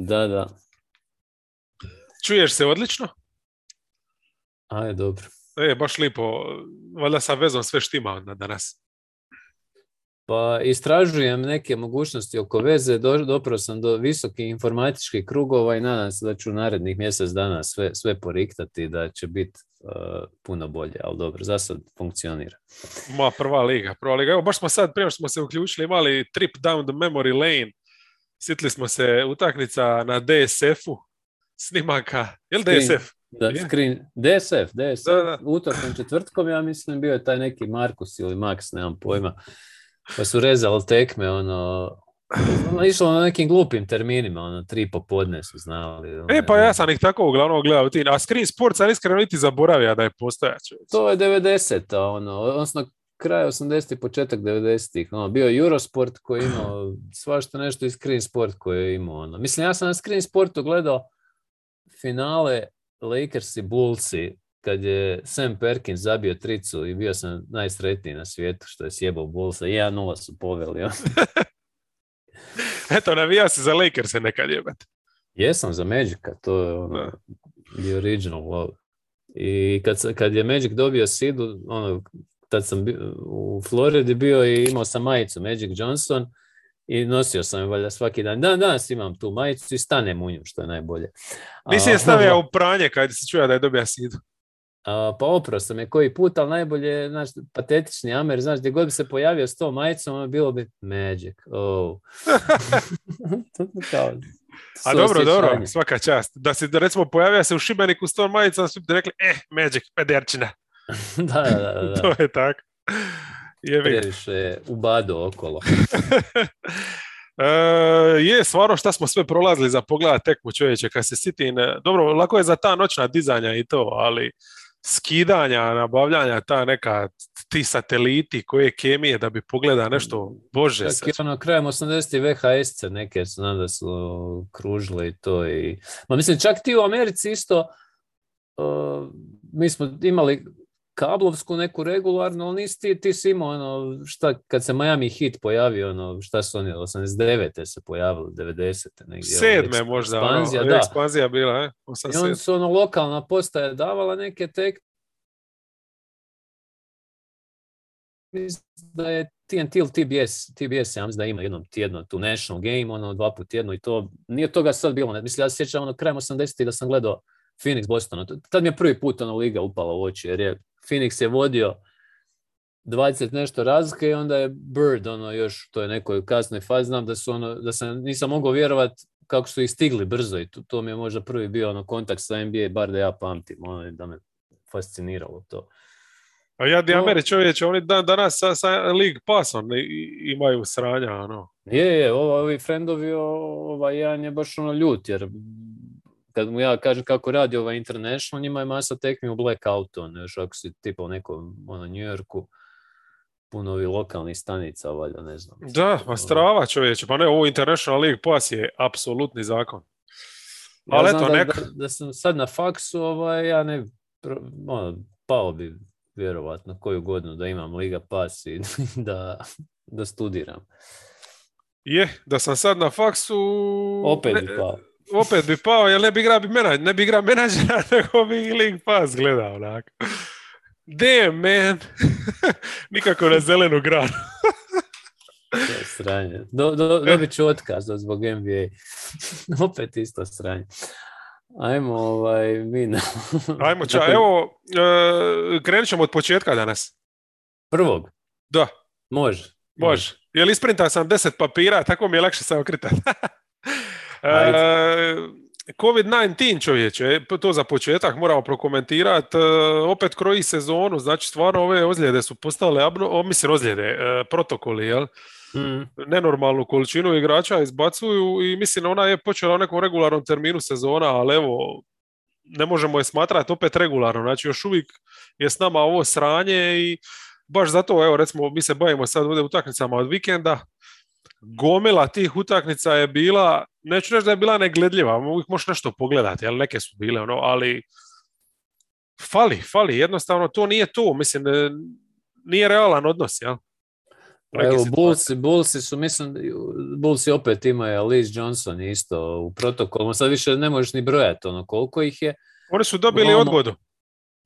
Da, da. Čuješ se odlično? Aj, dobro. E, baš lipo. Valjda sa vezom sve štima onda danas. Pa istražujem neke mogućnosti oko veze, do, doprao sam do visokih informatičkih krugova i nadam se da ću u narednih mjesec dana sve, sve poriktati da će biti uh, puno bolje, ali dobro, za sad funkcionira. Ma, prva liga, prva liga. Evo, baš smo sad, prije smo se uključili, imali trip down the memory lane. Sitli smo se utakmica na DSF-u, snimaka. Jel DSF? Da, Je. screen, DSF, DSF, Da, da. utorkom četvrtkom, ja mislim, bio je taj neki Markus ili Max, nemam pojma. Pa su rezali tekme, ono, ono, išlo na nekim glupim terminima, ono, tri popodne su znali. ono, E, pa ja sam ih tako uglavnom gledao. Ti. A Screen Sports sam iskreno niti zaboravio da je postojać. To je 90 ono, odnosno kraj 80-ih, početak 90-ih. Ono, bio je Eurosport koji je imao svašta nešto i Screen Sport koji je imao. Ono. Mislim, ja sam na Screen Sportu gledao finale Lakers i Bullsi kad je Sam Perkins zabio tricu i bio sam najsretniji na svijetu što je sjebao Bullsa. 1-0 su poveli. ono. Eto, navija se za Lakers nekad jebate. Jesam za Magica, to je ono, the original love. I kad, kad je Magic dobio sidu, ono, tad sam bio, u Floridi bio i imao sam majicu Magic Johnson i nosio sam je valjda svaki dan. Dan danas imam tu majicu i stanem u nju, što je najbolje. Nisi A, je stavio u pranje kad se čuja da je dobija sidu. a, pa oprao sam je koji put, ali najbolje je, znaš, patetični Amer, znaš, gdje god bi se pojavio s tom majicom, ono bilo bi Magic, oh. Kao, A dobro, dobro, svaka čast. Da si, da recimo, pojavio se u Šibeniku s tom majicom, svi bi rekli, eh, Magic, pederčina. da, da, da, da. to je tako. Ga. Previše je ubado okolo. E, je, stvarno šta smo sve prolazili za pogleda tekmu čovječe, kad se sitim, e, dobro, lako je za ta noćna dizanja i to, ali skidanja, nabavljanja, ta neka, ti sateliti, koje kemije da bi pogleda nešto, bože se. i ono, krajem 80. VHS-ce neke, znam da su kružile i to. I... Ma mislim, čak ti u Americi isto, uh, mi smo imali kablovsku neku regularnu, ali nisi ti, ti si imao ono, šta, kad se Miami Heat pojavio, ono, šta su oni, 89. se pojavili, 90. negdje. ono, Sedme eks- možda, ono, ekspanzija, je da. ekspanzija bila, e? I onda 87. su ono, lokalna postaja davala neke tek mislim da je TNT ili TBS, TBS ja mislim da ima jednom tjedno tu National Game, ono dva put tjedno i to, nije toga sad bilo, ne, mislim ja se sjećam ono krajem 80 da sam gledao Phoenix Boston, ono, tad mi je prvi put ono liga upala u oči, jer je Phoenix je vodio 20 nešto razlike i onda je Bird ono još u toj nekoj kasnoj fazi, znam da su ono, da sam, nisam mogao vjerovat kako su ih stigli brzo i to, to mi je možda prvi bio ono kontakt sa NBA, bar da ja pamtim, ono, da me fasciniralo to. A ja di To- Ameri čovječe, oni dan, danas sa, sa League Passom i- i- imaju sranja, ono. Je, je, ovi friendovi, ovaj jedan je baš ono ljut, jer kad mu ja kažem kako radi ovaj International, njima je masa tekmi u blackoutu, ono, još ako si tipa u nekom ono, New Yorku, puno ovih lokalnih stanica, valjda, ne znam. Da, pa strava čovječe, pa ne, ovo International League Pass je apsolutni zakon. Ja Ali znam eto, da, neka. da, da sam sad na faksu, ovaj, ja ne, ono, pao bi vjerovatno koju godinu da imam Liga Pass i da, da studiram. Je, da sam sad na faksu... Opet ne- bi pao. Opet bi pao, jer ne bi igra bi menadžer, ne bi igra menadžera, nego bi League Pass gledao, onako. Damn, man. Nikako na zelenu granu. To je sranje. Do, do, dobit ću otkaz zbog NBA. Opet isto sranje. Ajmo ovaj, mi na... Ajmo, ča, Dakle, evo, e, krenut ćemo od početka danas. Prvog? Da. Može. Može. Jel isprintao sam 10 papira, tako mi je lakše se okretati. E, COVID-19 čovječe, e, to za početak moramo prokomentirati, e, opet kroji sezonu, znači stvarno ove ozljede su postale, abno, o, mislim ozljede, protokoli, jel? Mm, nenormalnu količinu igrača izbacuju i mislim ona je počela u nekom regularnom terminu sezona, ali evo ne možemo je smatrati opet regularno, znači još uvijek je s nama ovo sranje i baš zato evo recimo mi se bavimo sad ovdje utakmicama od vikenda, gomila tih utakmica je bila, neću reći da je bila negledljiva, uvijek možeš nešto pogledati, ali neke su bile ono, ali fali, fali, jednostavno to nije to, mislim, e, nije realan odnos, jel? Pa evo, Bullsi, Bullsi su, mislim, Bullsi opet imaju, Liz Johnson isto u protokolu, sad više ne možeš ni brojati ono koliko ih je. Oni su dobili odgodu.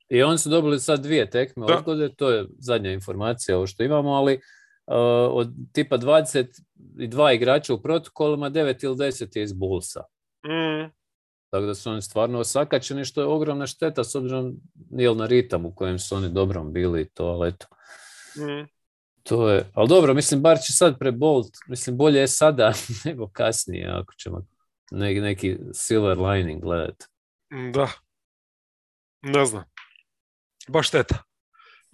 I oni su dobili sad dvije tekme da. odgode, to je zadnja informacija ovo što imamo, ali uh, od tipa 22 igrača u protokolima, 9 ili 10 je iz Bullsa. Mm. Tako da su oni stvarno osakačeni, što je ogromna šteta s obzirom jel na ritam u kojem su oni dobrom bili i to, ali eto. Mm. To je, ali dobro, mislim, bar će sad prebolt, mislim, bolje je sada nego kasnije, ako ćemo neki, neki silver lining gledati. Da. Ne znam. Baš šteta.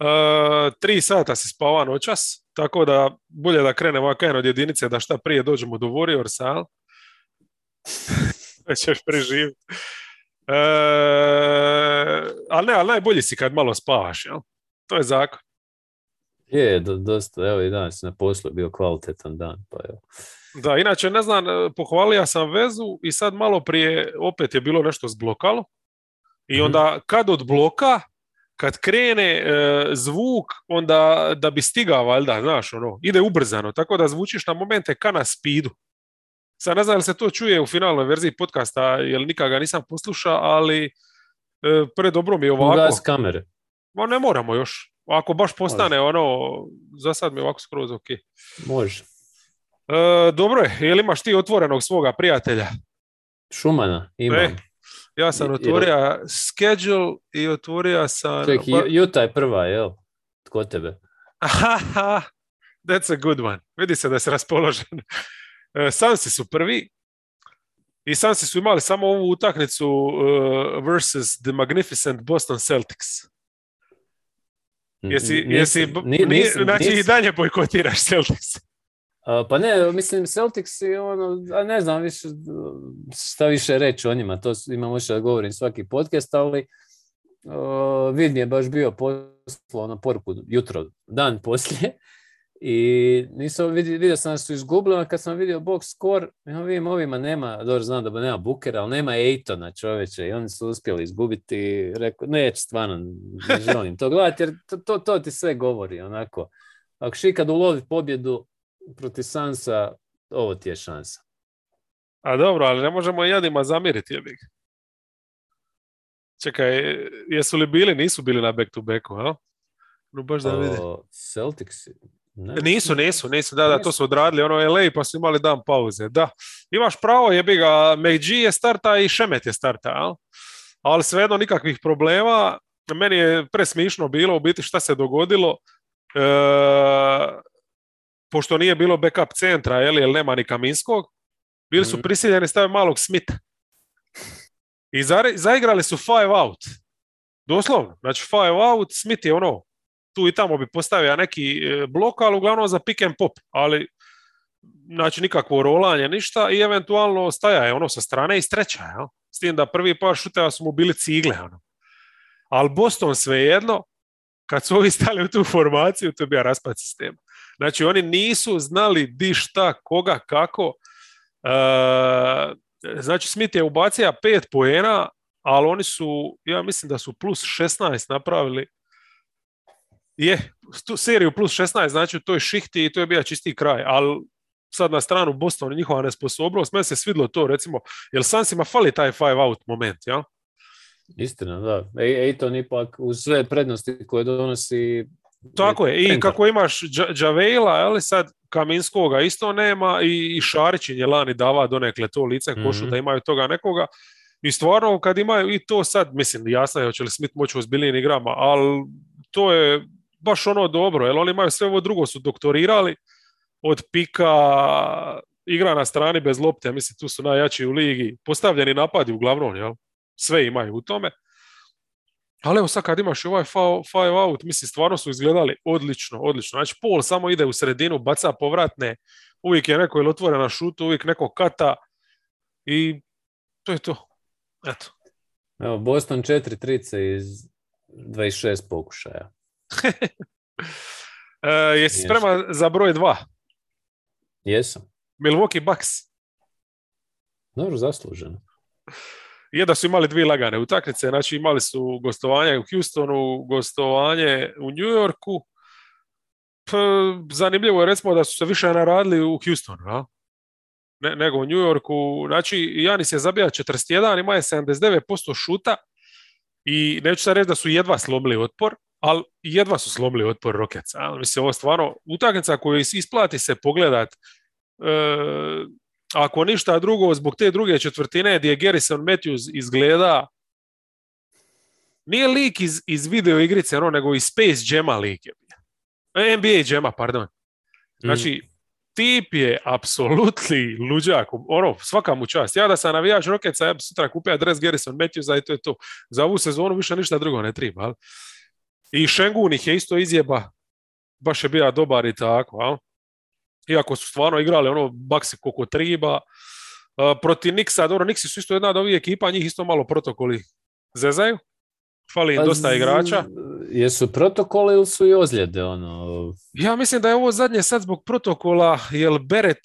Uh, tri sata si spava noćas, tako da bolje da krenemo ovako od jedinice da šta prije dođemo do Warriorsa, ali? ćeš preživjeti. Uh, ali ne, ali najbolji si kad malo spavaš, jel? To je zakon. Je, do, dosta, evo i danas na poslu bio kvalitetan dan, pa evo. Da, inače, ne znam, pohvalio sam vezu i sad malo prije opet je bilo nešto zblokalo i onda kad od bloka kad krene e, zvuk, onda da bi stigao, valjda, znaš, ono, ide ubrzano, tako da zvučiš na momente ka na speedu. Sad ne znam li se to čuje u finalnoj verziji podcasta, jer nikad ga nisam poslušao, ali e, pre dobro mi je ovako. Ugas kamere. Ma ne moramo još. Ako baš postane Može. ono, za sad mi je ovako skroz ok. Može. E, dobro je, je li imaš ti otvorenog svoga prijatelja? Šumana, imam. E, ja sam otvorio schedule i otvorio sam... Ček, Juta je prva, jel? Tko tebe? Aha, that's a good one. Vidi se da si raspoložen. E, Sansi su prvi i Sansi su imali samo ovu utakmicu uh, versus the magnificent Boston Celtics. Jesi, jesi, nisam, znači i dalje bojkotiraš Celtics? Pa ne, mislim, Celtics je ono, a ne znam više šta više reći o njima, to imam više da govorim svaki podcast, ali uh, je baš bio poslao ono poruku jutro, dan poslije i nisam vidio, vidio sam da su izgubili, a kad sam vidio box score, ja vidim ovima nema, dobro znam da nema Bukera, ali nema Ejtona čoveče i oni su uspjeli izgubiti i rekao, neće stvarno, ne želim to gledati jer to, to, to ti sve govori onako. Ako še kad ulovi pobjedu, protiv Sansa, ovo ti je šansa. A dobro, ali ne možemo jedima zamiriti, jebik. Čekaj, jesu li bili, nisu bili na back to backu, a? No baš da vidi. Celtics, ne. Nisu, nisu, nisu, da, da, to su odradili, ono LA pa su imali dan pauze, da. Imaš pravo, jebi ga, McG je starta i Šemet je starta, a? ali svejedno nikakvih problema. Meni je presmišno bilo u biti šta se dogodilo. E, pošto nije bilo backup centra, jel, jel nema ni Kaminskog, bili su mhm. prisiljeni staviti malog Smita. I zaigrali su five out. Doslovno. Znači five out, Smith je ono, tu i tamo bi postavio neki e, blok, ali uglavnom za pick and pop. Ali, znači nikakvo rolanje, ništa i eventualno staja je ono sa strane i streća. Jel? S tim da prvi par šuteva su mu bili cigle. Ono. Ali Boston svejedno, kad su ovi stali u tu formaciju, to je bio raspad sistema. Znači oni nisu znali di šta, koga, kako. E, znači Smith je ubacio pet poena, ali oni su, ja mislim da su plus 16 napravili. Je, tu seriju plus 16, znači u toj šihti i to je bio čisti kraj, ali sad na stranu Boston njihova nesposobnost, meni se svidlo to recimo, jer Sansima fali taj five out moment, ja? Istina, da. Ejton ipak uz sve prednosti koje donosi tako je, i kako imaš Džavejla, ali sad Kaminskoga isto nema i Šarićin je lani dava donekle to lice košu mm da imaju toga nekoga. I stvarno kad imaju i to sad, mislim, jasno je hoće li Smith moći u zbiljnim igrama, ali to je baš ono dobro, jer oni imaju sve ovo drugo su doktorirali od pika igra na strani bez lopte, mislim tu su najjači u ligi, postavljeni napadi uglavnom, jel? sve imaju u tome. Ali evo sad kad imaš ovaj five out, mislim, stvarno su izgledali odlično, odlično. Znači, Paul samo ide u sredinu, baca povratne, uvijek je neko ili otvore na šutu, uvijek neko kata i to je to. Eto. Evo, Boston 4 trice iz 26 pokušaja. e, jesi spreman za broj 2? Jesam. Milwaukee Bucks. Dobro, zasluženo je da su imali dvije lagane utakmice, znači imali su gostovanje u Houstonu, gostovanje u New Yorku zanimljivo je recimo da su se više naradili u Houstonu, a? Ne, nego u New Yorku. Znači, Janis je zabija 41, ima je 79% šuta i neću sad reći da su jedva slomili otpor, ali jedva su slomili otpor Rockets. Ali mislim, ovo stvarno utakmica koju isplati se pogledat e, ako ništa drugo, zbog te druge četvrtine gdje Garrison Matthews izgleda nije lik iz, iz video igrice, ono, nego iz Space Jama lik je. E, NBA Jama, pardon. Znači, tip je apsolutni luđak. Ono, svaka mu čast. Ja da sam navijač Rocketsa, ja bi sutra kupio adres Garrison Matthewsa i to je to. Za ovu sezonu više ništa drugo ne treba. Ali? I Šengun ih je isto izjeba. Baš je bio dobar i tako. Ali? Iako su stvarno igrali ono baksi koliko triba. Uh, protiv Niksa, dobro, Niksi su isto jedna od ovih ekipa, njih isto malo protokoli zezaju. Fali im pa dosta igrača. Jesu protokoli ili su i ozljede? Ono? Ja mislim da je ovo zadnje sad zbog protokola, jer Beret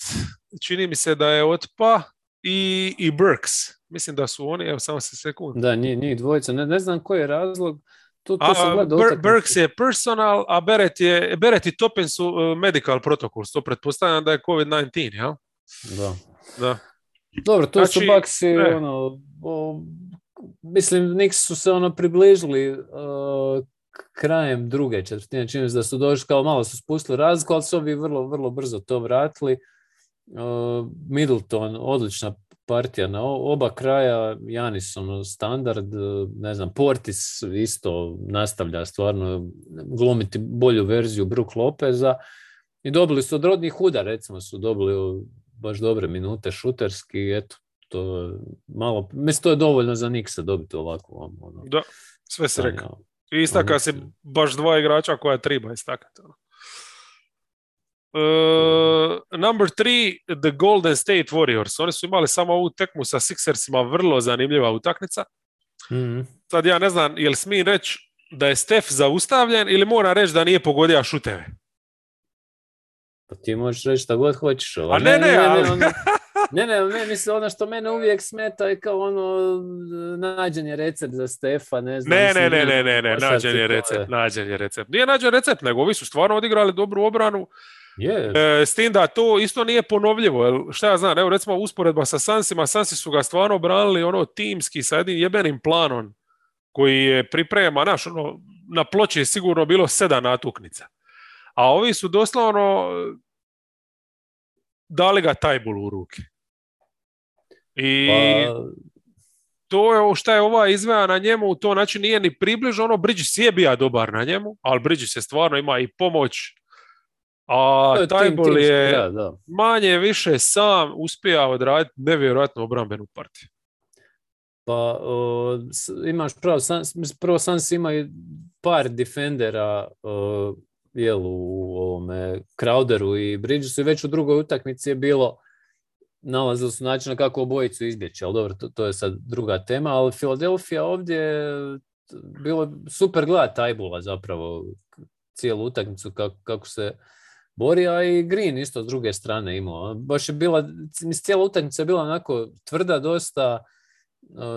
čini mi se da je otpa i, i Burks. Mislim da su oni, evo samo se sekund. Da, njih, njih dvojica. Ne, ne znam koji je razlog. To, to a, Burks je personal, a Beret, je, Beret i Topen su uh, medical protokol. To pretpostavljam da je COVID-19, jel? Da. da. Dobro, to znači, su baksi, ono, o, mislim, Knicks su se ono približili uh, krajem druge četvrtine, čini da su došli, kao malo su spustili razliku, ali su ovi vrlo, vrlo brzo to vratili. Uh, Middleton, odlična partija na oba kraja, Janis ono standard, ne znam, Portis isto nastavlja stvarno glumiti bolju verziju Brook Lopeza i dobili su od rodnih huda, recimo su dobili baš dobre minute šuterski, eto, to malo, mislim to je dovoljno za Niksa dobiti ovako. Ono, da, sve se rekao. I istaka se baš dva igrača koja treba istakati. Ono. Uh, number three, the Golden State Warriors. Oni su imali samo ovu tekmu sa Sixersima, vrlo zanimljiva utakmica. mm Sad ja ne znam, jel smijem reći da je Stef zaustavljen ili mora reći da nije pogodio šuteve? Pa ti možeš reći šta god hoćeš. A ne, ne, ne, ali... ne, ne, ne, ne, mislim, ono što mene uvijek smeta je kao ono nađen je recept za Stefa, ne znam. Ne, ne, ne, ne, ne, ne, nađen je recept, nađen je recept. Nije nađen recept, nego ovi su stvarno odigrali dobru obranu. Yeah. E, s tim da to isto nije ponovljivo. Jel, šta ja znam, evo recimo usporedba sa Sansima, Sansi su ga stvarno branili ono timski sa jednim jebenim planom koji je priprema, naš, ono, na ploči je sigurno bilo sedam natuknica. A ovi su doslovno dali ga tajbulu u ruke. I pa... to je šta je ova izveja na njemu, to znači nije ni približno ono, Bridges je bija dobar na njemu, ali Bridges je stvarno ima i pomoć, a Tajbol je manje više sam uspija odraditi nevjerojatnu obrambenu partiju. Pa imaš pravo, prvo Sans ima par defendera jel, u ovome Crowderu i Bridgesu i već u drugoj utakmici je bilo nalazili su načina kako obojicu izbjeći, ali dobro, to, to je sad druga tema, ali Philadelphia ovdje bilo super gledat Tajbula zapravo cijelu utakmicu kako, kako se bori, a i Green isto s druge strane imao. Baš je bila, cijela utakmica je bila onako tvrda, dosta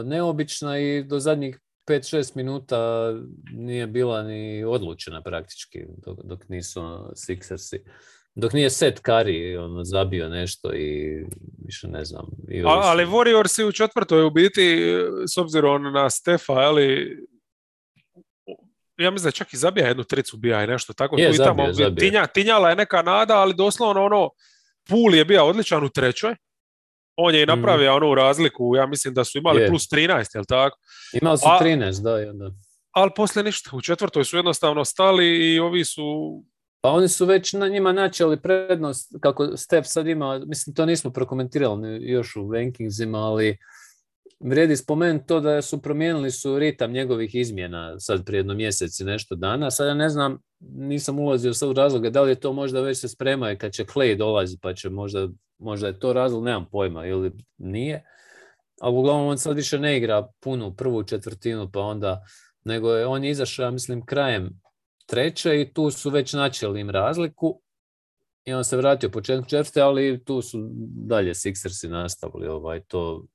neobična i do zadnjih 5-6 minuta nije bila ni odlučena praktički dok, dok nisu Sixersi. Dok nije set Kari ono, zabio nešto i više ne znam. I A, ali Warriors u četvrtoj u biti, s obzirom na Stefa, ali ja mislim da čak i zabija jednu tricu bija i nešto tako. Je, tu zabio, i tamo, Tinja, tinjala je neka nada, ali doslovno ono, Pul je bio odličan u trećoj, on je i mhm. napravio mm. onu razliku, ja mislim da su imali plus 13, jel tako? Imali su 13, da, da. Ali poslije ništa, u četvrtoj su jednostavno stali i ovi su... Pa oni su već na njima načeli prednost, kako Steph sad ima, mislim to nismo prokomentirali još u rankingsima, ali vrijedi spomenuti to da su promijenili su ritam njegovih izmjena sad prije jedno mjesec i nešto dana. Sad ja ne znam, nisam ulazio sad u razloge, da li je to možda već se sprema i kad će Clay dolazi pa će možda, možda je to razlog, nemam pojma ili nije. Ali uglavnom on sad više ne igra punu prvu četvrtinu pa onda, nego je on izašao, mislim, krajem treće i tu su već načeli im razliku i on se vratio početku četvrte, ali tu su dalje Sixersi nastavili ovaj, to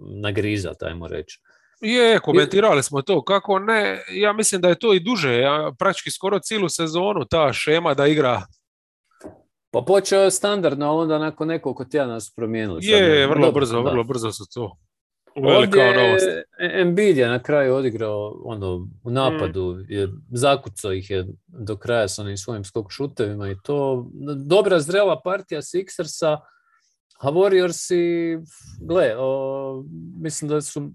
nagrizat, ajmo reći. Je, komentirali smo to, kako ne, ja mislim da je to i duže, ja, praktički skoro cijelu sezonu ta šema da igra Pa počeo je standardno, ali onda nakon nekoliko tjedana su promijenili. Je, vrlo dobro, brzo, da. vrlo brzo su to. Velika Ovdje Embiid je na kraju odigrao ono, u napadu, Mm. je zakucao ih je do kraja sa onim svojim skok šutevima i to. Dobra zrela partija Sixersa, a Warriorsi, gle, o, mislim da su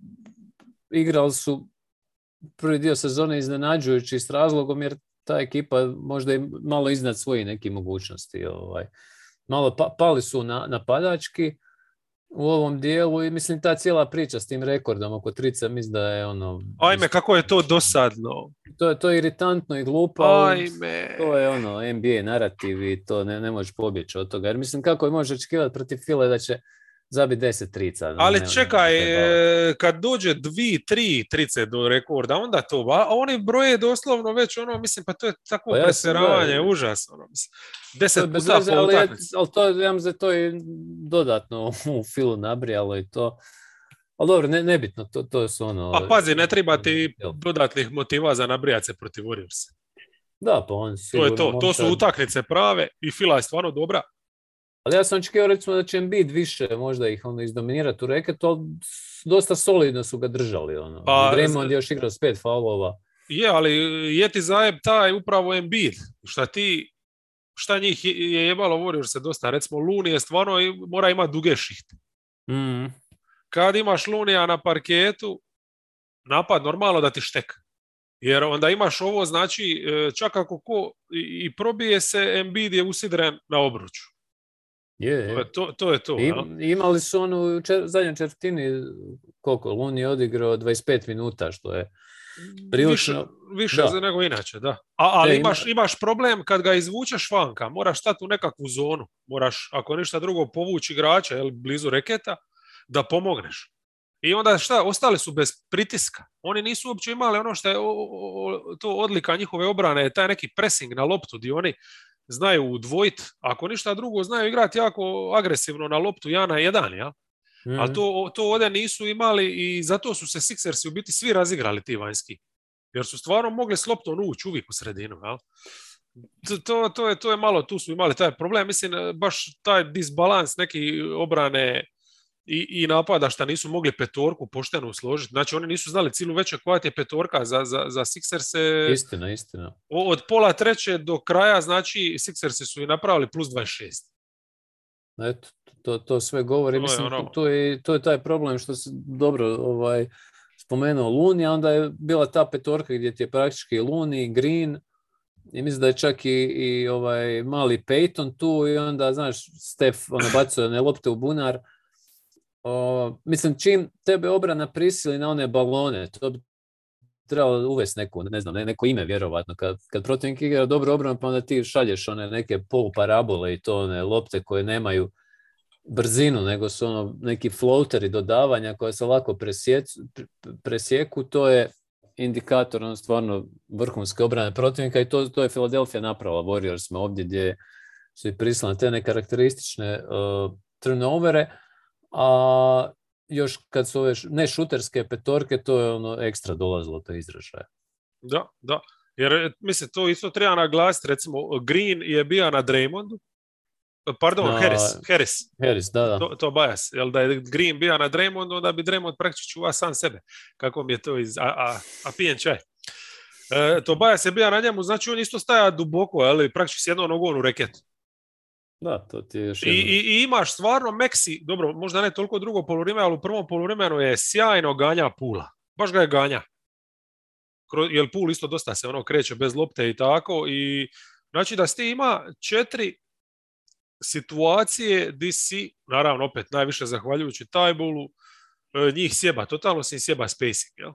igrali su prvi dio sezone iznenađujući s razlogom jer ta ekipa možda i malo iznad svojih nekih mogućnosti. Ovaj. Malo pa- pali su na, napadački u ovom dijelu i mislim ta cijela priča s tim rekordom oko trica mislim da je ono Ajme, kako je to dosadno. to je to je iritantno i glupo Ajme. to je ono NBA narativ i to ne, ne možeš pobjeći od toga jer mislim kako možeš očekivati protiv File da će zabiti 10 trica Ali ne- čekaj, ne- e, kad dođe dvi, tri trice do rekorda, onda to, a oni broje doslovno već ono, mislim, pa to je tako Pa ja preseravanje, užas, ono, mislim. To Deset bez puta veze, po ali, ali to, ja je to i dodatno u filu nabrijalo i to. Ali dobro, ne, nebitno, to, to su ono... Pa pazi, ne treba ti Jel? dodatnih motiva za nabrijat se protiv Warriorsa. Da, pa on To sigurno je to, to su utakmice prave i Fila je stvarno dobra. Ali ja sam očekivao recimo da će Embiid više možda ih ono izdominirati u reketu, ali dosta solidno su ga držali. Ono. Pa, Draymond je još igrao s pet faulova. Je, ali je ti zajeb taj upravo Embiid. Šta ti, šta njih je je jebalo Warriors se dosta. Recimo, Luni je stvarno i- mora imati duge šihte. Mm. Kad imaš Lunija na parketu, napad normalno da ti šteka. Jer onda imaš ovo, znači, e, čak ako ko i, i probije se, Embiid je usidren na obruču. Je, To je. to, to, je to I, imali su onu u čer- zadnjoj četvrtini, koliko, Luni je odigrao 25 minuta, što je prilično- Više, više nego inače, da. A, ali E, ima- imaš, imaš problem kad ga izvučeš vanka, moraš stati u nekakvu zonu, moraš, ako ništa drugo, povući igrača jel, blizu reketa, da pomogneš. I onda šta, ostali su bez pritiska. Oni nisu uopće imali ono što je o- o- to odlika njihove obrane, je taj neki pressing na loptu gdje oni znaju udvojiti, ako ništa drugo znaju igrati jako agresivno na loptu 1 na 1, ja? Mm. Ali to, to ovdje nisu imali i zato su se Sixersi u biti svi razigrali ti vanjski. Jer su stvarno mogli s loptom ući uvijek u sredinu. Jel? To, to, to, je, to je malo, tu su imali taj problem. Mislim, baš taj disbalans neki obrane i, i napada šta nisu mogli petorku pošteno složiti. Znači oni nisu znali cijelu večer koja ti je petorka za, za, za Sixerse. Istina, istina. O- Od pola treće do kraja, znači Sixersi su i napravili plus 26. Eto, to, to sve govori. To je Mislim, ono. to, to, je, to je taj problem što se dobro ovaj, spomenuo Luni, a onda je bila ta petorka gdje ti je praktički Luni, Green, i mislim da je čak i, i ovaj mali Peyton tu i onda, znaš, Stef ono, bacuje one lopte u bunar. O, mislim, čim tebe obrana prisili na one balone, to bi trebalo uvesti neku, ne znam, ne- neko ime vjerovatno. Kad, kad protivnik igra dobro obranu, pa onda ti šalješ one neke poluparabole i to one lopte koje nemaju brzinu, nego su ono neki floateri dodavanja koje se lako presjec- pre- presjeku, to je indikator ono stvarno vrhunske obrane protivnika i to, to je Philadelphia napravila Warriorsima ovdje gdje su i prisilne te nekarakteristične uh, turnovere, a još kad su ove ne šuterske petorke, to je ono ekstra dolazilo do izražaja. Da, da. Jer, e, mislim, to isto treba naglasiti. Recimo, Green je bio na Draymondu. Pardon, Na- Harris. Harris. Harris, da, da. To, to Bajas. Jel da je Green bio na Draymondu, onda bi Draymond praktički čuva sam sebe. Kako mi je to iz... A, a, a pijen čaj. E, to Bajas je bio na njemu, znači on isto staja duboko, ali praktički s jednom nogom u reketu. Da, to ti je još I, i, I imaš stvarno Meksi, dobro, možda ne toliko drugo poluvreme, ali u prvom poluvremenu je sjajno ganja Pula. Baš ga je ganja. Kro- Jer Pul isto dosta se ono kreće bez lopte i tako. I znači da ste ima četiri situacije di si, naravno opet najviše zahvaljujući Tajbulu, e, njih sjeba, totalno si sjeba spacing, jel?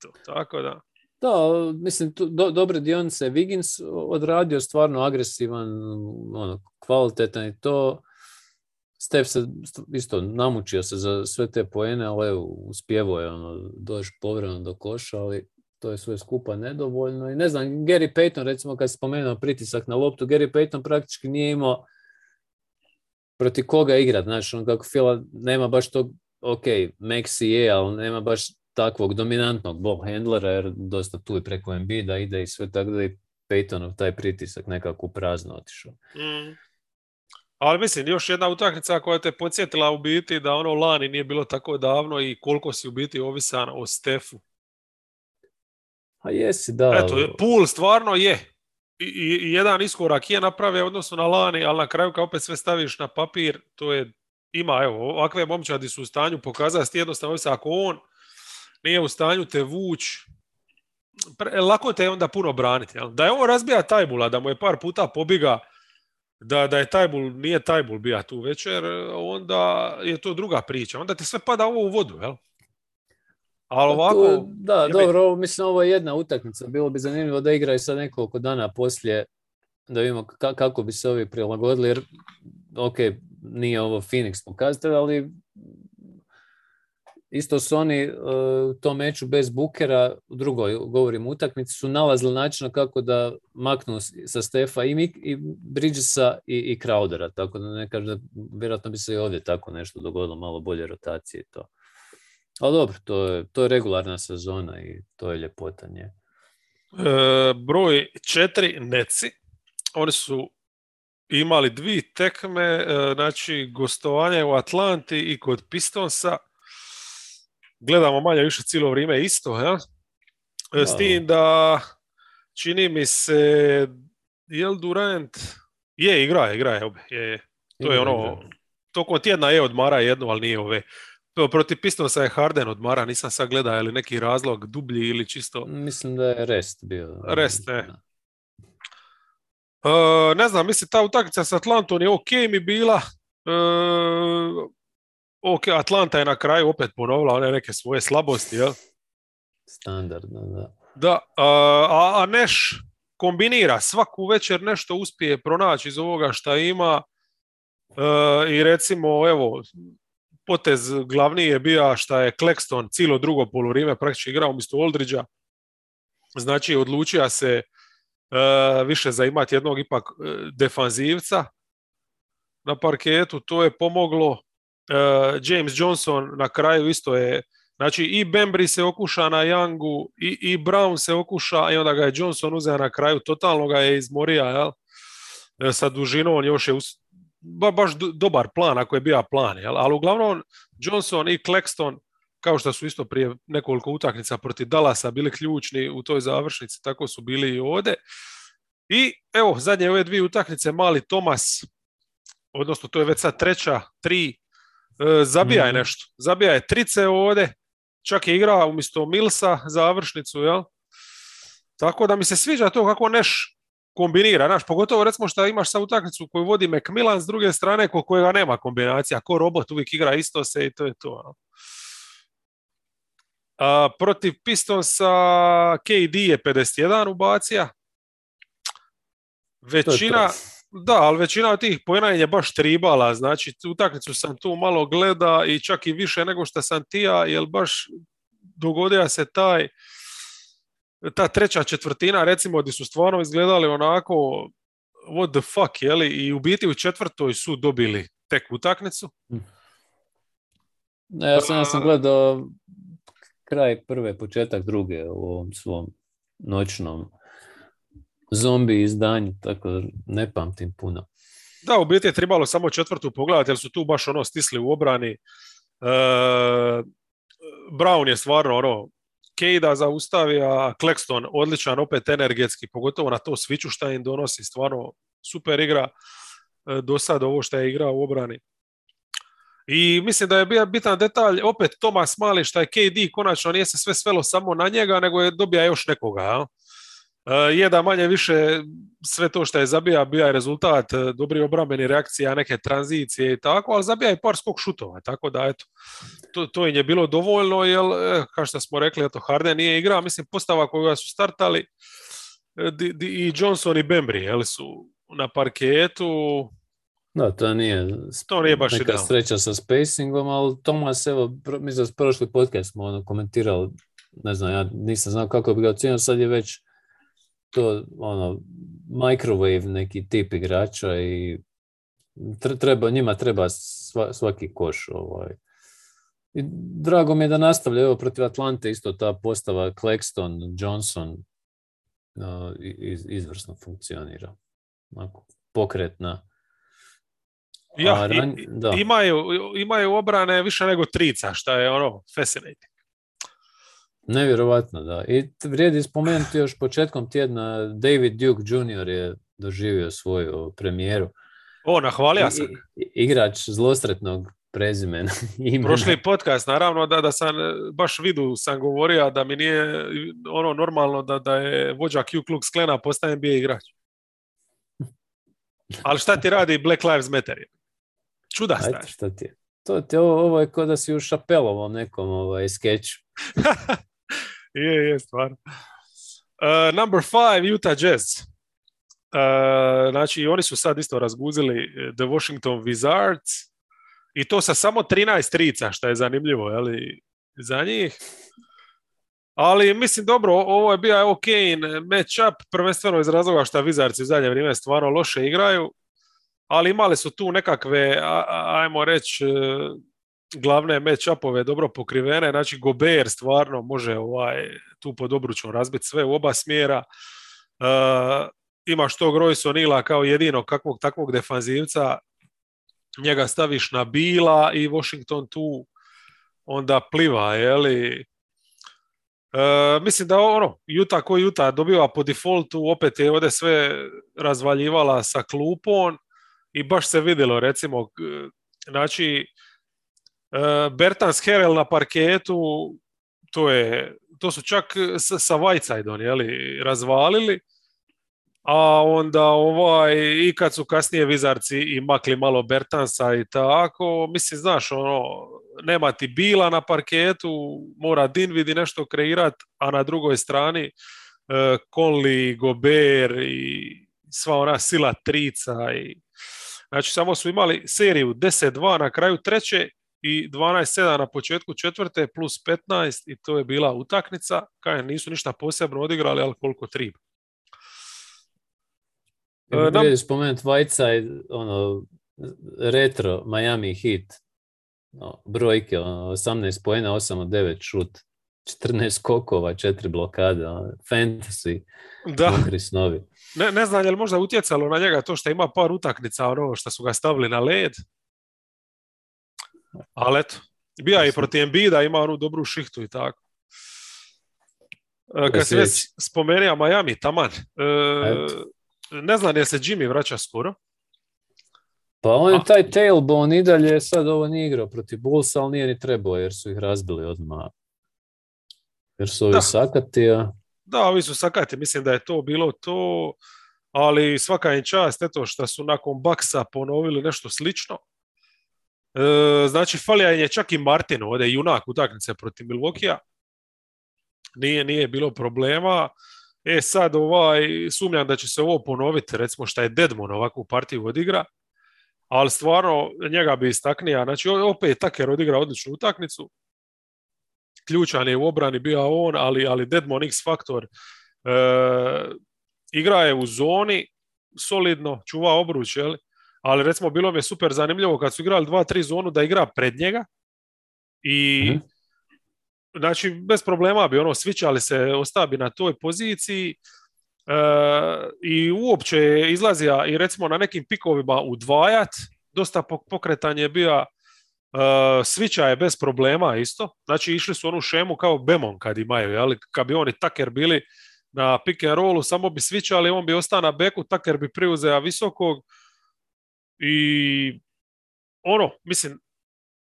To, tako da. Da, mislim, tu, do, dobre dionice Wiggins odradio stvarno agresivan, ono, kvalitetan i to. Steph se st- isto namučio se za sve te poene, ali evo, uspjevo je ono, doći povremeno do koša, ali to je sve skupa nedovoljno. I ne znam, Gary Payton, recimo, kad spomenuo pritisak na loptu, Gary Payton praktički nije imao protiv koga igrat, znaš, on kako Fila nema baš tog, ok, Maxi je, ali nema baš takvog dominantnog ball handlera, jer dosta tu i preko da ide i sve tako da i Peytonov taj pritisak nekako prazno otišao. Mm. Ali mislim, još jedna utakmica koja te podsjetila u biti da ono lani nije bilo tako davno i koliko si u biti ovisan o Stefu. A jesi, da. Eto, Pool stvarno je. I, i, jedan iskorak je napravio odnosno na lani, ali na kraju kad opet sve staviš na papir, to je, ima, evo, ovakve momčadi su u stanju pokazati jednostavno, ako on nije u stanju te vuć, lako te je onda puno braniti. Jel? Da je ovo razbija Tajbula, da mu je par puta pobiga, da, da je Tajbul, nije Tajbul bija tu večer, onda je to druga priča. Onda ti sve pada ovo u vodu, jel? Ali pa ovako... da, dobro, ovo, mislim, ovo je jedna utakmica. Bilo bi zanimljivo da igraju sad nekoliko dana poslije, da vidimo kako bi se ovi prilagodili, jer, ok, nije ovo Phoenix pokazatelj, ali isto su oni e, u tom meču bez Bukera, u drugoj, govorim, utakmici, su nalazili način kako da maknu sa Stefa i, i Bridgesa i, i Crowdera, tako da ne kažem, vjerojatno bi se i ovdje tako nešto dogodilo, malo bolje rotacije i to. Ali dobro, to je, to je regularna sezona i to je ljepota nje. E, broj četiri Neci. Oni su imali dvi tekme, e, znači gostovanje u Atlanti i kod Pistonsa. Gledamo manje više cijelo vrijeme isto, ja? E, s tim da čini mi se jel Durant je igra, igra je, je, to je ono tokom tjedna je odmara jednu, ali nije ove protiv Pistonsa je Harden odmara, nisam sad gledao je li neki razlog dublji ili čisto... Mislim da je Rest bio. Rest, ne. Uh, ne znam, mislim ta utakmica s Atlantom je ok mi bila. Uh, ok, Atlanta je na kraju opet ponovila one neke svoje slabosti, jel? Standardno, da. Da, a, a Neš kombinira, svaku večer nešto uspije pronaći iz ovoga šta ima i recimo, evo, potez glavni je bio šta je Klekston cijelo drugo polurime praktički igrao umjesto Oldridgea. Znači odlučio se uh, više za imati jednog ipak e, defanzivca na parketu. To je pomoglo. Uh, James Johnson na kraju isto je Znači i Bembry se okuša na Youngu i, i Brown se okuša i onda ga je Johnson uzeo na kraju, totalno ga je izmorio jel? sa dužinom, još je ba, baš dobar plan ako je bio plan, jel? ali uglavnom Johnson i Claxton kao što su isto prije nekoliko utakmica protiv Dallasa bili ključni u toj završnici, tako su bili i ovdje. I evo, zadnje ove dvije utakmice, mali Tomas, odnosno to je već sad treća, tri, zabija je mhm. nešto. Zabija je trice ovdje, čak je igrao umjesto Milsa završnicu, jel? Tako da mi se sviđa to kako Neš kombinira, znaš, pogotovo recimo što imaš sa utakmicu koju vodi Macmillan s druge strane ko kojega nema kombinacija, ko robot uvijek igra isto se i to je to. A, protiv Pistonsa KD je 51 ubacija. Većina, da, ali većina od tih pojena je baš tribala, znači utakmicu sam tu malo gleda i čak i više nego što sam tija, jer baš dogodio se taj ta treća četvrtina, recimo, gdje su stvarno izgledali onako what the fuck, jeli? I u biti u četvrtoj su dobili tek utakmicu. Ne, ja sam, ja sam gledao kraj prve, početak druge u ovom svom noćnom zombi izdanju, tako ne pamtim puno. Da, u biti je trebalo samo četvrtu pogledati, jer su tu baš ono stisli u obrani. E, Brown je stvarno ono, Kejda zaustavi, a Claxton odličan opet energetski, pogotovo na to sviću šta im donosi, stvarno super igra e, do sad ovo što je igrao u obrani. I mislim da je bio bitan detalj, opet Tomas Mali šta je KD konačno nije se sve svelo samo na njega, nego je dobija još nekoga. Ja? E, je da manje više sve to što je zabija bio je rezultat e, dobri obrambeni reakcija, neke tranzicije i tako, ali zabija je par skok šutova, tako da eto, to, to im je bilo dovoljno, jer e, kao što smo rekli, eto, Harden nije igrao, mislim postava koga su startali i Johnson i Bembry, jel su na parketu, da, to nije, to nije baš neka sreća sa spacingom, ali Tomas, evo, mi za prošli podcast smo ono komentirali, ne znam, ja nisam znao kako bi ga ocijenio, sad je već to ono microwave neki tip igrača i treba, njima treba svaki koš ovaj. I drago mi je da nastavlja, evo protiv Atlante isto ta postava Claxton, Johnson iz, izvrsno funkcionira. Onako, pokretna. Ja, da. imaju, imaju obrane više nego trica, što je ono fascinating. Nevjerovatno, da. I vrijedi spomenuti još početkom tjedna David Duke Jr. je doživio svoju premijeru. O, nahvalio sam. igrač zlostretnog prezimena. Prošli podcast, naravno da, da sam baš vidu sam govorio da mi nije ono normalno da, da je vođa Q Klux Klena postaje NBA igrač. Ali šta ti radi Black Lives Matter? Čuda Šta ti je? To ti, ovo, ovo je kao da si u Šapelovom nekom ovaj, skeču. je, je, stvarno. Uh, number five, Utah Jazz. Uh, znači, oni su sad isto razguzili uh, The Washington Wizards i to sa samo 13 trica, što je zanimljivo, ali za njih. Ali mislim, dobro, ovo je bio ok match-up, prvenstveno iz razloga što Wizards u zadnje vrijeme stvarno loše igraju, ali imali su tu nekakve, ajmo reći, e, glavne match-upove dobro pokrivene, znači Gober stvarno može ovaj, tu pod obručom razbiti sve u oba smjera. Uh, imaš tog Royce Nila kao jedino kakvog takvog defanzivca, njega staviš na Bila i Washington tu onda pliva, je E, mislim da ono, Juta koji Juta dobiva po defaultu, opet je ovdje sve razvaljivala sa klupom i baš se vidjelo, recimo, znači, Bertans Herel na parketu, to, je, to su čak sa Whitesidom, jeli, razvalili, a onda ovaj, i kad su kasnije Vizarci i makli malo Bertansa i tako, mislim, znaš, ono, nema ti bila na parketu, mora Dinvidi nešto kreirat, a na drugoj strani uh, Conley, Gober i sva ona sila trica i znači samo su imali seriju 10-2 na kraju treće i 12-7 na početku četvrte plus 15 i to je bila utaknica, kaj nisu ništa posebno odigrali, ali koliko triba. Uh, nam... spomenuti Whiteside, ono, retro Miami Heat, no, brojke, ono, 18 pojena, 8 od 9 šut, 14 kokova, 4 blokade, ono, fantasy, da. Ne, ne znam je li možda utjecalo na njega to što ima par utaknica, ono što su ga stavili na led. Ali eto, bija i protiv Embida, ima onu dobru šihtu i tako. E, kad si već spomenuo Miami, taman. E, ne znam je se Jimmy vraća skoro. Pa on je taj tailbone i dalje, sad ovo nije igrao protiv Bullsa, ali nije ni trebao jer su ih razbili odmah. Jer su ovi da. sakati, a... Da, ovi su sakati, mislim da je to bilo to, ali svaka im čast, eto što su nakon Baksa ponovili nešto slično. E, znači, falija je čak i Martin ovdje, junak utakmice protiv Milvokija. Nije, nije bilo problema. E sad ovaj, sumnjam da će se ovo ponoviti, recimo šta je Dedmon ovakvu partiju odigra, ali stvarno njega bi istaknija. Znači opet Taker odigra odličnu utakmicu, ključan je u obrani bio on, ali, ali Deadmon X faktor e, igra je u zoni, solidno, čuva obruč, jel? Ali recimo bilo mi je super zanimljivo kad su igrali 2-3 zonu da igra pred njega i mm znači bez problema bi ono svičali se, ostao bi na toj poziciji e, i uopće je izlazio i recimo na nekim pikovima udvajat, dosta pokretanje je bio Uh, svića je bez problema isto, znači išli su onu šemu kao Bemon kad imaju, jel? kad bi oni Taker bili na pick and rollu, samo bi svičali, on bi ostao na beku, Taker bi preuzeo visokog i ono, mislim,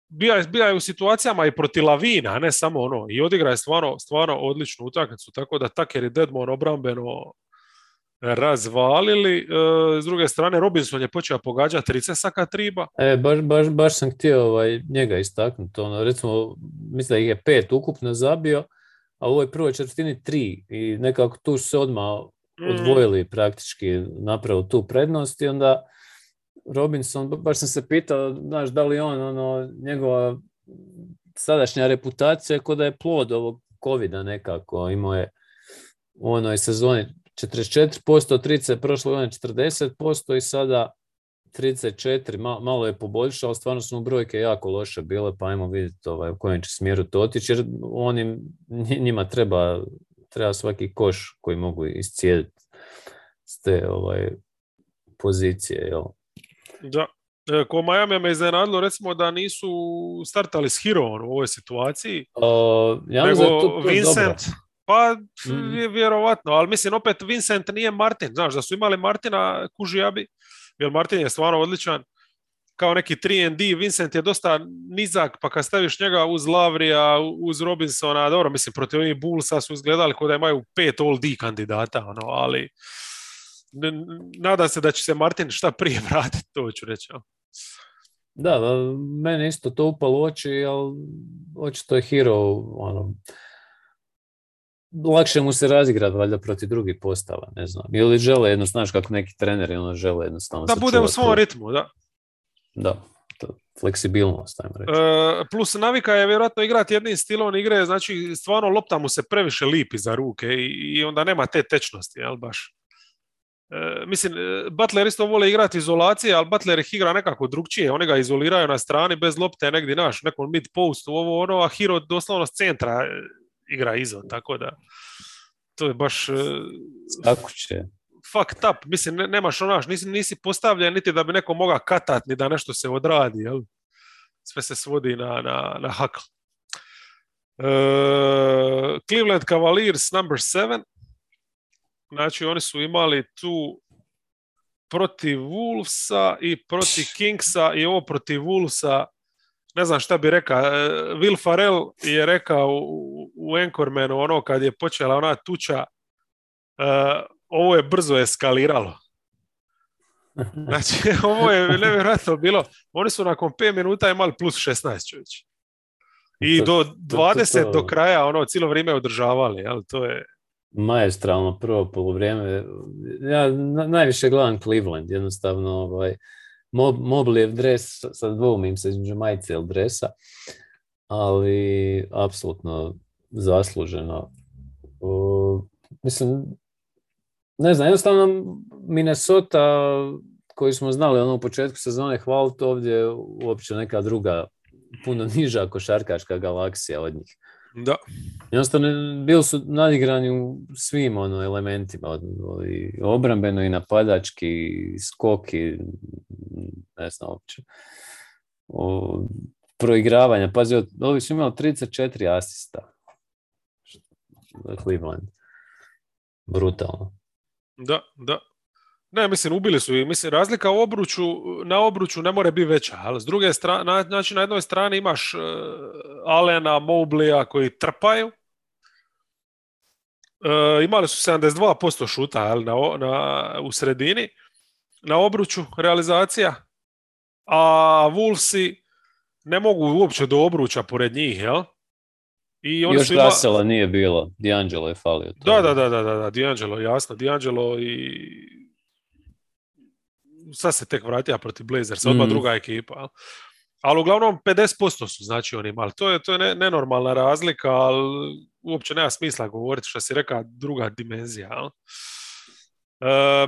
bija, je u situacijama i protiv Lavina, a ne samo ono. I odigra je stvarno, stvarno odličnu utakmicu, tako da Taker i Deadmon obrambeno razvalili. E, s druge strane, Robinson je počeo pogađati 30 saka triba. E, baš, baš, baš sam htio ovaj, njega istaknuti. Ono, recimo, mislim da ih je pet ukupno zabio, a u ovoj prvoj četvrtini tri. I nekako tu su se odmah mm. odvojili praktički napravo tu prednost i onda Robinson, baš sam se pitao, znaš, da li on, ono, njegova sadašnja reputacija kod da je plod ovog covida nekako, imao je u onoj sezoni 44%, trice prošle godine 40% i sada 34, malo je poboljšao, stvarno su brojke jako loše bile, pa ajmo vidjeti ovaj, u kojem će smjeru to otići, jer onim, njima treba, treba svaki koš koji mogu iscijediti s te ovaj, pozicije. Jel? Da. E, ko Miami me iznenadilo recimo da nisu startali s Hero u ovoj situaciji. ja nego to, Vincent, pa mm. vjerovatno, ali mislim opet Vincent nije Martin, znaš da su imali Martina Kužijabi, jer Martin je stvarno odličan, kao neki 3D, Vincent je dosta nizak, pa kad staviš njega uz Lavrija, uz Robinsona, dobro, mislim, protiv onih Bullsa su izgledali kao da imaju pet All-D kandidata, ono, ali nadam se da će se Martin šta prije vratiti, to ću reći. Da, mene isto to upalo oči, ali očito je Hero, ono, lakše mu se razigrati valjda protiv drugih postava, ne znam. Ili žele jedno, znaš kako neki treneri ono žele jednostavno Da bude u svom ritmu, da. Da, to, fleksibilnost, ajmo reći. E, plus navika je vjerojatno igrati jednim stilom igre, znači stvarno lopta mu se previše lipi za ruke i, i onda nema te tečnosti, jel baš? E, mislim, e, Butler isto vole igrati izolacije, ali Butler ih igra nekako drugčije. Oni ga izoliraju na strani bez lopte negdje naš, nekom mid postu, ovo ono, a Hero doslovno s centra e, igra izo, tako da to je baš... Kako će? Fucked up, mislim, ne, nemaš onaš, nisi, nisi postavljen niti da bi neko mogao katat, ni da nešto se odradi, jel? Sve se svodi na, na, na hakl. Cleveland Cavaliers number 7 Znači oni su imali tu protiv Wolvesa i protiv Kingsa i ovo protiv Wolvesa ne znam šta bi rekao, e, Will Farrell je rekao u, u Anchormanu ono kad je počela ona tuča uh, ovo je brzo eskaliralo. Znači, ovo je nevjerojatno bilo. Oni su nakon 5 minuta imali plus 16 čovječ. I do 20 do kraja ono cijelo vrijeme održavali, ali to je maestralno prvo polovrijeme. Ja najviše gledam Cleveland, jednostavno ovaj, mob, Moblijev dres, sad dvoumim se između majice ili dresa, ali apsolutno zasluženo. mislim, ne znam, jednostavno Minnesota koji smo znali ono u početku sezone hvaliti ovdje uopće neka druga puno niža košarkaška galaksija od njih. Da. Jednostavno, bili su nadigrani u svim ono, elementima, i obrambeno i napadački, skoki, ne znam uopće. O, proigravanja. Pazi, ovi su imali 34 asista. Cleveland. Brutalno. Da, da. Ne, mislim, ubili su i mislim, razlika u obruču, na obruču ne more biti veća, ali s druge strane, znači na jednoj strani imaš uh, Alena, Moblija koji trpaju, uh, imali su 72% šuta ali na, na, u sredini, na obruču realizacija, a Wolvesi ne mogu uopće do obruča pored njih, jel? I oni Još su ima... nije bilo, D'Angelo je falio. Da, da, da, da, da, D'Angelo, jasno, D'Angelo i sad se tek vratio protiv Blazers, odmah mm. druga ekipa. Ali uglavnom 50% su znači oni imali. To je, to je nenormalna razlika, ali uopće nema smisla govoriti što si rekao druga dimenzija. Uh,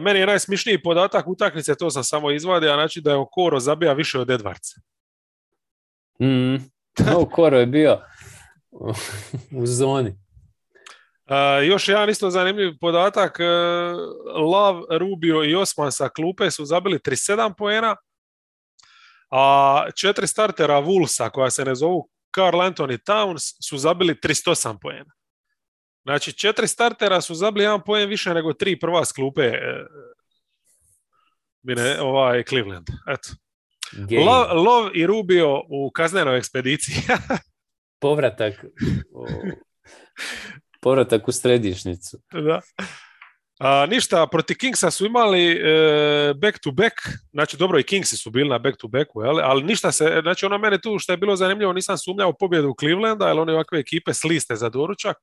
meni je najsmišniji podatak utakmice, to sam samo izvadio, znači da je Okoro zabija više od Edwardsa. Mm. Okoro je bio u zoni još jedan isto zanimljiv podatak, uh, Lav, Rubio i Osman sa klupe su zabili 37 poena, a četiri startera Vulsa koja se ne zovu Carl Anthony Towns su zabili 38 poena. Znači četiri startera su zabili jedan poen više nego tri prva s klupe e, mine, ovaj Cleveland. Eto. Lov, i Rubio u kaznenoj ekspediciji. Povratak Povratak u središnicu. Da. A, ništa, proti Kingsa su imali e, back to back, znači dobro i Kingsi su bili na back to backu, ali ništa se, znači ono mene tu što je bilo zanimljivo, nisam sumnjao u pobjedu Clevelanda, jer oni ovakve ekipe sliste za doručak,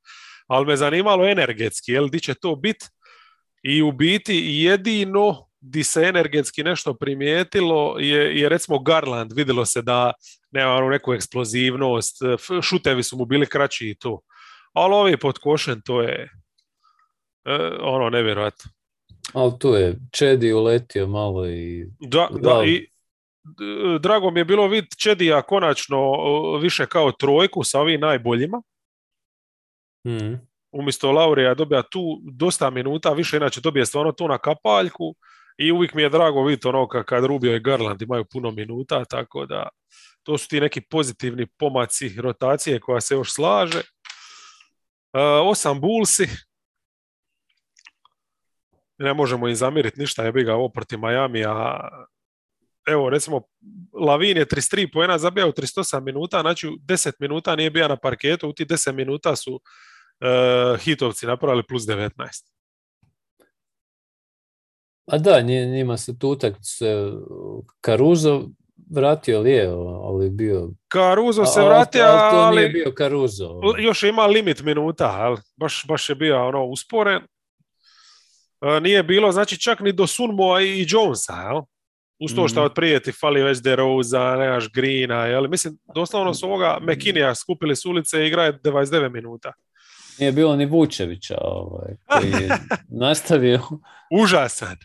ali me zanimalo energetski, jel, di će to biti i u biti jedino di se energetski nešto primijetilo je, je recimo Garland, vidjelo se da nema neku eksplozivnost, šutevi su mu bili kraći i to ali ovi pod košen to je e, ono nevjerojatno. Ali tu je Čedi uletio malo i... Da, da, i drago mi je bilo vid Čedija konačno više kao trojku sa ovim najboljima. Mm. Umjesto Laurija dobija tu dosta minuta, više inače dobije stvarno tu na kapaljku i uvijek mi je drago vidjeti ono kad Rubio i Garland imaju puno minuta, tako da to su ti neki pozitivni pomaci rotacije koja se još slaže. Uh, osam Bullsi, ne možemo im zamiriti ništa, je bi ga ovo protiv Miami, a evo recimo Lavin je 33 poena zabija u 38 minuta, znači 10 minuta nije bio na parketu, u ti 10 minuta su uh, hitovci napravili plus 19. A da, njima se tu utakmice Karuzo vratio li je, ali bio... Karuzo se vratio, ali, to nije bio Karuzo. Još ima limit minuta, ali baš, baš je bio ono usporen. E, nije bilo, znači čak ni do Sunmoa i Jonesa, jel? Uz to što mm. od prijeti fali već DeRosa, nemaš Greena, jel? Mislim, doslovno su ovoga McKinney skupili s ulice i igraje 29 minuta. Nije bilo ni Vučevića ovaj, koji je nastavio. užasan,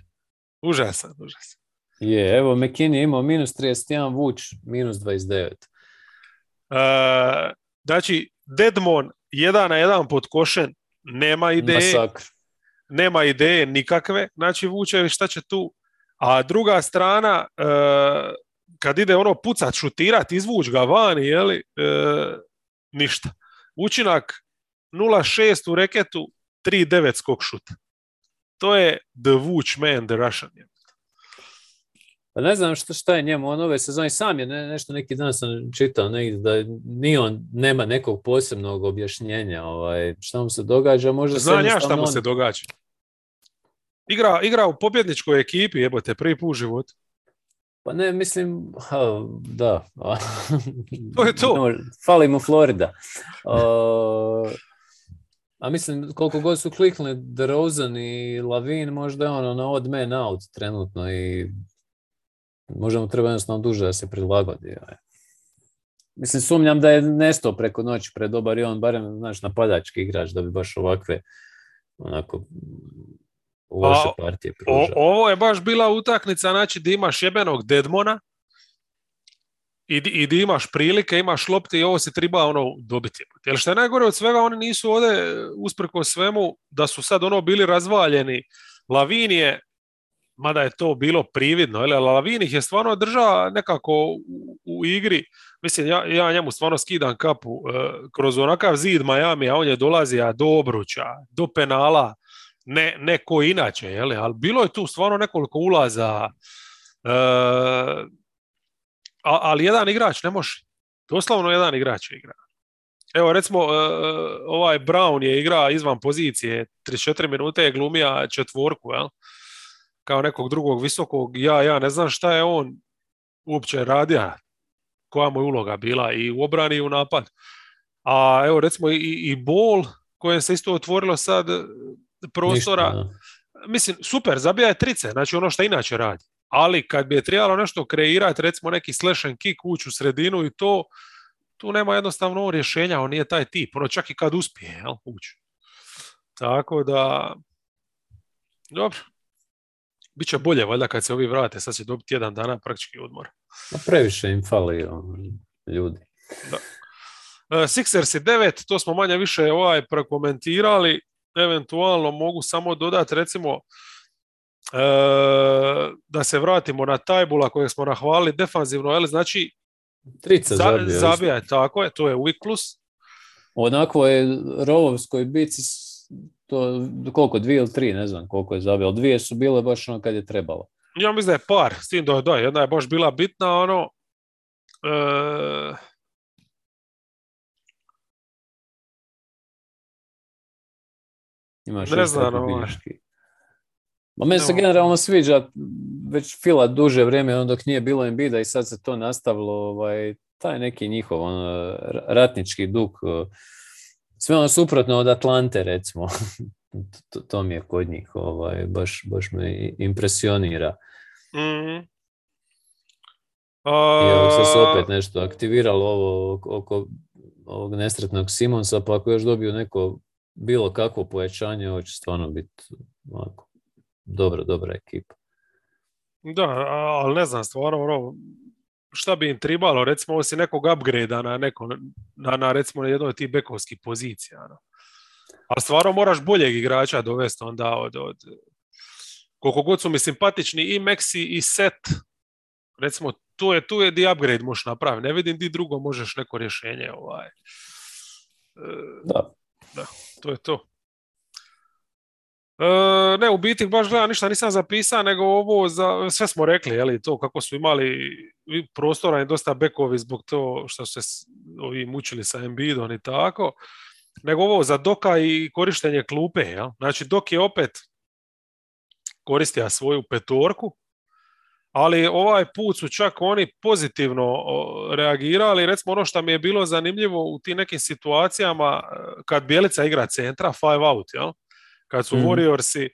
užasan, užasan. Je, evo McKinney imao minus 31, Vuč minus 29. Uh, znači, Deadmon jedan na jedan pod košen, nema ideje. Masakr. Nema ideje nikakve, znači Vučević šta će tu. A druga strana, uh, kad ide ono pucat, šutirat, izvuć ga vani, jeli, uh, ništa. Učinak 0.6 u reketu, 3.9 skok šut. To je the Vuč man, the Russian. Pa ne znam šta, šta je njemu on ove sezone, sam je ne, nešto neki dan sam čitao negdje da ni on nema nekog posebnog objašnjenja ovaj, šta mu se događa. Možda Znam ja šta mu se događa. Igra, igra u pobjedničkoj ekipi, jebote, prvi put u životu. Pa ne, mislim, ha, da. to je to. Fali mu Florida. A mislim, koliko god su kliknuli DeRozan i Lavin, možda je ono na odd man out trenutno i možda mu treba jednostavno duže da se prilagodi. Mislim, sumnjam da je nesto preko noći pred dobar i on, barem, znaš, napadački igrač, da bi baš ovakve, onako, loše partije pružao. ovo je baš bila utaknica, znači, da imaš jebenog Dedmona, i, i di imaš prilike, imaš lopte i ovo se treba ono dobiti. Jer što je najgore od svega, oni nisu ovdje usprko svemu da su sad ono bili razvaljeni. Lavinije, mada je to bilo prividno, ali Lavin ih je stvarno držao nekako u, igri. Mislim, ja, ja njemu stvarno skidam kapu uh, kroz onakav zid Miami, a on je dolazio do obruča, do penala, ne, neko inače, ali bilo je tu stvarno nekoliko ulaza, uh, ali jedan igrač ne može. Doslovno jedan igrač je igra. Evo recimo uh, ovaj Brown je igra izvan pozicije, 34 minute je glumija četvorku, jel? Kao nekog drugog visokog, ja, ja ne znam šta je on uopće radio, koja mu je uloga bila i u obrani i u napad. A evo recimo i, i bol kojem se isto otvorilo sad prostora, Ništa, mislim super, zabija je trice, znači ono što inače radi ali kad bi je trebalo nešto kreirati, recimo neki slash and kick, ući u sredinu i to, tu nema jednostavno rješenja, on nije taj tip, ono čak i kad uspije, jel, ući. Tako da, dobro, Biće bolje, valjda, kad se ovi vrate, sad će dobiti jedan dana praktički odmor. A previše im fali ono, ljudi. Da. Uh, Sixers 9, to smo manje više ovaj prokomentirali, eventualno mogu samo dodati recimo E, da se vratimo na Tajbula kojeg smo nahvalili defanzivno, ali znači Trica zabija, zabija je, tako je, to je weak plus. Onako je rovovskoj bici to koliko, dvije ili tri, ne znam koliko je zabio, dvije su bile baš ono kad je trebalo. Ja mislim da je par, s tim da, da jedna je baš bila bitna, ono, e... Imaš ne znam, ovaj. Ma meni se generalno sviđa već fila duže vrijeme, on dok nije bilo Embida i sad se to nastavilo, ovaj, taj neki njihov ono, ratnički duk, sve ono suprotno od Atlante recimo, to, to, mi je kod njih, ovaj, baš, baš me impresionira. Mm-hmm. I evo se opet nešto aktiviralo ovo oko ovog nesretnog Simonsa, pa ako još dobiju neko bilo kakvo pojačanje, ovo će stvarno biti ovako dobra, dobra ekipa. Da, ali ne znam, stvarno, ono, šta bi im tribalo, recimo osim nekog upgrade na, neko, na, na recimo na jednoj od tih bekovskih pozicija. Ono. Ali stvarno moraš boljeg igrača dovesti onda od, od koliko god su mi simpatični i Maxi i Set, recimo tu je, tu je di upgrade možeš napraviti. Ne vidim di drugo možeš neko rješenje. Ovaj. E, da. da, to je to. E, ne, u biti baš gledam ništa nisam zapisao, nego ovo za, sve smo rekli, jeli, to kako su imali prostora i dosta bekovi zbog to što se ovi mučili sa Embiidom i tako, nego ovo za Doka i korištenje klupe, jel? Znači Dok je opet koristio svoju petorku, ali ovaj put su čak oni pozitivno reagirali. Recimo ono što mi je bilo zanimljivo u tim nekim situacijama e, kad Bjelica igra centra, five out, jel? kad su mm. Warriorsi,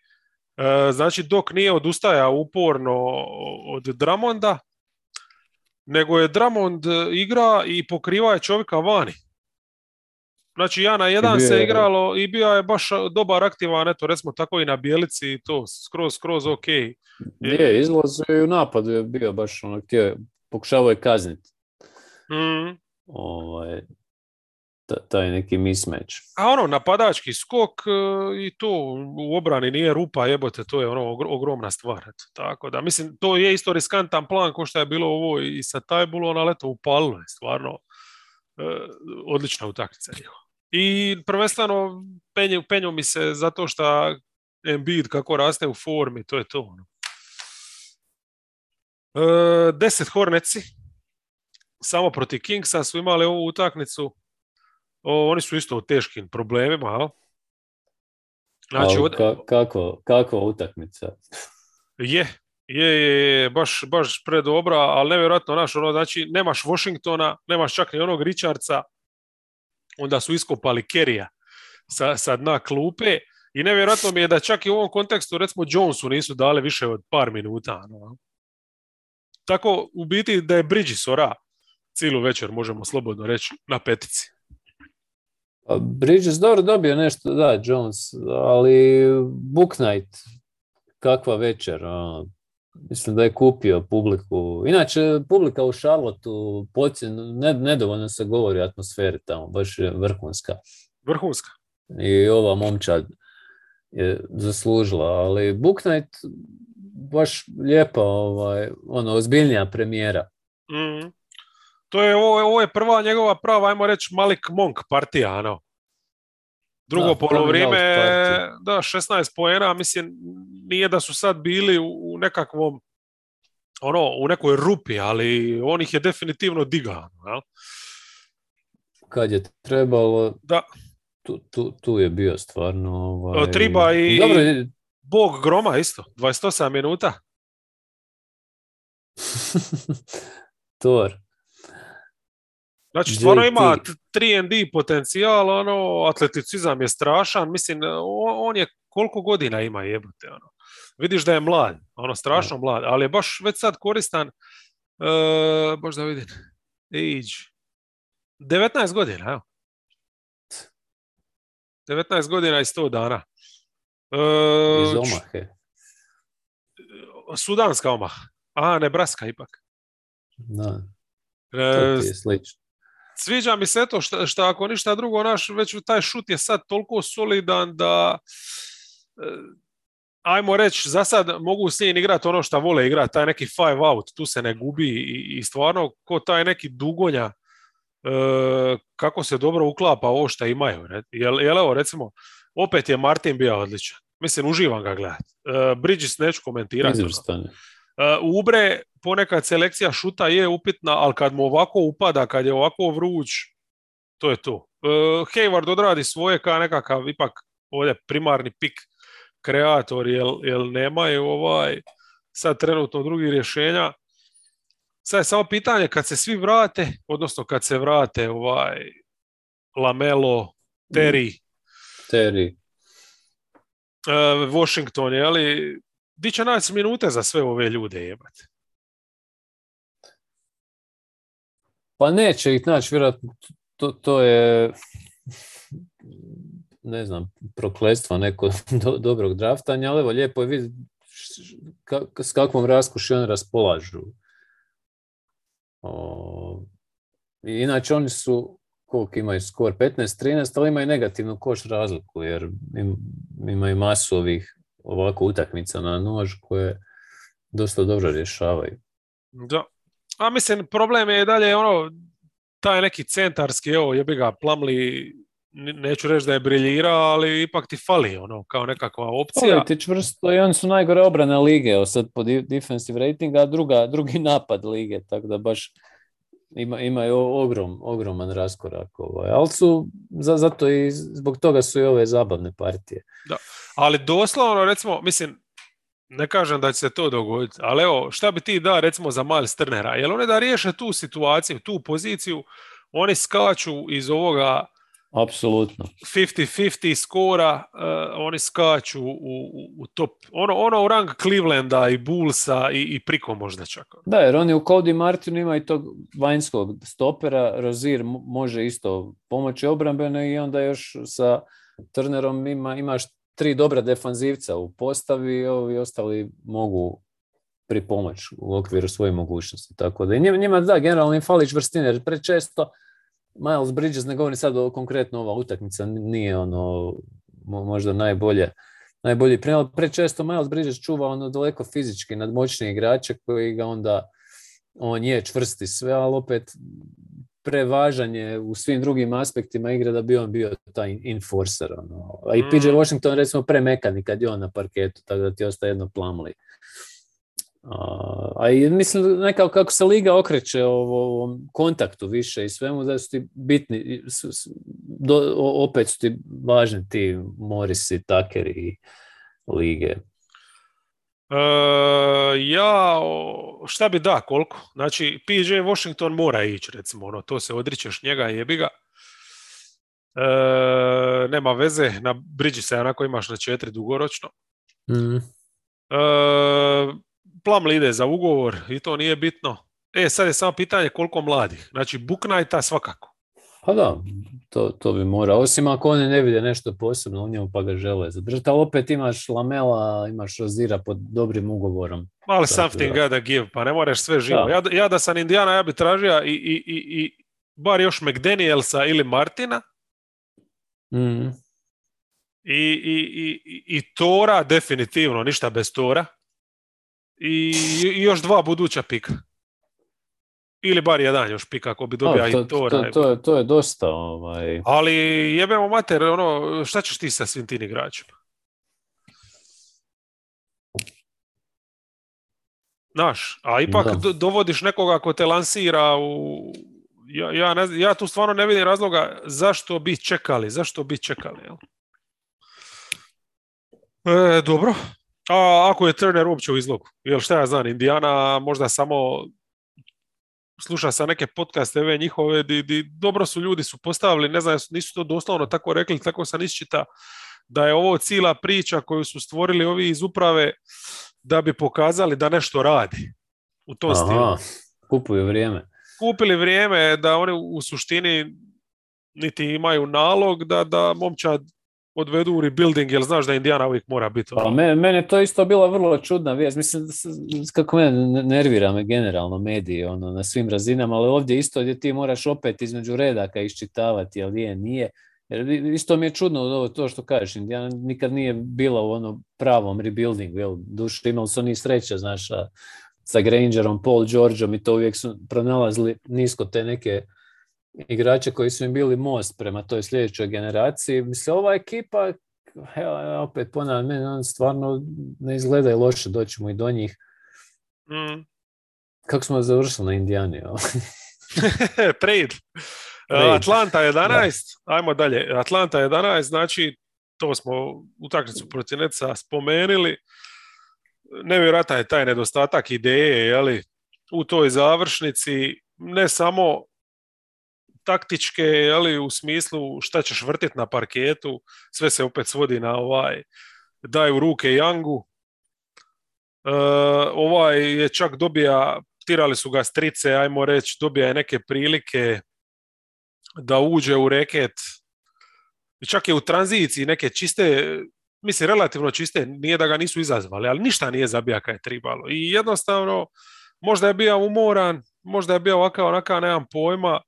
e, znači dok nije odustajao uporno od Dramonda, nego je Dramond igra i pokriva je čovjeka vani. Znači ja na jedan se igralo i bio je baš dobar aktivan, eto recimo tako i na bijelici i to skroz, skroz ok. Je, izlazio i u napadu je bio baš ono htio, pokušavao je kazniti. Mm. Ovaj, taj neki mismatch. A ono, napadački skok e, i to u obrani nije rupa, jebote, to je ono ogromna stvar. Tako da, mislim, to je isto riskantan plan ko što je bilo ovo i sa Tajbulom, ali eto, upalilo je stvarno e, odlična utakmica I prvenstveno penju, penju mi se zato što Embiid kako raste u formi, to je to. Ono. E, deset Horneci, samo protiv Kingsa su imali ovu utakmicu o, oni su isto u teškim problemima, al? Znači, od... kako, kako utakmica? Je, je, je, baš, baš predobra, ali nevjerojatno, naš, ono, znači, nemaš Washingtona, nemaš čak ni onog Richardsa, onda su iskopali Kerija sa, sa dna klupe i nevjerojatno mi je da čak i u ovom kontekstu, recimo, Jonesu nisu dali više od par minuta. No. Tako, u biti, da je Bridges ora cijelu večer, možemo slobodno reći, na petici. Pa Bridges dobro dobio nešto, da, Jones, ali Book Night, kakva večer, ono, mislim da je kupio publiku. Inače, publika u Charlotteu, ne, nedovoljno se govori o atmosferi tamo, baš je vrhunska. Vrhunska. I ova momčad je zaslužila, ali Book Night baš lijepa, ovaj, ono, ozbiljnija premijera. Mm to je, ovo, ovo je prva njegova prava, ajmo reći, Malik Monk partija, ano. Drugo da, polovrijeme, da, 16 poena, mislim, nije da su sad bili u, nekakvom, ono, u nekoj rupi, ali on ih je definitivno digao, ja? Kad je trebalo, da. Tu, tu, tu je bio stvarno... Ovaj... Triba i Dobro. Bog Groma isto, 28 minuta. Tor. Znači, stvarno ima 3D potencijal, ono, atleticizam je strašan, mislim, on je koliko godina ima jebote, ono. Vidiš da je mlad, ono, strašno mlad, ali je baš već sad koristan, uh, baš da vidim, age, 19 godina, evo. 19 godina i 100 dana. Uh, Iz Omahe. Sudanska Omaha. A, Nebraska ipak. Da. To ti je slično sviđa mi se to što, ako ništa drugo, naš već taj šut je sad toliko solidan da e, ajmo reći, za sad mogu s njim igrati ono što vole igrati, taj neki five out, tu se ne gubi i, i stvarno ko taj neki dugonja e, kako se dobro uklapa ovo što imaju. Ne? Jel, jel evo recimo, opet je Martin bio odličan. Mislim, uživam ga gledati. E, Bridges neću komentirati. Ono. E, Ubre, ponekad selekcija šuta je upitna, ali kad mu ovako upada, kad je ovako vruć, to je to. Uh, Hayward odradi svoje kao nekakav ipak ovdje primarni pik kreator, jel, jel nemaju ovaj sad trenutno drugih rješenja. Sad je samo pitanje kad se svi vrate, odnosno kad se vrate ovaj Lamelo, Terry, Terry. Uh, Washington, je li di će naći minute za sve ove ljude jebate? Pa neće ih naći, vjerojatno to, to je ne znam, prokletstvo neko do, dobrog draftanja, ali evo lijepo je vidjeti s kakvom raskuši oni raspolažu. O, inače oni su, koliko imaju skor, 15-13, ali imaju negativnu koš razliku, jer imaju masu ovih ovako utakmica na nož koje dosta dobro rješavaju. Da. A mislim, problem je dalje ono, taj neki centarski, evo, jebi ga, Plamli, neću reći da je briljira, ali ipak ti fali ono, kao nekakva opcija. Fali ti čvrsto i oni su najgore obrane lige, sad po defensive rating, a druga, drugi napad lige, tako da baš ima, imaju ogrom, ogroman raskorak. Ovaj. Ali su, za, zato i zbog toga su i ove zabavne partije. Da, ali doslovno, recimo, mislim, ne kažem da će se to dogoditi, ali evo, šta bi ti da recimo za Miles Turnera? Jel oni da riješe tu situaciju, tu poziciju, oni skaču iz ovoga Apsolutno. 50-50 skora, uh, oni skaču u, u, top, ono, ono u rang Clevelanda i Bullsa i, i priko možda čak. Da, jer oni u Cody Martinu imaju tog vanjskog stopera, Rozir može isto pomoći obrambeno i onda još sa Turnerom ima, imaš tri dobra defanzivca u postavi i ovi ostali mogu pripomoć u okviru svoje mogućnosti. Tako da njima, njima da, generalno im fali čvrstine, jer prečesto Miles Bridges, ne govorim sad o konkretno ova utakmica, nije ono možda najbolje najbolji primjer, prečesto Miles Bridges čuva ono daleko fizički nadmoćni igrače koji ga onda on je čvrsti sve, ali opet prevažan je u svim drugim aspektima igre da bi on bio taj enforcer. Ono. A i PJ mm. Washington recimo premekani kad je on na parketu, tako da ti ostaje jedno plamli. A i mislim nekako kako se liga okreće o ovom kontaktu više i svemu da su ti bitni, do, opet su ti važni ti Morisi, Tucker i lige. Uh, ja, šta bi da, koliko? Znači, PJ Washington mora ići, recimo, ono, to se odričeš njega i jebi ga. Uh, nema veze, na Bridži se onako imaš na četiri dugoročno. Mm. Uh, Plamli ide za ugovor i to nije bitno. E, sad je samo pitanje koliko mladih. Znači, Buknajta svakako. Pa da, to, to bi mora. Osim ako oni ne vide nešto posebno u njemu pa ga žele zadržati. Ali opet imaš Lamela, imaš Rozira pod dobrim ugovorom. Ali something gotta give, pa ne moraš sve živo. Ja, ja da sam Indijana, ja bi tražio i, i, i, i bar još McDanielsa ili Martina. Mm. I, i, i, i Tora, definitivno, ništa bez Tora i, još dva buduća pika. Ili bar jedan još pika ako bi dobija i to. To, to, je, to je dosta. Ovaj... Ali jebemo mater, ono, šta ćeš ti sa svim tim igračima? Znaš, a ipak dovodiš nekoga ko te lansira u... Ja, ja, ne, ja tu stvarno ne vidim razloga zašto bi čekali, zašto bi čekali, jel? E, dobro, a ako je Turner uopće u izlogu? Jel šta ja znam, Indiana možda samo sluša sa neke podcaste ove njihove, di, di, dobro su ljudi su postavili, ne znam, nisu to doslovno tako rekli, tako sam isčita da je ovo cijela priča koju su stvorili ovi iz uprave da bi pokazali da nešto radi u tom Aha, stilu. Kupuju vrijeme. Kupili vrijeme da oni u suštini niti imaju nalog da, da momčad odvedu u rebuilding, jer znaš da Indiana uvijek mora biti. Pa mene, mene to isto bila vrlo čudna vijest. Mislim, kako mene nervira me generalno mediji ono, na svim razinama, ali ovdje isto gdje ti moraš opet između redaka iščitavati, jel je, nije. Jer isto mi je čudno ovo to što kažeš, Indiana nikad nije bila u ono pravom rebuildingu, jel, duše imali su oni sreća, znaš, sa Grangerom, Paul Georgeom i to uvijek su pronalazili nisko te neke igrače koji su im bili most prema toj sljedećoj generaciji. Mislim, ova ekipa, evo, opet ponavljam, meni on stvarno ne izgleda loše, doćemo i do njih. Mm. Kako smo završili na Indijani? Trade. Atlanta 11, ajmo dalje. Atlanta 11, znači to smo utakmicu protiv Neca spomenuli. Nevjerojatan je taj nedostatak ideje, jeli, u toj završnici, ne samo taktičke, ali u smislu šta ćeš vrtiti na parketu, sve se opet svodi na ovaj daj u ruke Jangu. E, ovaj je čak dobija, tirali su ga strice, ajmo reći, dobija je neke prilike da uđe u reket. Čak je u tranziciji neke čiste mislim, relativno čiste, nije da ga nisu izazvali, ali ništa nije zabija kad je tribalo. I jednostavno, možda je bio umoran, možda je bio ovakav, onakav, nemam pojma,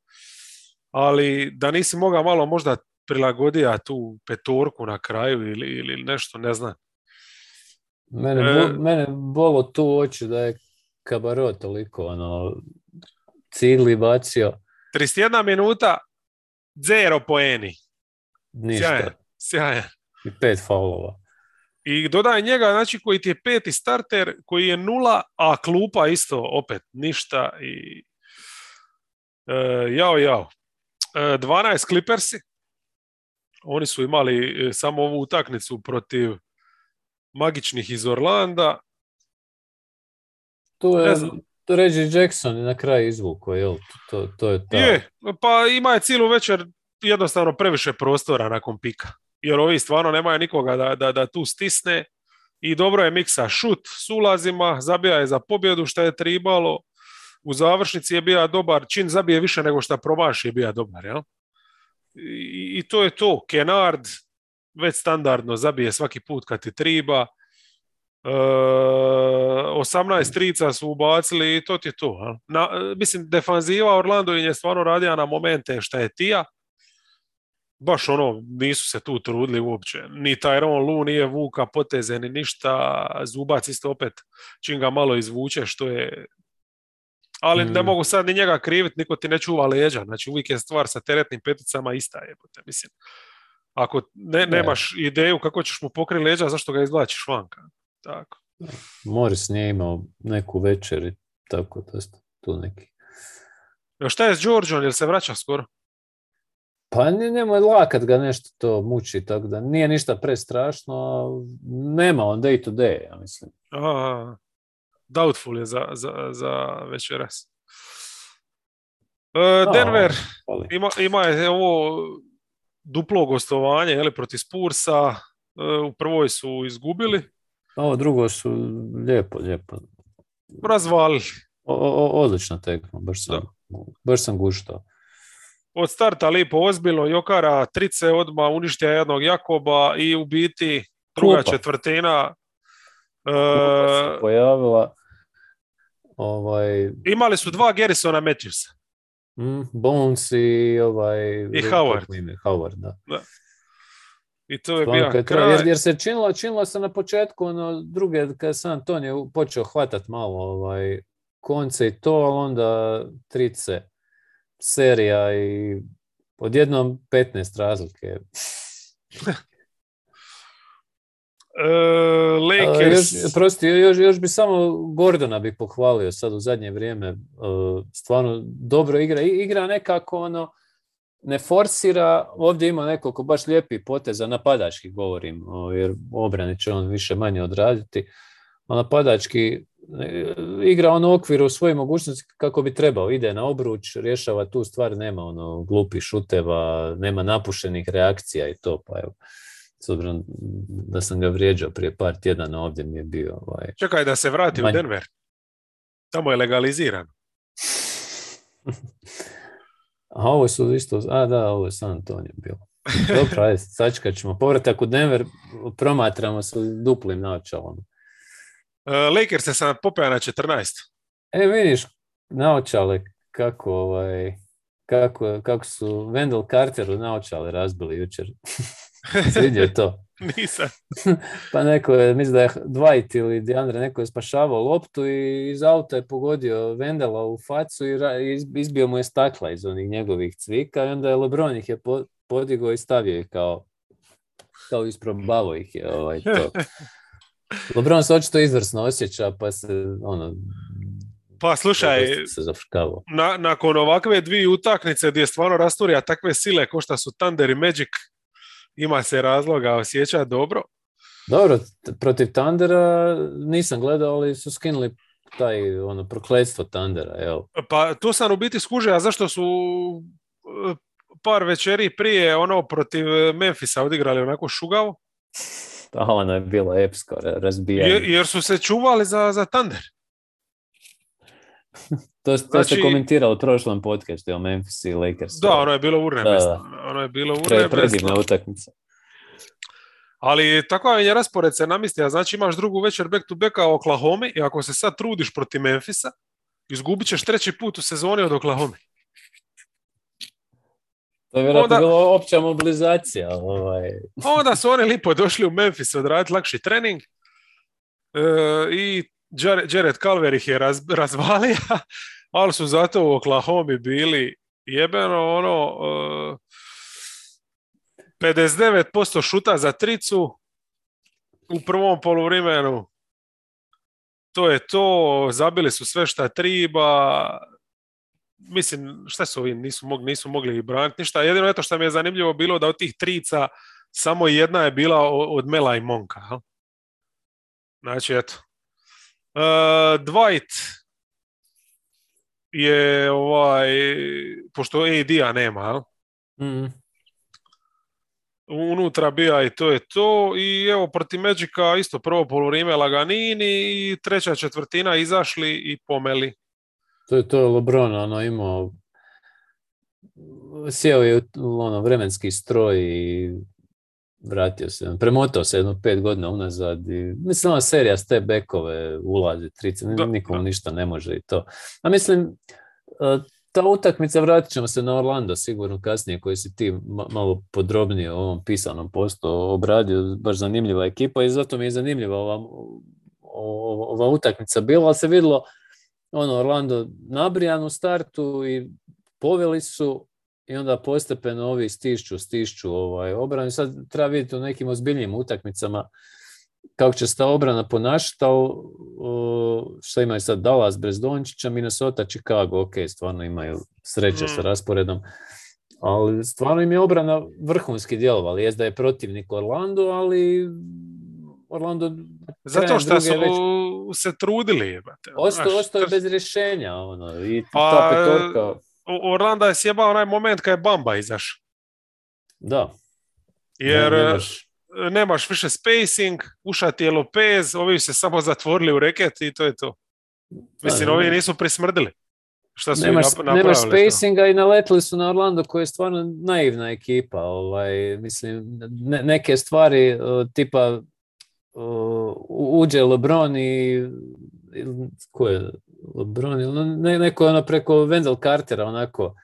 ali da nisi mogao malo možda prilagodija tu petorku na kraju ili, ili nešto, ne znam. Mene, E. bo- mene bolo tu oči da je Kabaro toliko ono, cigli bacio, 31 minuta, zero poeni. ništa. Sjajan, sjajan. I pet faulova. I dodaj njega, znači koji ti je peti starter, koji je nula, a klupa isto opet ništa i e, jao jao. E, 12 Clippersi, oni su imali e, samo ovu utakmicu protiv magičnih iz Orlanda. Tu je tu Reggie Jackson je na kraju izvukao, jel? To, to je ta. Je, pa ima je cijelu večer jednostavno previše prostora nakon pika. Jer ovi stvarno nemaju nikoga da, da, da tu stisne i dobro je miksa šut s ulazima, zabija je za pobjedu što je tribalo. U završnici je bio dobar, čin zabije više nego što promaši je bio dobar, jel? I, I to je to. Kenard već standardno zabije svaki put kad ti triba. E, 18 trica su ubacili i to ti je to. Na, mislim, defanziva Orlando je stvarno radija na momente šta je tija. Baš ono, nisu se tu trudili uopće. Ni Tyron Lu nije vuka poteze, ni ništa. Zubac isto opet, čim ga malo izvuče, što je... Ali ne Mm. mogu sad ni njega kriviti, niko ti ne čuva leđa. Znači, uvijek je stvar sa teretnim peticama ista je. Mislim, ako ne, nemaš ideju kako ćeš mu pokriti leđa, zašto ga izvlačiš vanka? Tako. Morris nije imao neku večer i tako da su tu neki. A Šta je s Đorđom, jel se vraća skoro? Pa ne, nemoj lakat ga nešto to muči, tako da nije ništa prestrašno, nema on day to day, ja mislim. A, doubtful je za, za, za večeras. E, Denver Ali, ima, ima je ovo duplo gostovanje je li, protiv Spursa. E, u prvoj su izgubili, ovo drugo su lijepo, lijepo. o- odlična tekma, baš sam, baš sam guštao. Od starta lipo ozbiljno, Jokara trice odmah uništja jednog Jakoba i u biti druga Klupa. četvrtina e, se pojavila ovaj, imali su dva Garrisona Matthewsa. mm, Bones i ovaj... I Howard. ime, Howard, da. I to je bio kraj. jer, jer se činilo, činilo se na početku, ono, druge, kad San Antonio počeo hvatat malo ovaj, konce i to, ali onda trice serija i odjednom 15 razlike. E, Lakers, Još, prosti, još, još bi samo Gordona bi pohvalio sad u zadnje vrijeme. e, Stvarno dobro igra. I- Igra nekako ono, ne forsira, ovdje ima nekoliko baš lijepih poteza, napadački govorim, jer u obrani će on više manje odraditi. A napadački e, igra ono u okviru svoje mogućnosti kako bi trebao. Ide na obruč, rješava tu stvar, nema ono glupih šuteva, nema napušenih reakcija i to, pa evo. S obzirom da sam ga vrijeđao prije par tjedana, ovdje mi je bio ovaj, čekaj da se vrati u Manje. Denver. Tamo je legaliziran. A ovo su isto, a da, ovo je San Antonio bilo. Dobro, ajde, sačekat ćemo. Povratak u Denver promatramo sa duplim naočalom. E, Lakers se sam popeo na 14. E, vidiš, naočale kako, ovaj, kako, kako su Wendell Carteru naočale razbili jučer. Svidio to. Nisam. Pa neko je, mislim da je Dwight ili DeAndre, neko je spašavao loptu i iz auta je pogodio Vendela u facu i izbio mu je stakla iz onih njegovih cvika i onda je LeBron ih je po- podigao i stavio ih kao, kao isprobavao ih je ovaj, to. LeBron se očito izvrsno osjeća pa se ono Pa slušaj, na, nakon ovakve dvije utakmice gdje stvarno rasturija takve sile ko što su Thunder i Magic, ima se razloga osjeća dobro. Dobro, protiv Tandera nisam gledao, ali su skinuli taj ono prokletstvo Tandera, evo. Pa tu sam u biti skužio, a zašto su e, par večeri prije ono protiv Memfisa odigrali onako šugavo, Pa ono je bilo epsko ra- razbijanje. jer, jer su se čuvali za, za Thunder. To, to se Znači- komentiralo u prošlom podcastu o Memphis i Lakers. Da, ono je bilo. Da, Ono je bilo urnebesno. predivna utakmica. Ali takav je raspored se namistija, znači imaš drugu večer back to backa u Oklahoma i ako se sad trudiš protiv Memfisa, izgubit ćeš treći put u sezoni od Oklahoma. To je vjerojatno onda, bila opća mobilizacija. Ovaj. Onda su oni lipo došli u Memphis odraditi lakši trening e, i Jared, Calver ih je raz, razvalio, ali su zato u Oklahoma bili jebeno ono e, 59% šuta za tricu u prvom poluvremenu. To je to, zabili su sve šta triba. Mislim, šta su ovi, nisu mogli, nisu mogli braniti ništa. Jedino eto što mi je zanimljivo bilo da od tih trica samo jedna je bila od Mela i Monka. Znači, eto. Uh, Dwight je ovaj, pošto AD-a nema, jel? Mm unutra bija i to je to i evo protiv Magica isto prvo polurime Laganini i treća četvrtina izašli i pomeli. To je to Lebron ono imao sjeo je ono vremenski stroj i vratio se, premotao se jedno pet godina unazad i mislim ova serija s te bekove ulazi, trice, nikomu ništa ne može i to. A mislim, ta utakmica, vratit ćemo se na Orlando sigurno kasnije koji si ti malo podrobnije u ovom pisanom postu obradio, baš zanimljiva ekipa i zato mi je zanimljiva ova, ova utakmica bila, ali se vidjelo ono, Orlando nabrijan u startu i poveli su i onda postepeno ovi stišću, stišću ovaj, obranu. Sad treba vidjeti u nekim ozbiljnijim utakmicama kako će se ta obrana ponašati, što imaju sad Dallas bez Dončića, Minnesota, Chicago, ok, stvarno imaju sreće sa mm. rasporedom, ali stvarno im je obrana vrhunski djelovali, jest da je protivnik Orlando, ali Orlando... Zato što su već... se trudili. Ostao, ostao je bez rješenja. Ono, i pa, ta petorka... Orlando je sjebao onaj moment kad je Bamba izašao. Da. Jer... Ne, nemaš više spacing, uša ti je Lopez, ovi se samo zatvorili u reket i to je to. Mislim, ovi nisu prismrdili. Šta su nemaš, nemaš spacinga i naletili su na Orlando koja je stvarno naivna ekipa. Ovaj, mislim, neke stvari tipa uh, uđe Lebron i ko je Lebron ne, neko ono preko Wendell Cartera onako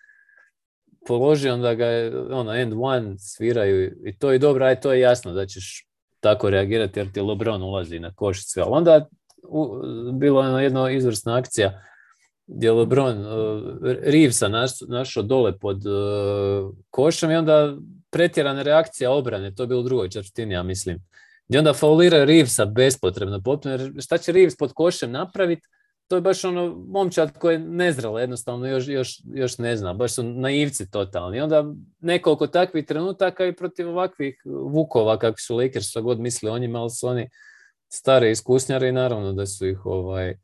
položi, onda ga ono, end one sviraju i to je dobro, aj to je jasno da ćeš tako reagirati jer ti LeBron ulazi na koš sve. Ali onda u, bilo je jedna izvrsna akcija gdje LeBron uh, Reevesa naš, našao dole pod uh, košom i onda pretjerana reakcija obrane, to je bilo u drugoj četvrtini, ja mislim. Gdje onda faulira Reevesa bespotrebno, potpuno, jer šta će Reeves pod košem napraviti to je baš ono momčad koji je nezrela, jednostavno još, još, još ne zna, baš su naivci totalni. Onda nekoliko takvih trenutaka i protiv ovakvih vukova kakvi su Lakers, što god misli o njima, ali su oni stare iskusnjare i naravno da su ih ovaj,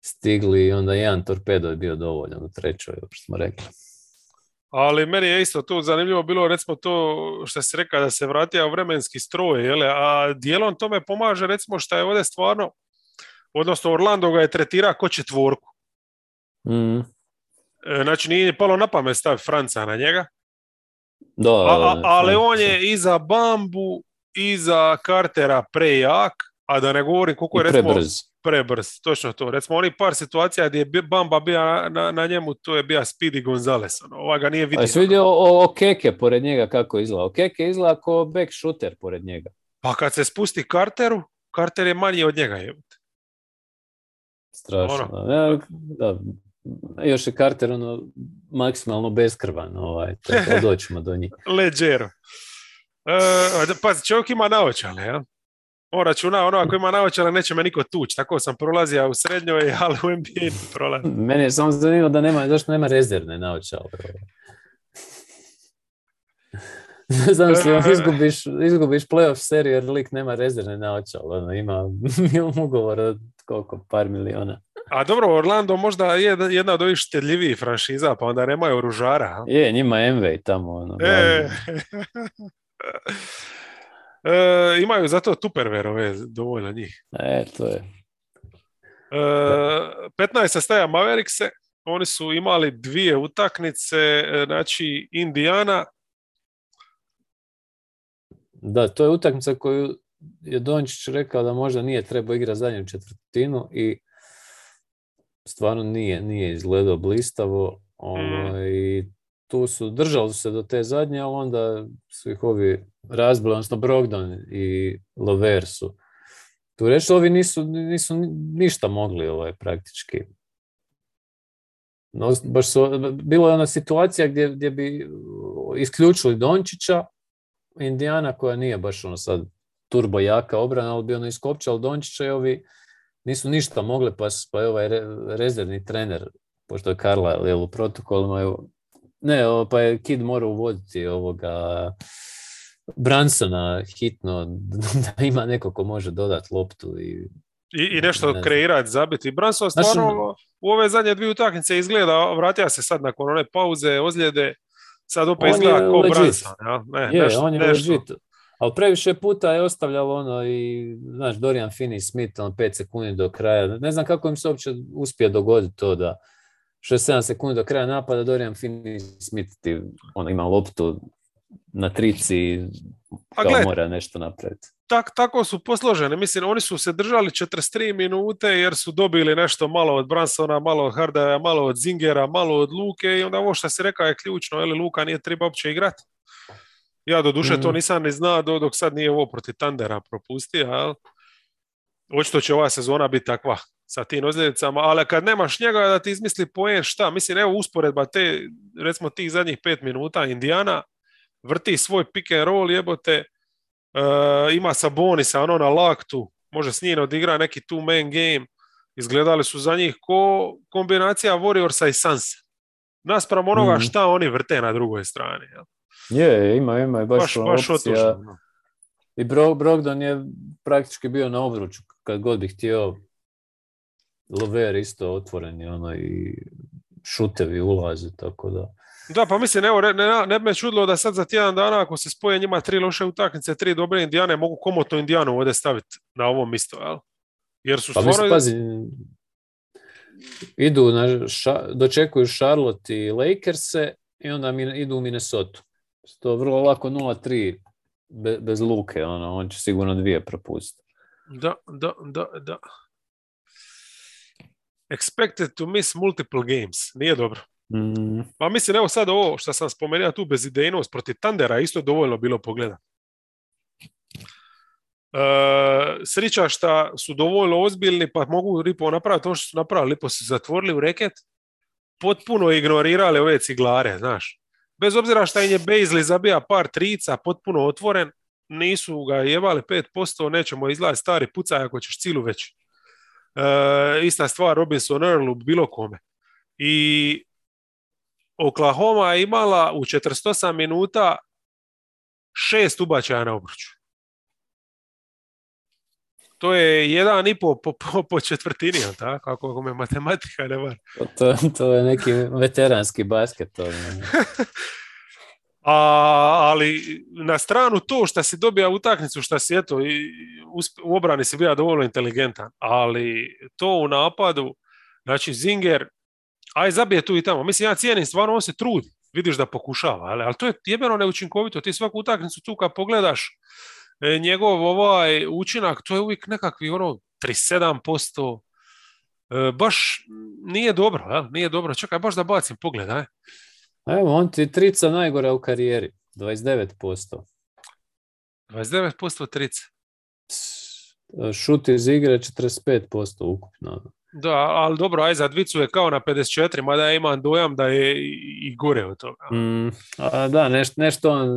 stigli i onda jedan torpedo je bio dovoljan u trećoj, što smo rekli. Ali meni je isto tu zanimljivo bilo recimo to što se rekao da se vratio vremenski stroj, jele? a dijelom tome pomaže recimo što je ovdje stvarno odnosno Orlando ga je tretirao ko četvorku. Mm. E, znači nije palo na pamet stav Franca na njega. Da, a, ali on je iza Bambu, iza Cartera prejak, a da ne govorim koliko je recimo prebrz. prebrz. Točno to. Recimo oni par situacija gdje je Bamba bio na, na, njemu, to je bio Speedy Gonzales. Ono, ova ga nije vidio. A jesi vidio o, o Keke pored njega kako izgleda? O Keke izgleda kao back shooter pored njega. Pa kad se spusti Carteru, Carter je manji od njega. Je. Strašno. Ono. Ja, da, još je Carter ono maksimalno beskrvan, ovaj, tako doćemo do njih. Leđero. E, pazi, čovjek ima naočale, ja? On računa, ono, ako ima naočale, neće me niko tući. Tako sam prolazio u srednjoj, ali u NBA prolazio. Meni je samo zanimljivo da nema, zašto nema rezervne naočale. Znam se, izgubiš, izgubiš playoff seriju jer lik nema rezervne naočale. Ono, ima, ugovor od koliko, par miliona. A dobro, Orlando možda je jedna od ovih štedljivijih franšiza, pa onda nemaju oružara. Je, njima MV tamo. Ono, e. e, imaju zato Tupperware dovoljno njih. E, to je. E, 15. staja Maverickse, oni su imali dvije utakmice, e, znači Indiana Da, to je utakmica koju je Dončić rekao da možda nije trebao igrati zadnju četvrtinu i stvarno nije, nije izgledao blistavo. I tu su, držali se do te zadnje, ali onda su ih ovi razbili, odnosno Brogdon i Lover su tu reći, ovi nisu, nisu ništa mogli ovaj, praktički. No, baš su, bila je ona situacija gdje, gdje bi isključili Dončića, Indijana koja nije baš ono sad turbo jaka obrana, ali bi ono iskopčali Dončića i ovi nisu ništa mogli, pa, pa je ovaj rezervni trener, pošto je Karla u protokolima, ne, pa je Kid morao uvoditi ovoga Bransona hitno, da ima neko ko može dodati loptu i i, i nešto ne kreirati, zabiti. Branson stvarno u ove zadnje dvije utakmice izgleda, vratio se sad nakon one pauze, ozljede, sad opet izgleda kao Branson. Ja? Ne, je, on je nešto. legit. Ali previše puta je ostavljalo ono i, znaš, Dorian Finney-Smith, on 5 sekundi do kraja. Ne znam kako im se uopće uspije dogoditi to da 6-7 sekundi do kraja napada Dorian Finney-Smith ti, ono, ima loptu na trici kao gled, mora nešto napraviti. Tak, tako su posložene. Mislim, oni su se držali 43 minute jer su dobili nešto malo od Bransona, malo od Hardaja, malo od Zingera, malo od Luke i onda ovo što se rekao je ključno, ali Luka nije treba uopće igrati. Ja do duše to mm. nisam ni znao dok sad nije ovo protiv Tandera propustio, ali očito će ova sezona biti takva sa tim ozljedicama, ali kad nemaš njega da ti izmisli poen šta, mislim evo usporedba te, recimo tih zadnjih pet minuta Indijana, vrti svoj pick and roll, jebote, uh, ima Sabonisa, ono na laktu, može s njim odigra neki two man game, izgledali su za njih ko kombinacija Warriorsa i Sansa. Naspram onoga mm. šta oni vrte na drugoj strani. Jel? Je, ima, ima, baš, baš, baš opcija. Ono. I Bro, Brogdon je praktički bio na obruču kad god bi htio. Lover isto otvoren je ono i šutevi ulaze, tako da. Da, pa mislim, evo, ne, ne, ne bi me čudilo da sad za tjedan dana, ako se spoje njima tri loše utakmice, tri dobre indijane, mogu komotno indijanu ovdje staviti na ovom isto, jel? Jer su pa stvarno... pazi, idu na, ša, dočekuju Charlotte i Lakers-e i onda mi, idu u Minnesota. To vrlo lako 0-3 be, bez luke, ono, on će sigurno dvije propustiti. Da, da, da, da. Expected to miss multiple games. Nije dobro. Mm. Pa mislim, evo sad ovo što sam spomenuo tu bezidejnost protiv Tandera isto dovoljno bilo pogleda. E, srića što su dovoljno ozbiljni pa mogu Ripo napraviti to što su napravili. Lipo su zatvorili u reket, potpuno ignorirali ove ciglare, znaš. Bez obzira što im je Bezli zabija par trica, potpuno otvoren, nisu ga jevali 5%, nećemo izgledati stari pucaj ako ćeš cilu već. E, ista stvar Robinson Earlu, bilo kome. I Oklahoma je imala u 48 minuta šest ubačaja na obruču. To je jedan i po, po, po, četvrtini, tako? Ako me matematika ne var. To, to je neki veteranski basket. To A, ali na stranu to što si dobija utakmicu, što si eto, i u obrani si bio dovoljno inteligentan, ali to u napadu, znači Zinger aj zabije tu i tamo. Mislim, ja cijenim, stvarno on se trudi. Vidiš da pokušava, ali, ali to je jebeno neučinkovito. Ti svaku utakmicu tu kad pogledaš njegov ovaj učinak, to je uvijek nekakvi ono 37%. E, baš nije dobro, jel? nije dobro. Čekaj, baš da bacim pogled, aj. Evo, on ti trica najgore u karijeri, 29%. 29% trica. Šut iz igre 45% ukupno. Da, ali dobro, aj za dvicu je kao na 54, mada ja imam dojam da je i gore od toga. Mm, a da, nešto, nešto on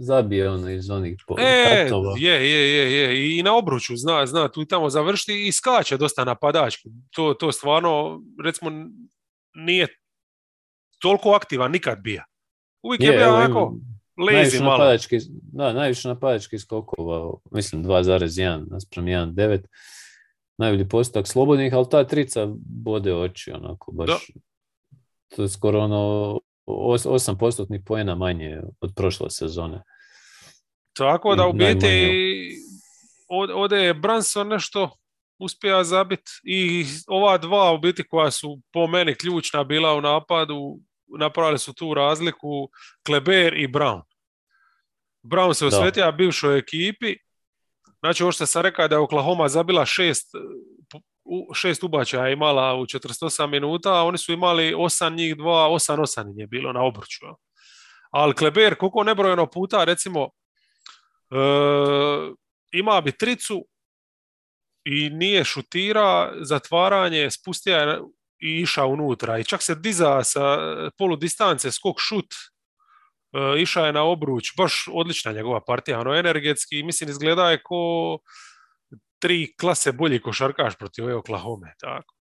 zabije ono iz onih e, je, je, je, je, i na obruču zna, zna tu i tamo završiti i skače dosta napadački. To, to stvarno, recimo, nije toliko aktivan nikad bija. Uvijek je, je bio onako lazy malo. Napadački, da, najviše napadački skokova, mislim 2,1 naspram 1,9 najbolji postotak slobodnih, ali ta trica bode oči, onako, baš. To je skoro ono 8 postotnih poena manje od prošle sezone. Tako da u biti ovdje je Branson nešto uspija zabiti i ova dva u biti koja su po meni ključna bila u napadu, napravili su tu razliku Kleber i Brown. Brown se Da. osvetio bivšoj ekipi. Znači, ovo što sam rekao da je Oklahoma zabila šest, u- šest ubačaja imala u 48 minuta, a oni su imali 8 njih, 2, 8, 8 im je bilo na obruču. Ali Kleber, koliko nebrojeno puta, recimo, e, ima bi tricu i nije šutira, zatvaranje, spustio je i išao unutra. I čak se diza sa polu distance, skok šut, išao je na obruč, baš odlična njegova partija, ono energetski, mislim izgleda je ko tri klase bolji košarkaš protiv ove Oklahoma, tako.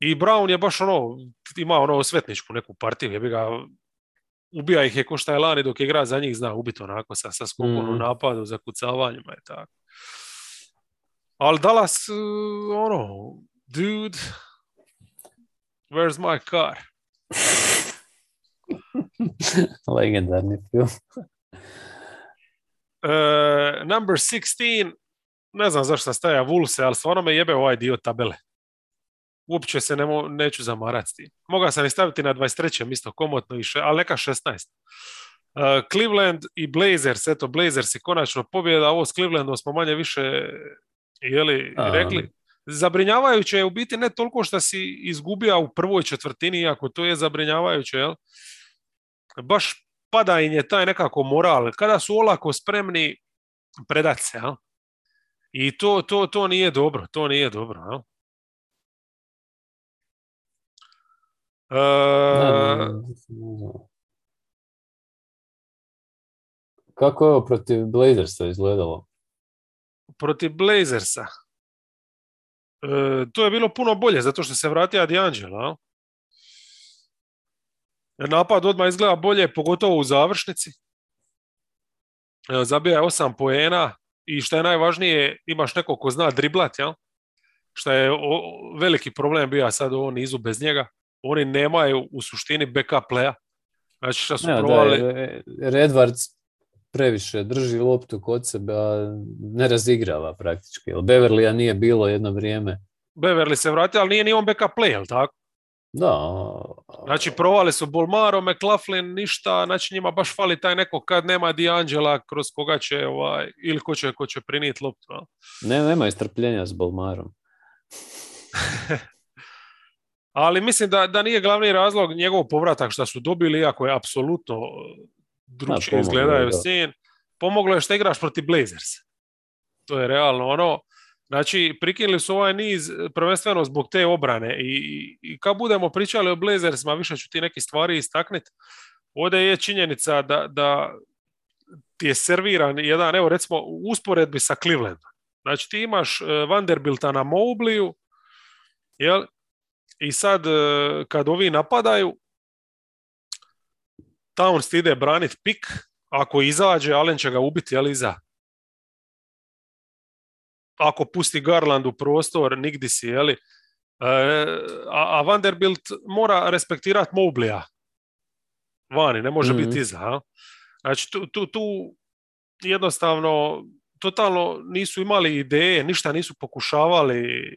I Brown je baš ono, ima ono svetničku neku partiju, je ga ubija ih je ko šta je lani dok je igra za njih zna ubiti onako sa, sa skokom u Mhm. napadu, zakucavanjima i tako. Ali Dallas, uh, ono, dude, where's my car? Legendarni film. Uh, number 16, ne znam zašto sam staja Wolves, ali stvarno me jebe ovaj dio tabele. Uopće se ne mo- neću zamarati. Mogao sam i staviti na 23. isto komotno, i še, ali neka 16. Uh, Cleveland i Blazers, eto Blazers i konačno pobjeda, ovo s Clevelandom smo manje više jeli, A. rekli. Zabrinjavajuće je u biti ne toliko što si izgubio u prvoj četvrtini, iako to je zabrinjavajuće, jel? Baš pada im je taj nekako moral, kada su olako spremni predat se, jel? I to, to, to nije dobro, to nije dobro, jel? E. Kako je ovo protiv Blazersa izgledalo? protiv Blazersa. E, to je bilo puno bolje, zato što se vratio D'Angelo, jel? Napad odmah izgleda bolje, pogotovo u završnici. E, Zabija je osam poena i što je najvažnije, imaš nekog ko zna driblat, jel? Što je o- veliki problem bio sad u ovom nizu bez njega. Oni nemaju u suštini backup playa. Znači što su Ne, da, provali... je- Redvards previše drži loptu kod sebe, a ne razigrava praktički. Jer Beverlija nije bilo jedno vrijeme. Beverly se vratio, ali nije ni on backup play, jel tako? Da, Znači, provali su Bolmaro, McLaughlin, ništa, znači njima baš fali taj neko kad nema D'Angela kroz koga će, ovaj, ili ko će, ko će prinijeti loptu. jel? ne, nema strpljenja s Bolmarom. Ali mislim da, da nije glavni razlog njegov povratak što su dobili, iako je apsolutno drugčije pomoglo je, izgledaju da. sin. Pomoglo je što igraš protiv Blazers. To je realno ono. Znači, prikinuli su ovaj niz prvenstveno zbog te obrane i, i, kad budemo pričali o Blazersima, više ću ti neke stvari istakniti. Ovdje je činjenica da, da ti je serviran jedan, evo recimo u usporedbi sa Clevelandom. Znači ti imaš eh, Vanderbilta na Mobliju, jel? I sad eh, kad ovi napadaju, Towns ide branit pik, ako izađe, Allen će ga ubiti, jel iza? Ako pusti Garland u prostor, nigdi si, jeli? E, a, a Vanderbilt mora respektirati Moblija. Vani, ne može Mhm. biti iza. a? Znači, tu, tu, tu jednostavno totalno nisu imali ideje, ništa nisu pokušavali.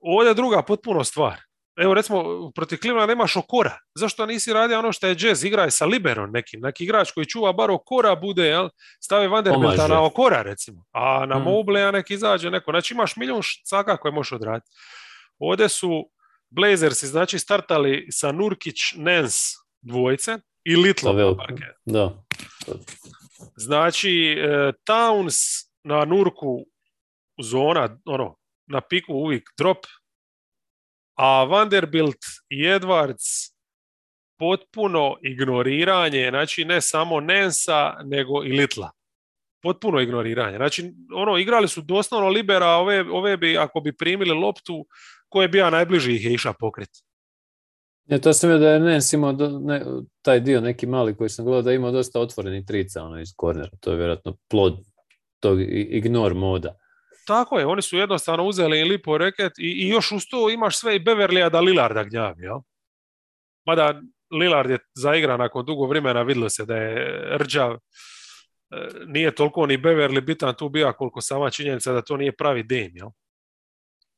Ovdje je druga potpuno stvar. Evo recimo, protiv Clevelanda imaš Okora. Zašto nisi radio ono što je Jazz? Igraj sa Liberom nekim. Neki igrač koji čuva bar Okora bude, jel? Stavi Vanderbilta na Okora recimo. A na Mm. Moblea nek izađe neko. Znači imaš milijun caka koje možeš odraditi. Ovdje su Blazersi znači startali sa Nurkić, Nens dvojce i Little na. Da. Znači, e, Towns na Nurku zona, ono, na piku uvijek drop, a Vanderbilt i Edwards potpuno ignoriranje, znači ne samo Nensa, nego i Litla. Potpuno ignoriranje. Znači, ono, igrali su doslovno libera, a ove, ove bi, ako bi primili loptu, ko je bio najbliži ih je išao pokrit. Ja, to sam da je Nens imao do- ne, taj dio neki mali koji sam gledao da je imao dosta otvorenih trica ono, iz kornera. To je vjerojatno plod tog i- ignore moda. Tako je, oni su jednostavno uzeli lipo reket i, i još uz to imaš sve i Beverlija da Lillarda gnjavi, jel? Mada Lillard je zaigran nakon dugo vremena, vidjelo se da je rđav. E, Nije toliko ni Beverly bitan tu bio koliko sama činjenica da to nije pravi Dame, jel?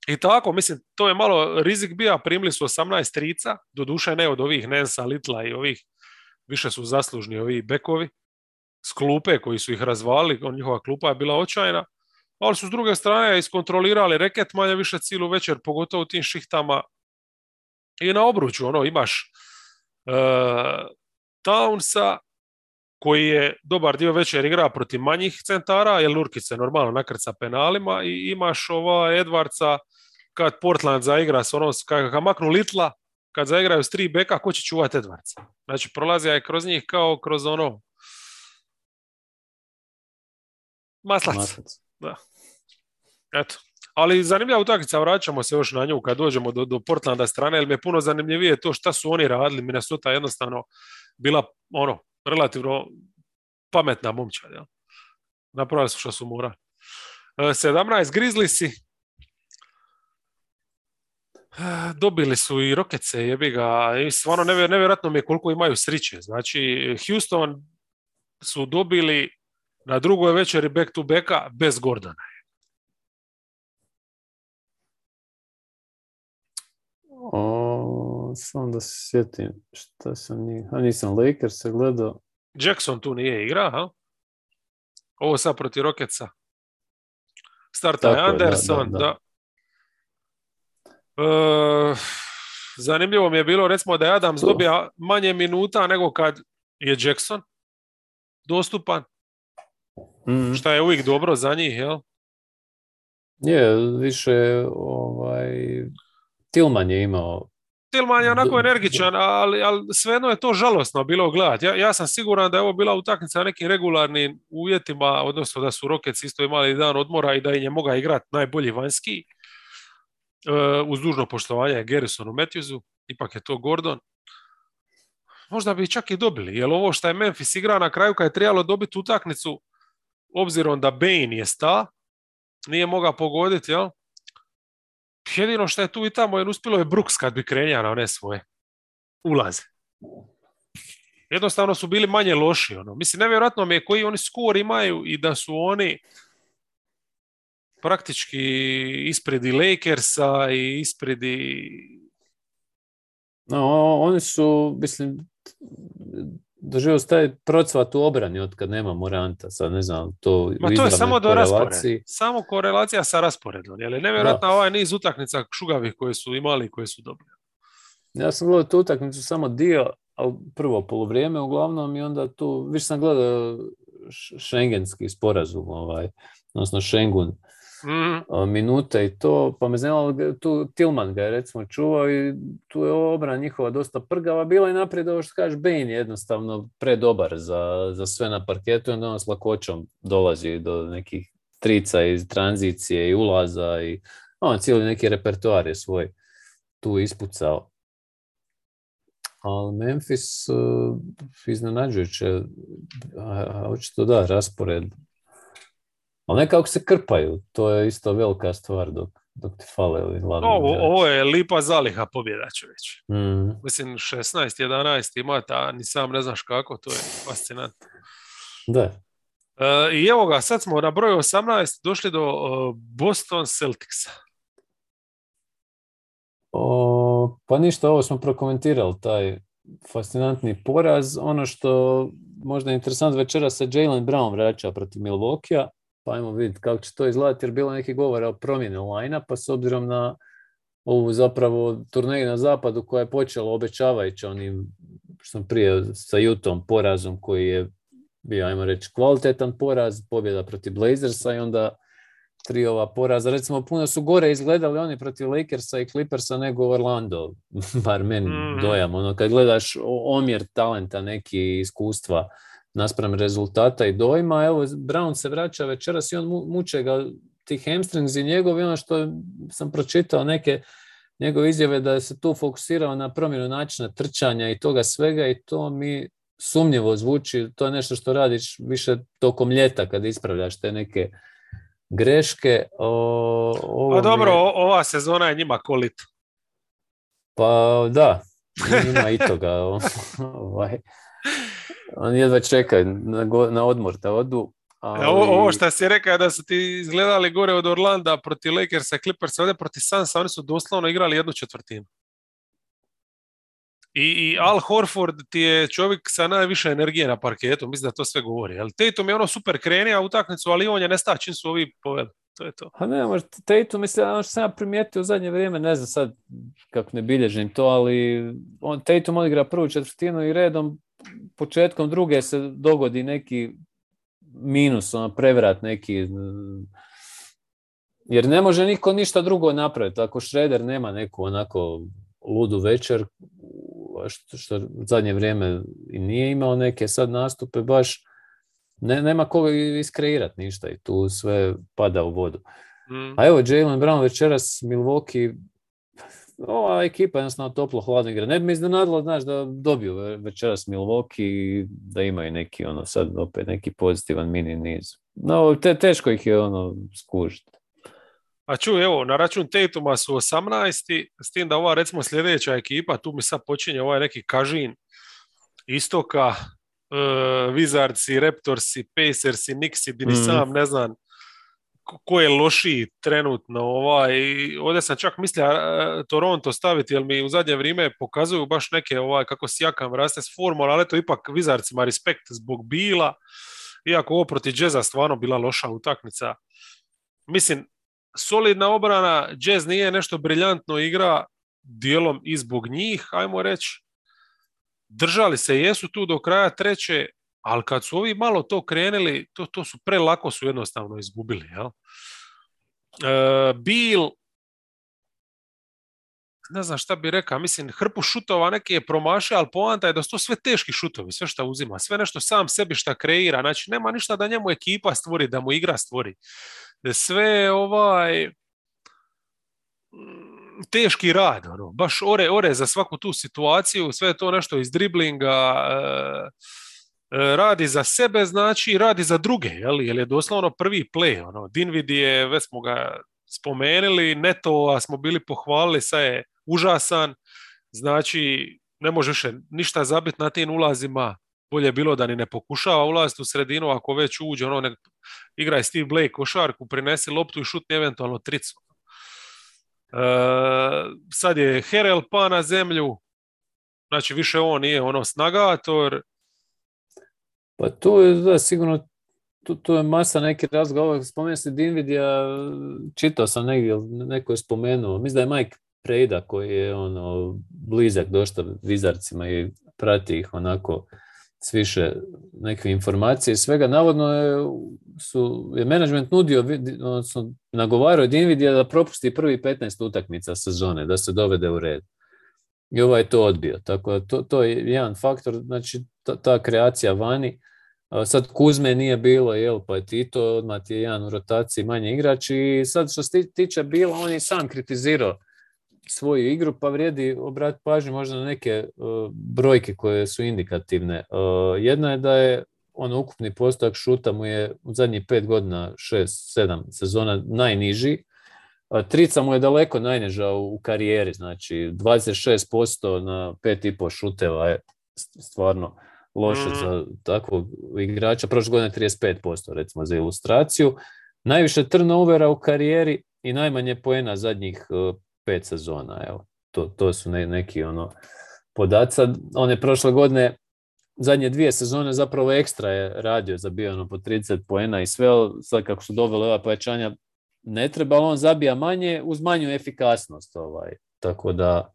I tako, mislim, to je malo rizik bio, primili su 18 trica, doduše ne od ovih Nensa, Litla i ovih, više su zaslužni ovi bekovi. s klupe koji su ih razvali, njihova klupa je bila očajna, ali su s druge strane iskontrolirali reket manje više cijelu večer, pogotovo u tim šihtama. I na obruču, ono, imaš uh, Townsa, koji je dobar dio večer igra protiv manjih centara, jer Lurkić se normalno nakrca penalima i imaš ova Edwardsa kad Portland zaigra s onom, kad ga maknu Litla, kad zaigraju s tri beka, ko će čuvati Edwardsa? Znači, prolazi je kroz njih kao kroz ono maslac. maslac. Da. Eto. Ali zanimljiva utakmica, vraćamo se još na nju kad dođemo do, do Portlanda strane, jer mi je puno zanimljivije to šta su oni radili. Minnesota jednostavno bila ono, relativno pametna momčad. Ja. Napravili su što su morali. 17 Grizzliesi. Dobili su i Rokece, jebi ga. I stvarno nevjerojatno mi je koliko imaju sriće. Znači, Houston su dobili na drugoj večeri back to backa bez Gordona. Samo da se sjetim šta sam nije. A nisam Lakers se gledao. Jackson tu nije igra, ha? Ovo sad protiv Rokeca. Starta je Anderson, da. da, e, zanimljivo mi je bilo, recimo da je Adams dobija manje minuta nego kad je Jackson dostupan. Mm. Šta je uvijek dobro za njih, jel? Je, više ovaj, Tilman je imao Tilman je onako energičan, ali, ali svejedno je to žalosno bilo gledati. Ja, ja sam siguran da je ovo bila utakmica na nekim regularnim uvjetima, odnosno da su Rockets isto imali dan odmora i da im je mogao igrati najbolji vanjski. Uh, uz dužno poštovanje Garrisonu Matthewsu, ipak je to Gordon. Možda bi čak i dobili, jer ovo što je Memphis igra na kraju kad je trebalo dobiti utakmicu, obzirom da Bane je sta, nije mogao pogoditi, jel? Jedino što je tu i tamo je uspjelo je Brooks kad bi krenja na one svoje ulaze. Jednostavno su bili manje loši. Ono. Mislim, nevjerojatno mi je koji oni skor imaju i da su oni praktički ispredi Lakersa i ispredi... No, oni su, mislim, doživio taj procvat u obrani od kad nema Moranta, sad ne znam, to Ma to je samo do rasporeda. Samo korelacija sa rasporedom, je li nevjerojatno ovaj niz utakmica šugavih koje su imali koje su dobili. Ja sam gledao tu utakmicu samo dio, ali prvo polovrijeme uglavnom i onda tu, više sam gledao šengenski sporazum, ovaj, odnosno Schengen, mm. minute i to, pa me znalo, tu Tilman ga je recimo čuvao i tu je obran njihova dosta prgava bila i naprijed ovo što kažeš Bane jednostavno predobar za, za sve na parketu i onda on s lakoćom dolazi do nekih trica iz tranzicije i ulaza i on cijeli neki repertoar je svoj tu ispucao. Ali Memphis uh, iznenađujuće, očito da, raspored ali nekako se krpaju, to je isto velika stvar dok, dok ti fale ovi ovo, ovo je lipa zaliha pobjeda čovječ. Mm. Mislim, 16-11 ima ta, ni sam ne znaš kako, to je fascinantno. Da. E, I evo ga, sad smo na broju 18 došli do uh, Boston Celticsa. O, pa ništa, ovo smo prokomentirali, taj fascinantni poraz. Ono što možda je interesantno večera se Jalen Brown vraća protiv Milwaukee pa ajmo vidjeti kako će to izgledati jer bilo neki govora o promjeni line pa s obzirom na ovu zapravo turneju na zapadu koja je počela obećavajući onim što sam prije sa Jutom porazom koji je bio, ajmo reći, kvalitetan poraz, pobjeda protiv Blazersa i onda tri ova poraza. Recimo, puno su gore izgledali oni protiv Lakersa i Clippersa nego Orlando, bar meni mm. dojam. Ono, kad gledaš omjer talenta, neki iskustva, naspram rezultata i dojma. Evo, Brown se vraća večeras i on muče ga ti hamstrings i njegovi, ono što sam pročitao neke njegove izjave da se tu fokusirao na promjenu načina trčanja i toga svega i to mi sumnjivo zvuči, to je nešto što radiš više tokom ljeta kad ispravljaš te neke greške. O, pa dobro, ova sezona je njima kolit. Pa da, ima i toga. ovaj. Oni jedva čekaju na, na odmor da odu. Ali... Ovo, ovo što si rekao da su ti izgledali gore od Orlanda protiv Lakersa, Clippersa, ovdje protiv Sansa, oni su doslovno igrali jednu četvrtinu. I, I Al Horford ti je čovjek sa najviše energije na parketu, mislim da to sve govori. Ali Tatum je ono super krenija utakmicu, ali on je nesta čim su ovi poveli. To je to. A ne, možda Tatum, mislim, ono što sam ja primijetio u zadnje vrijeme, ne znam sad kako ne bilježim to, ali on, Tatum odigra prvu četvrtinu i redom početkom druge se dogodi neki minus, ono, prevrat neki, jer ne može niko ništa drugo napraviti. Ako Šreder nema neku onako ludu večer, što, što zadnje vrijeme i nije imao neke sad nastupe, baš ne, nema koga iskreirati ništa i tu sve pada u vodu. Mm. A evo, Jalen Brown večeras Milwaukee, ova ekipa jednostavno toplo hladno igra. Ne bi mi iznenadilo, znaš, da dobiju večeras Milwaukee i da imaju neki, ono, sad opet neki pozitivan mini niz. No, te, teško ih je, ono, skužiti. A ču, evo, na račun Tatuma su 18. S tim da ova, recimo, sljedeća ekipa, tu mi sad počinje ovaj neki kažin istoka, uh, Wizardsi, Raptorsi, Pacersi, Nixi, di ni mm. sam ne znam ko je lošiji trenutno. Ovaj, ovdje sam čak mislio Toronto staviti, jer mi u zadnje vrijeme pokazuju baš neke, ovaj, kako sjakam raste s formula, ali to ipak Wizardsima respekt zbog bila, iako ovo protiv Jazza stvarno bila loša utakmica. Mislim, solidna obrana, Jazz nije nešto briljantno igra, dijelom i zbog njih, ajmo reći. Držali se, jesu tu do kraja treće, ali kad su ovi malo to krenuli, to, to su prelako su jednostavno izgubili. Jel? E, Bill, ne znam šta bi rekao, mislim, hrpu šutova neki je promašio, ali poanta je da su to sve teški šutovi, sve što uzima, sve nešto sam sebi šta kreira, znači nema ništa da njemu ekipa stvori, da mu igra stvori. Sve ovaj teški rad, ono, baš ore, ore za svaku tu situaciju, sve to nešto iz driblinga, e, e radi za sebe, znači radi za druge, jel, jer je doslovno prvi play, ono, Dinvidi je, već smo ga spomenuli, Neto, smo bili pohvalili, sad je užasan, znači ne može više ništa zabiti na tim ulazima, bolje je bilo da ni ne pokušava ulaziti u sredinu, ako već uđe, ono, nek, igraj Steve Blake košarku, prinesi loptu i šutni eventualno tricu. E, sad je Herel pa na zemlju, znači više on nije ono snagator. Pa tu je da, sigurno tu, tu je masa neki razgovor, spomenuo se Dinvidija, čitao sam negdje, neko je spomenuo, mislim da je Mike Prejda koji je ono blizak dosta vizarcima i prati ih onako s više neke informacije svega. Navodno je, su, je management nudio, odnosno nagovarao Dinvidija da propusti prvi 15 utakmica sezone, da se dovede u red. I ovaj to odbio. Tako da to, to je jedan faktor, znači ta, ta kreacija vani. Sad Kuzme nije bilo, jel, pa je Tito, odmah je jedan u rotaciji manje igrač i sad što se tiče bilo, on je sam kritizirao svoju igru, pa vrijedi obratiti pažnju možda na neke e, brojke koje su indikativne. E, jedna je da je on ukupni postotak šuta mu je u zadnjih pet godina, šest, sedam sezona najniži. Trica mu je daleko najniža u karijeri, znači 26% na 5,5 šuteva je stvarno loše mm. za takvog igrača. Prošle godine 35% recimo za ilustraciju. Najviše turnovera u karijeri i najmanje poena zadnjih e, pet sezona. Evo, to, to su neki ono podaci. One prošle godine, zadnje dvije sezone zapravo ekstra je radio za bio ono po 30 poena i sve, sad kako su doveli ova pojačanja ne treba, on zabija manje uz manju efikasnost. Ovaj. Tako da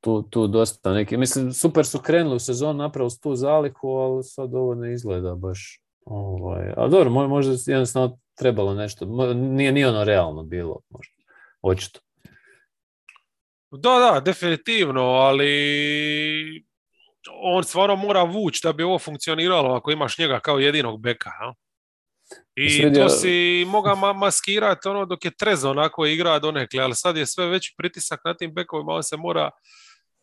tu, tu dosta neki, mislim, super su krenuli u sezonu napravo tu zaliku, ali sad ovo ne izgleda baš. Ovaj. A dobro, možda jednostavno trebalo nešto, nije, nije ono realno bilo možda očito. Da, da, definitivno, ali on stvarno mora vući da bi ovo funkcioniralo ako imaš njega kao jedinog beka. Ja? I to si moga ma- maskirati ono dok je Trezo onako igra donekle, ali sad je sve veći pritisak na tim bekovima, on se mora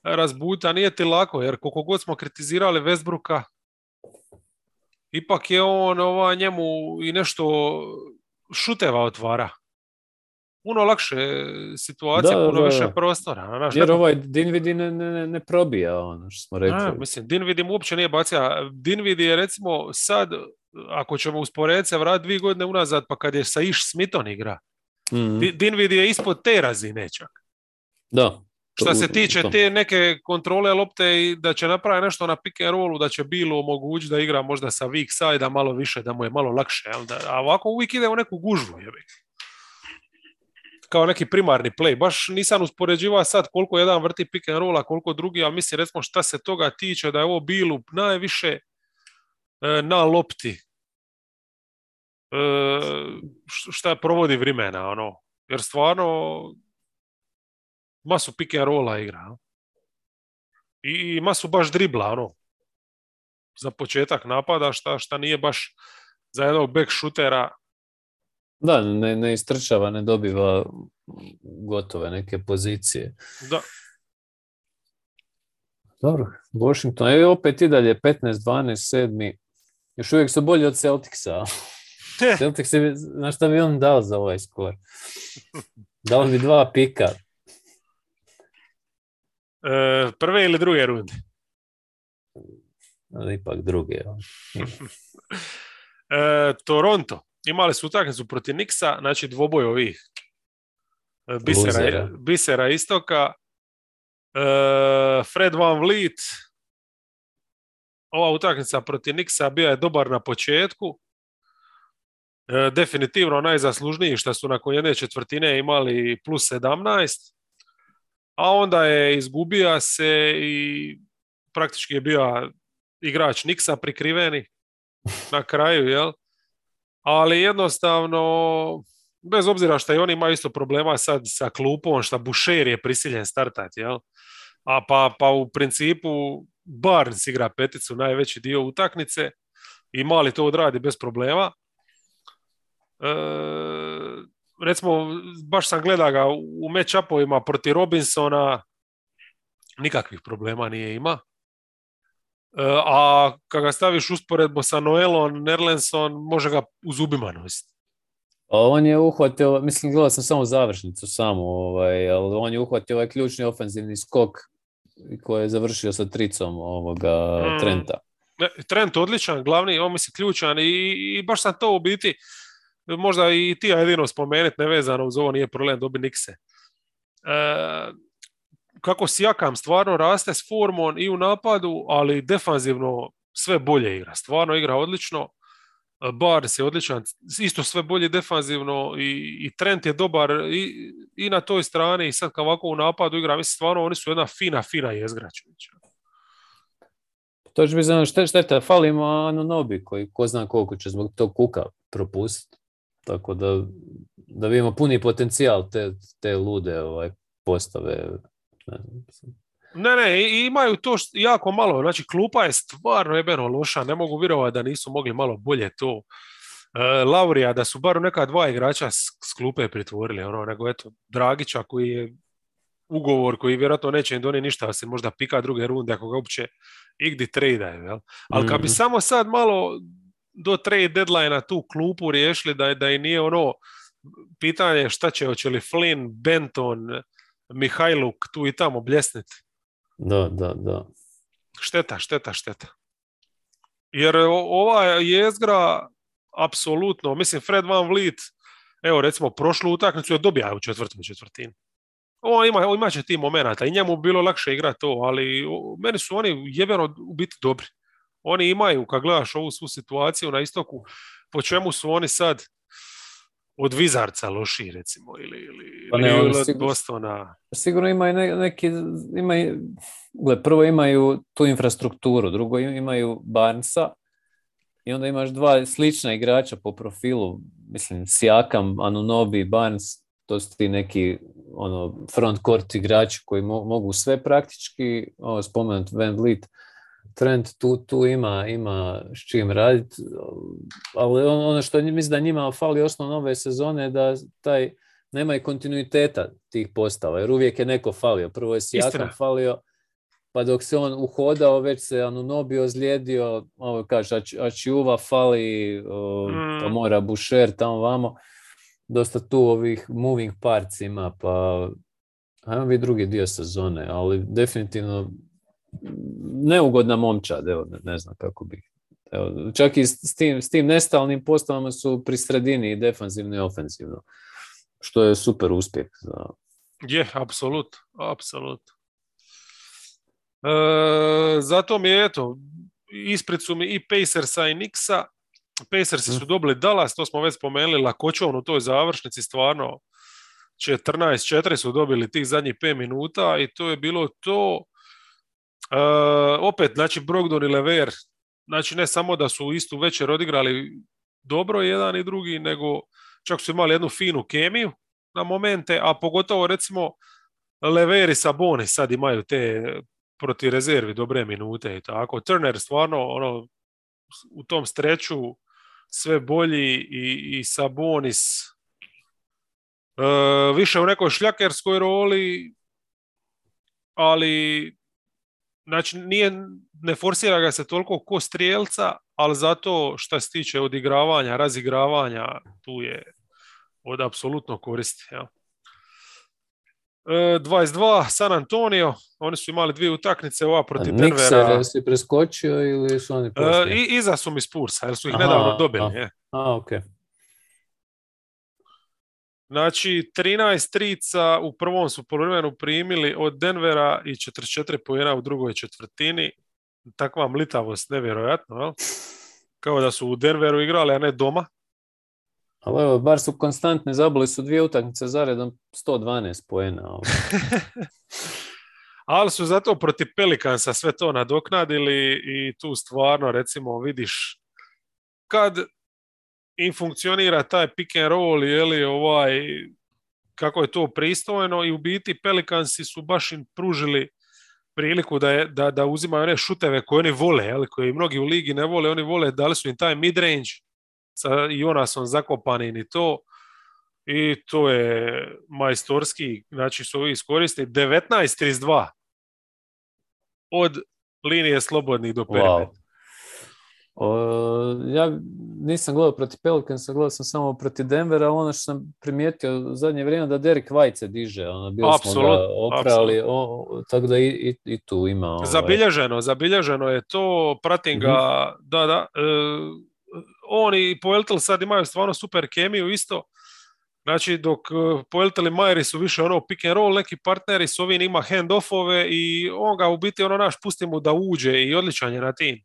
razbuti, a nije ti lako, jer koliko god smo kritizirali Westbrooka, ipak je on ova, njemu i nešto šuteva otvara puno lakše situacija, da, puno da, više prostora. Znaš, Jer ovaj Dinvidi ne, ne, ne probija ono što smo rekli. A, mislim, Dinvidi mu uopće nije bacio. Dinvidi je recimo sad, ako ćemo usporediti se vrat dvije godine unazad, pa kad je sa Iš Smithon igra, mm-hmm. Dinvidi je ispod te razine čak. Da. Što se tiče te neke kontrole lopte i da će napraviti nešto na pick and rollu, da će bilo omogućiti da igra možda sa weak side malo više, da mu je malo lakše. Da, a ovako uvijek ide u neku gužvu. Jebi. Kao neki primarni play. Baš nisam uspoređivao sad koliko jedan vrti pick and roll, a koliko drugi, ali mislim recimo šta se toga tiče da je ovo bilo najviše na lopti. E, šta provodi vremena, ono. Jer stvarno masu pick and rolla igra. I, masu baš dribla, ono. Za početak napada, šta, šta nije baš za jednog back shootera. Da, ne, ne istrčava, ne dobiva gotove neke pozicije. Da. Dobro, Washington. Evo opet i dalje 15-12, 7. Još uvijek su bolji od Celticsa. Celtics znaš šta bi on dao za ovaj skor? Dao bi dva pika. E, prve ili druge runde? Ipak druge. e, Toronto. Imali su utakmicu protiv Nixa, znači dvoboj ovih e, bisera, bisera istoka. E, Fred Van Vliet. Ova utakmica protiv Nixa bio je dobar na početku. E, definitivno najzaslužniji što su nakon jedne četvrtine imali plus 17 a onda je izgubio se i praktički je bio igrač Niksa prikriveni na kraju, jel? Ali jednostavno, bez obzira što i oni imaju isto problema sad sa klupom, što Bušer je prisiljen startati, jel? A pa, pa u principu Barnes igra peticu najveći dio utakmice i mali to odradi bez problema. E, recimo, baš sam gleda ga u match-upovima protiv Robinsona, nikakvih problema nije ima. E, a kad ga staviš usporedbo sa Noelom, Nerlenson može ga u zubima nositi. On je uhvatio, mislim, gledao sam samo završnicu samo, ovaj, ali on je uhvatio ovaj ključni ofenzivni skok koji je završio sa tricom ovoga mm. Trenta. Trent odličan, glavni, on misli ključan i, i baš sam to u biti možda i ti jedino spomenuti nevezano uz ovo nije problem dobi Nikse. E, kako Sijakam stvarno raste s formom i u napadu, ali defanzivno sve bolje igra. Stvarno igra odlično. E, Barnes je odličan, isto sve bolje defanzivno i, i Trent je dobar i, i na toj strani i sad kao ovako u napadu igra, mislim stvarno oni su jedna fina, fina jezgra To će biti za šteta, falimo Anunobi koji ko zna koliko će zbog tog kuka propustiti. Tako da, da vidimo puni potencijal te, te lude ovaj, postave. Ne, ne, imaju to jako malo. Znači, klupa je stvarno jebeno loša. Ne mogu vjerovati da nisu mogli malo bolje to. E, Laurija, da su bar neka dva igrača s, s klupe pritvorili. Ono, nego eto, Dragića koji je ugovor koji vjerojatno neće im donijeti ništa, se možda pika druge runde ako ga uopće igdi tradaju. Jel? Ali kad bi mhm. samo sad malo do trade deadline tu klupu riješili da, da i nije ono pitanje šta će, hoće li Flynn, Benton, Mihajluk tu i tamo bljesniti. Da, da, da. Šteta, šteta, šteta. Jer ova jezgra, apsolutno, mislim Fred Van Vliet, evo recimo prošlu utakmicu je dobija u četvrtom četvrtini. On ima, ima će ti momenata i njemu bilo lakše igrati to, ali meni su oni jebeno u biti dobri oni imaju, kad gledaš ovu svu situaciju na istoku, po čemu su oni sad od Vizarca loši, recimo, ili, ili, pa ne, ili sigurno, Bostona. Sigurno imaju neki, imaju, gle, prvo imaju tu infrastrukturu, drugo imaju Barnesa, i onda imaš dva slična igrača po profilu, mislim, Siakam, Anunobi, Barnes, to su ti neki ono, front court igrači koji mogu sve praktički, ovo spomenut Van Vliet, trend tu, tu ima, ima s čim raditi, ali ono, što mislim da njima fali osnovno nove sezone da taj nema i kontinuiteta tih postava, jer uvijek je neko falio. Prvo je Sijakam falio, pa dok se on uhodao, već se Anunobi ozlijedio, ovo kaže, Ačiuva fali, pa mm. mora Bušer tamo vamo. Dosta tu ovih moving parts ima, pa ajmo vi drugi dio sezone, ali definitivno neugodna momčad, evo, ne, znam kako bih. Evo, čak i s tim, s tim nestalnim postavama su pri sredini i defanzivno i ofenzivno, što je super uspjeh za, Je, apsolut, apsolut. E, zato mi je, eto, ispred su mi i Pacersa i Nixa. Pacersi su dobili Dallas, to smo već spomenuli, lakoćom u toj završnici, stvarno 14-4 su dobili tih zadnjih 5 minuta i to je bilo to. E, opet, znači Brogdon i Lever, znači ne samo da su istu večer odigrali dobro jedan i drugi, nego čak su imali jednu finu kemiju na momente, a pogotovo recimo Lever i Saboni sad imaju te proti rezervi dobre minute i tako. Turner stvarno ono, u tom streću sve bolji i, i Sabonis e, više u nekoj šljakerskoj roli, ali znači nije, ne forsira ga se toliko ko strijelca, ali zato što se tiče odigravanja, razigravanja, tu je od apsolutno koristi. Ja. 22 San Antonio, oni su imali dvije utakmice, ova protiv Denvera. Si preskočio ili su oni? I, iza su mi Spursa, jer su ih nedavno dobili. A, je. a ok. Znači, 13 trica u prvom su poluvremenu primili od Denvera i 44 pojena u drugoj četvrtini. Takva mlitavost, nevjerojatno, jel? Kao da su u Denveru igrali, a ne doma. Ali evo, bar su konstantni, zabili su dvije utakmice zaredom 112 poena. Ali su zato protiv Pelikansa sve to nadoknadili i tu stvarno, recimo, vidiš kad im funkcionira taj pick and roll, li ovaj, kako je to pristojno i u biti Pelikansi su baš im pružili priliku da, je, da, da uzimaju one šuteve koje oni vole, jeli, koje mnogi u ligi ne vole, oni vole, dali su im taj mid-range sa Jonasom zakopanim i to i to je majstorski, znači su iskoristili 19-32 od linije slobodnih do perimetra. Wow. Ja nisam gledao protiv Pelicansa, gledao sam samo protiv Denvera, ono što sam primijetio u zadnje vrijeme da Derek White se diže, ono, bilo smo ga oprali, o, tako da i, i, i tu ima. Ovaj. Zabilježeno, zabilježeno je to, pratim ga, mm-hmm. da, da, e, on i Poeltel sad imaju stvarno super kemiju isto, Znači, dok e, Poeltel i Majeri su više ono pick and roll, neki partneri, s ovim ima hand-offove i on ga u biti ono naš pusti mu da uđe i odličan je na tim.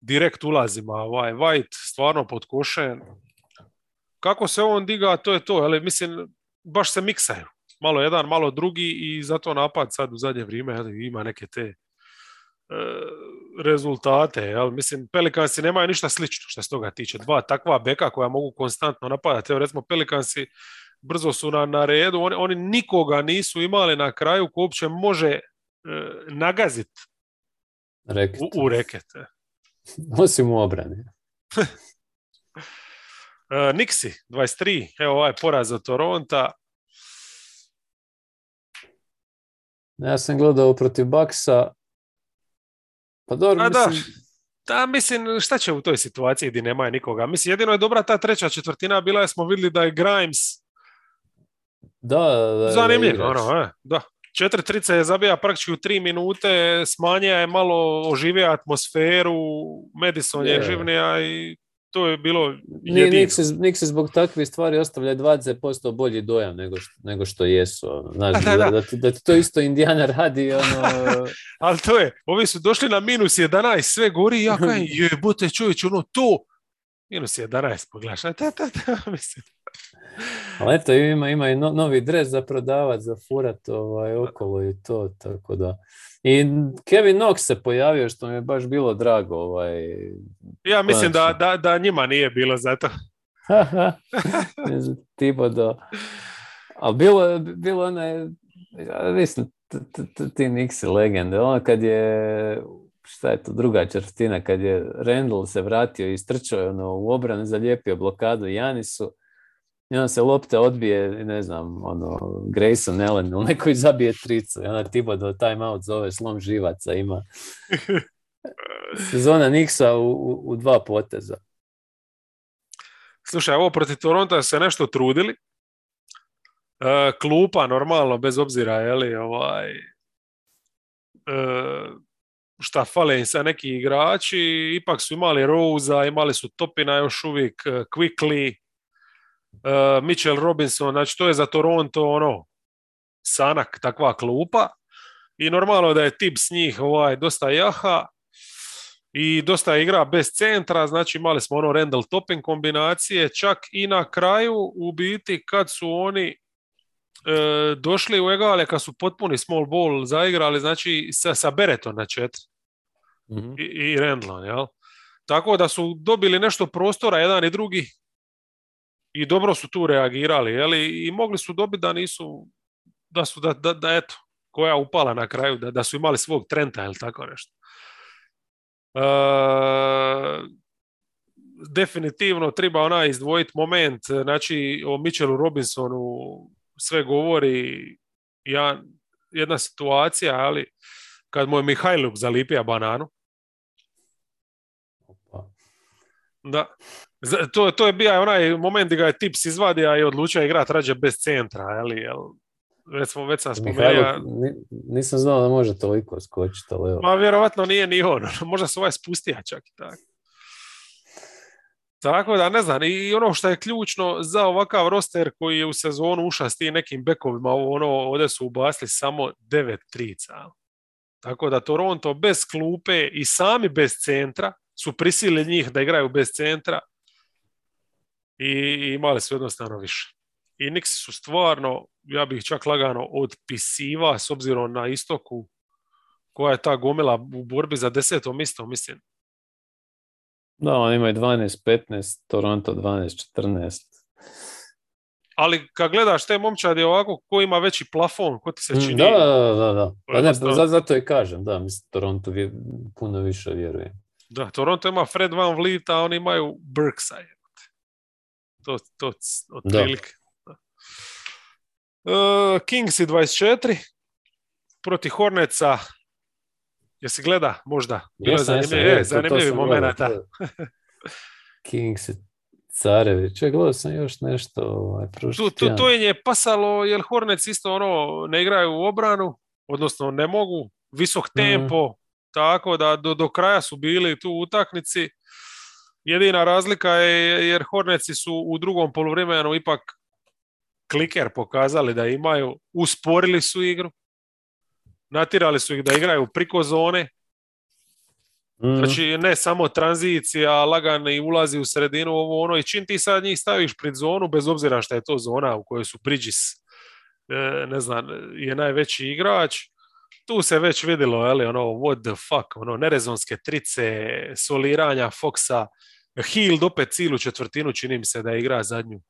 Direkt ulazima, ovaj, White stvarno podkošen. Kako se on diga, to je to, ali mislim, baš se miksaju. Malo jedan, malo drugi i zato napad sad u zadnje vrijeme ima neke te E, rezultate. Jel? Mislim, Pelikansi nemaju ništa slično što se toga tiče. Dva takva beka koja mogu konstantno napadati. Evo recimo Pelikansi brzo su na, na redu. Oni, oni nikoga nisu imali na kraju ko uopće može e, nagaziti u, u rekete. Osim u obrani. e, Nixi, 23. Evo ovaj poraz od Toronta. Ja sam gledao protiv Baksa, pa dobro, A mislim... da. Da, mislim, šta će u toj situaciji gdje nema nikoga? Mislim, jedino je dobra ta treća četvrtina, bila je, smo vidjeli da je Grimes da, da, zanimljiv, ono, e, da. Četiri trice je zabija praktički u tri minute, smanja je malo oživija atmosferu, Madison je, je živnija i to je bilo jedino. Nik se, nik se zbog takvih stvari ostavlja 20% bolji dojam nego što, nego što jesu. Ono. Znaš, da, da, da. da, ti to isto Indijana radi. Ono... Ali to je, ovi su došli na minus 11, sve gori, ja kaj, jebote čovječ, ono to, minus 11, pogledaš, da, da, da, mislim. Ali eto, ima, ima i novi dres za prodavat, za furat ovaj, okolo i to, tako da... I Kevin Knox se pojavio što mi je baš bilo drago. Ovaj, ja mislim da, da, da njima nije bilo zato. tipo da. Ali bilo, bilo onaj, ja mislim, ti Nixi legende, ono kad je, šta je to, druga četvrtina, kad je Randall se vratio i strčao ono, u obranu, zalijepio blokadu Janisu, i onda se lopta odbije, ne znam, ono, Grayson Allen ili neko zabije tricu i onda Thibodeau timeout zove slom živaca ima. Sezona Nixa u, u, u, dva poteza. Slušaj, ovo protiv Toronta se nešto trudili. E, klupa, normalno, bez obzira, je li, ovaj, e, šta fale im sa neki igrači, ipak su imali Rosa, imali su Topina još uvijek, e, Quickly, uh, Mitchell Robinson, znači to je za Toronto ono, sanak takva klupa i normalno da je tip s njih ovaj, dosta jaha i dosta igra bez centra, znači imali smo ono Randall Topping kombinacije, čak i na kraju u biti kad su oni e, došli u egale, kad su potpuni small ball zaigrali, znači sa, sa Bereton na četiri Mhm. i, i Randlon, jel? Tako da su dobili nešto prostora jedan i drugi i dobro su tu reagirali, jel? I, mogli su dobiti da nisu, da su, da, da, da eto, koja upala na kraju, da, da su imali svog trenta ili tako nešto. E, definitivno treba onaj izdvojiti moment, znači o Mitchellu Robinsonu sve govori ja, jedna situacija, ali kad mu je Mihajluk zalipija bananu, da, to, to je bio onaj moment gdje ga je Tips izvadio i odlučio igrati rađe bez centra, jeli, jel, već, smo, već sam spomenuo, ni- nisam znao da može toliko skočiti, ali evo. ma vjerovatno nije ni on, možda se ovaj spustija čak i tako. Tako da ne znam, i ono što je ključno za ovakav roster koji je u sezonu ušao s tim nekim bekovima, ono, ovdje su ubacili samo devet trica. Tako da Toronto bez klupe i sami bez centra su prisili njih da igraju bez centra i, imali su jednostavno više. I Knicks su stvarno, ja bih čak lagano otpisiva s obzirom na istoku koja je ta gomila u borbi za deseto mjesto, mislim. Da, oni imaju 12-15, Toronto 12-14. Ali kad gledaš te momčadi ovako, ko ima veći plafon, ko ti se čini... Mm, Da, da, da, da. Pa ne, za- zato i kažem, da, mislim, Toronto vje- puno više vjeruje. Da, Toronto ima Fred Van Vliet, a oni imaju Burksa. To, to otprilike. Da. E, Kingsi 24 protiv Horneca. Jesi gleda možda? Bilo je Jesam, jesam, zanimljiv, je, e, zanimljivi to- Kings i Carevi. Ček, gledao sam još nešto ovaj, Tu, tu, im je pasalo, jer Hornets isto ono ne igraju u obranu, odnosno ne mogu, visok Mhm. tempo, tako da do, do kraja su bili tu u utakmici. Jedina razlika je jer Hornetsi su u drugom poluvremenu ipak kliker pokazali da imaju, usporili su igru, natirali su ih da igraju priko zone, Mm, Znači, ne samo tranzicija, lagani ulazi u sredinu, ovo ono, i čim ti sad njih staviš pred zonu, bez obzira što je to zona u kojoj su Bridges, e, ne znam, je najveći igrač, tu se već vidjelo, je li, ono, what the fuck, ono, nerezonske trice, soliranja Foxa, Hill opet cilu četvrtinu, čini mi se da igra zadnju.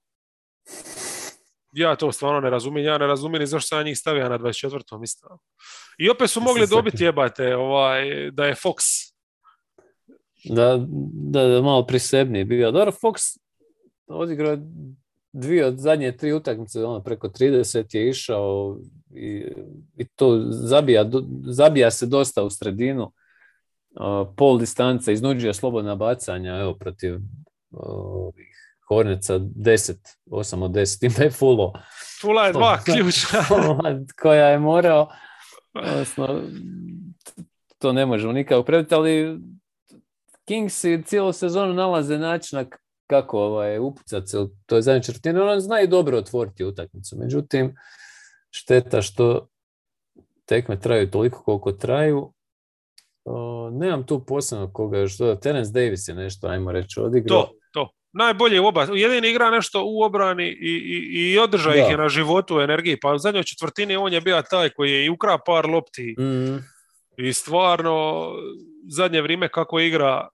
Ja to stvarno ne razumijem, ja ne razumijem ni zašto sam njih stavio na 24. isto. I opet su mogli dobiti jebate, ovaj, da je Fox Da, da, da malo prisebniji bio. Dobro, Fox odigrao je dvije od zadnje tri utakmice, ono, preko 30 je išao i, i to zabija, do- zabija se dosta u sredinu. Pol distance, iznuđuje slobodna bacanja, evo, protiv uh, ovih Horneca 10, 8 od 10, ima je fulo. Fula je dva ključna. koja je morao, odnosno, to ne možemo nikako predvidjeti, ali Kingsi cijelu sezonu nalaze način na kako ovaj, upucati se u toj zadnjoj četvrtini. On zna i dobro otvoriti utakmicu. Međutim, šteta što tekme traju toliko koliko traju. O, nemam tu posebno koga još dodati. Terence Davis je nešto, ajmo reći, odigrao. To, to. Najbolje u oba. Jedini igra nešto u obrani i, i, i održa Da. ih je na životu u energiji. Pa u zadnjoj četvrtini on je bio taj koji je i ukra par lopti Mm, i stvarno zadnje vrijeme kako igra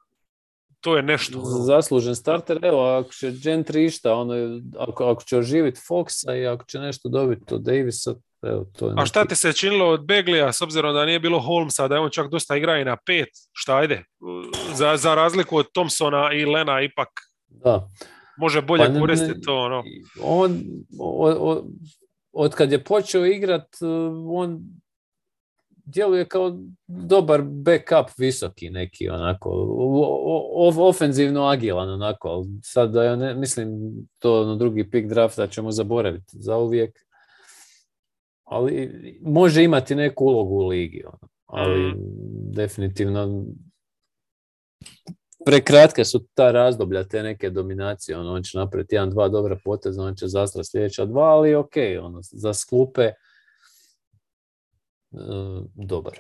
to je nešto. zaslužen starter. Evo, ako će Gentry išta, ono, ako, ako će oživiti Foxa i ako će nešto dobiti od Davisa, evo, to je A šta ti se činilo od Beglija, s obzirom da nije bilo Holmesa, da je on čak dosta igra i na pet, šta ajde? Za, za razliku od Thompsona i Lena ipak Da. može bolje Pa ne- ne- koristiti to. Ono. On, o, o, od kad je počeo igrat, uh, on djeluje kao dobar backup visoki neki onako, ofenzivno agilan onako, ali sad da ja ne, mislim to na drugi pik drafta ćemo zaboraviti za uvijek. Ali može imati neku ulogu u ligi, ono. ali Mhm. definitivno prekratka su ta razdoblja, te neke dominacije, ono, on će napraviti jedan, dva dobra poteza, on će zastra sljedeća dva, ali ok, ono, za sklupe dobar.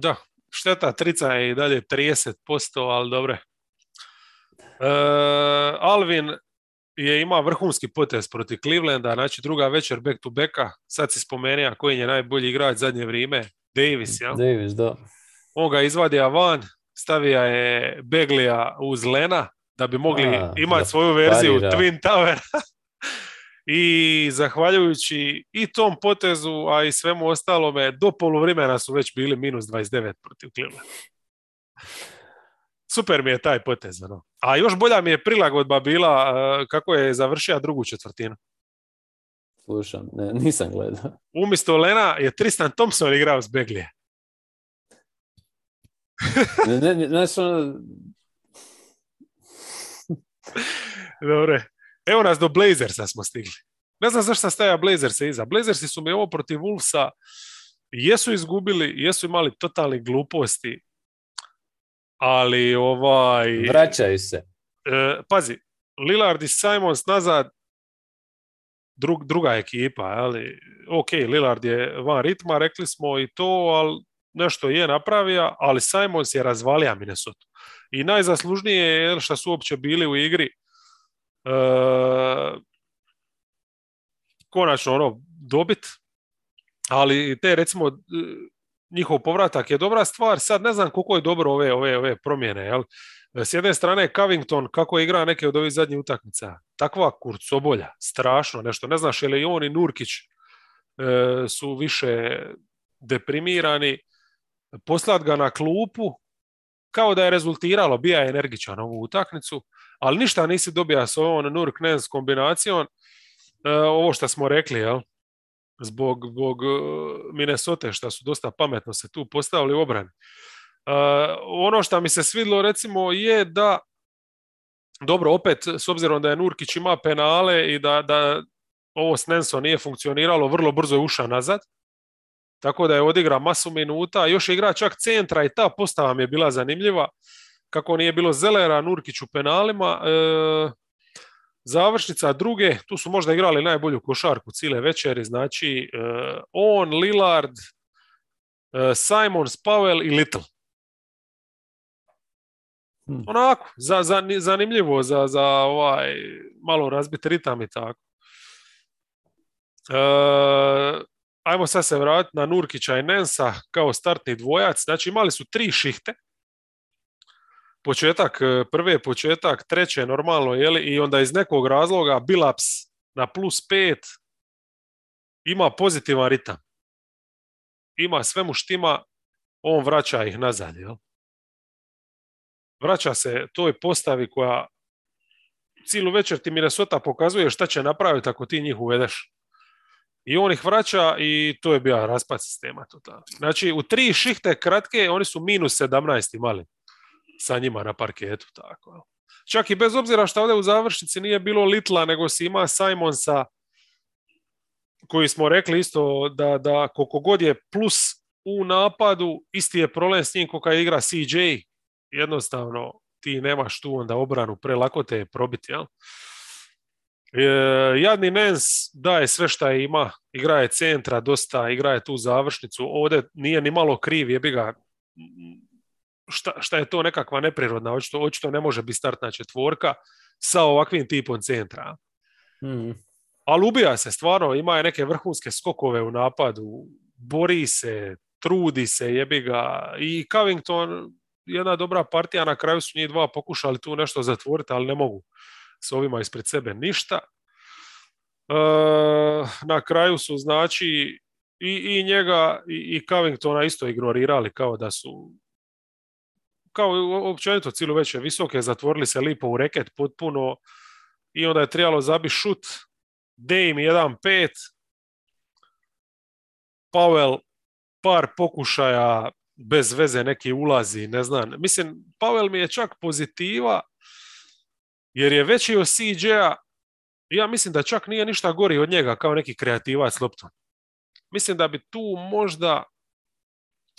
Da, šteta, trica je i dalje 30%, ali dobre. E, Alvin je ima vrhunski potez protiv Clevelanda, znači druga večer back to backa. Sad si spomenuo koji je najbolji igrač zadnje vrijeme. Davis, ja? Davis, da. On ga izvadio van, stavio je Beglija uz Lena da bi mogli imati svoju verziju Twin Tower. I zahvaljujući i tom potezu, a i svemu ostalome, do poluvremena su već bili minus 29 protiv Cleveland. Super mi je taj potez. Ono. A još bolja mi je prilagodba bila uh, kako je završio drugu četvrtinu. Slušam, ne, nisam gledao. Umjesto Lena je Tristan Thompson igrao s Beglije. ne, ne, znaš, ono... Dobre. Evo nas do Blazersa smo stigli. Ne znam zašto sam staja Blazersa iza. Blazersi su mi ovo protiv Wolvesa jesu izgubili, jesu imali totalni gluposti, ali ovaj... Vraćaju se. E, pazi, Lillard i Simons nazad, drug, druga ekipa, ali ok, Lillard je van ritma, rekli smo i to, ali nešto je napravio, ali Simons je razvalija Minnesota. I najzaslužnije je što su uopće bili u igri e, konačno ono dobit, ali te recimo njihov povratak je dobra stvar. Sad ne znam koliko je dobro ove, ove, ove promjene. Jel? S jedne strane Covington kako igra neke od ovih zadnjih utakmica. Takva kurcobolja, strašno nešto. Ne znaš je li on i Nurkić e, su više deprimirani. Poslat ga na klupu kao da je rezultiralo, bija je energičan ovu utakmicu, ali ništa nisi dobija s ovom Nurk Nens kombinacijom. E, ovo što smo rekli, jel? Zbog, zbog e, Minnesota što su dosta pametno se tu postavili u obrani. Uh, ono što mi se svidlo recimo je da dobro, opet, s obzirom da je Nurkić ima penale i da, da ovo s Nenso nije funkcioniralo, vrlo brzo je ušao nazad. Tako da je odigra masu minuta. Još je igra čak centra i ta postava mi je bila zanimljiva. Kako nije bilo Zelera, Nurkić u penalima. E, Završnica druge, tu su možda igrali najbolju košarku cijele večeri, znači uh, on, Lillard, uh, Simons, Powell i Little. Hmm. Onako, za, za, zanimljivo za, za ovaj malo razbiti ritam i tako. Uh, ajmo sad se vratiti na Nurkića i Nensa kao startni dvojac. Znači imali su tri šihte početak e, prve, početak treće normalno, jeli, i onda iz nekog razloga Bilaps na plus pet ima pozitivan ritam. Ima sve mu štima, on vraća ih nazad. Jel? Vraća se toj postavi koja cijelu večer ti Minnesota pokazuje šta će napraviti ako ti njih uvedeš. I on ih vraća i to je bio raspad sistema. Znači, u tri šihte kratke oni su minus 17 imali sa njima na parketu. Tako. Čak i bez obzira što ovdje u završnici nije bilo Litla, nego si ima Simonsa koji smo rekli isto da, da koliko god je plus u napadu, isti je problem s njim koliko igra CJ. Jednostavno ti nemaš tu onda obranu, prelako te je probiti. Jel? E, jadni Nens daje sve što ima, igra je centra dosta, igra je tu završnicu, ovdje nije ni malo kriv, je bi ga šta, šta je to nekakva neprirodna, očito, očito ne može biti startna četvorka sa ovakvim tipom centra. Mm. Ali ubija se, stvarno, ima je neke vrhunske skokove u napadu, bori se, trudi se, jebi ga. I Covington, jedna dobra partija, na kraju su njih dva pokušali tu nešto zatvoriti, ali ne mogu s ovima ispred sebe ništa. E, na kraju su znači i, i njega i, i Covingtona isto ignorirali kao da su kao općenito cijelu večer visoke, zatvorili se lipo u reket potpuno i onda je trebalo zabi šut, Dame 1-5, Powell par pokušaja bez veze neki ulazi, ne znam. Mislim, Powell mi je čak pozitiva jer je veći od CJ-a ja mislim da čak nije ništa gori od njega kao neki kreativac loptom. Mislim da bi tu možda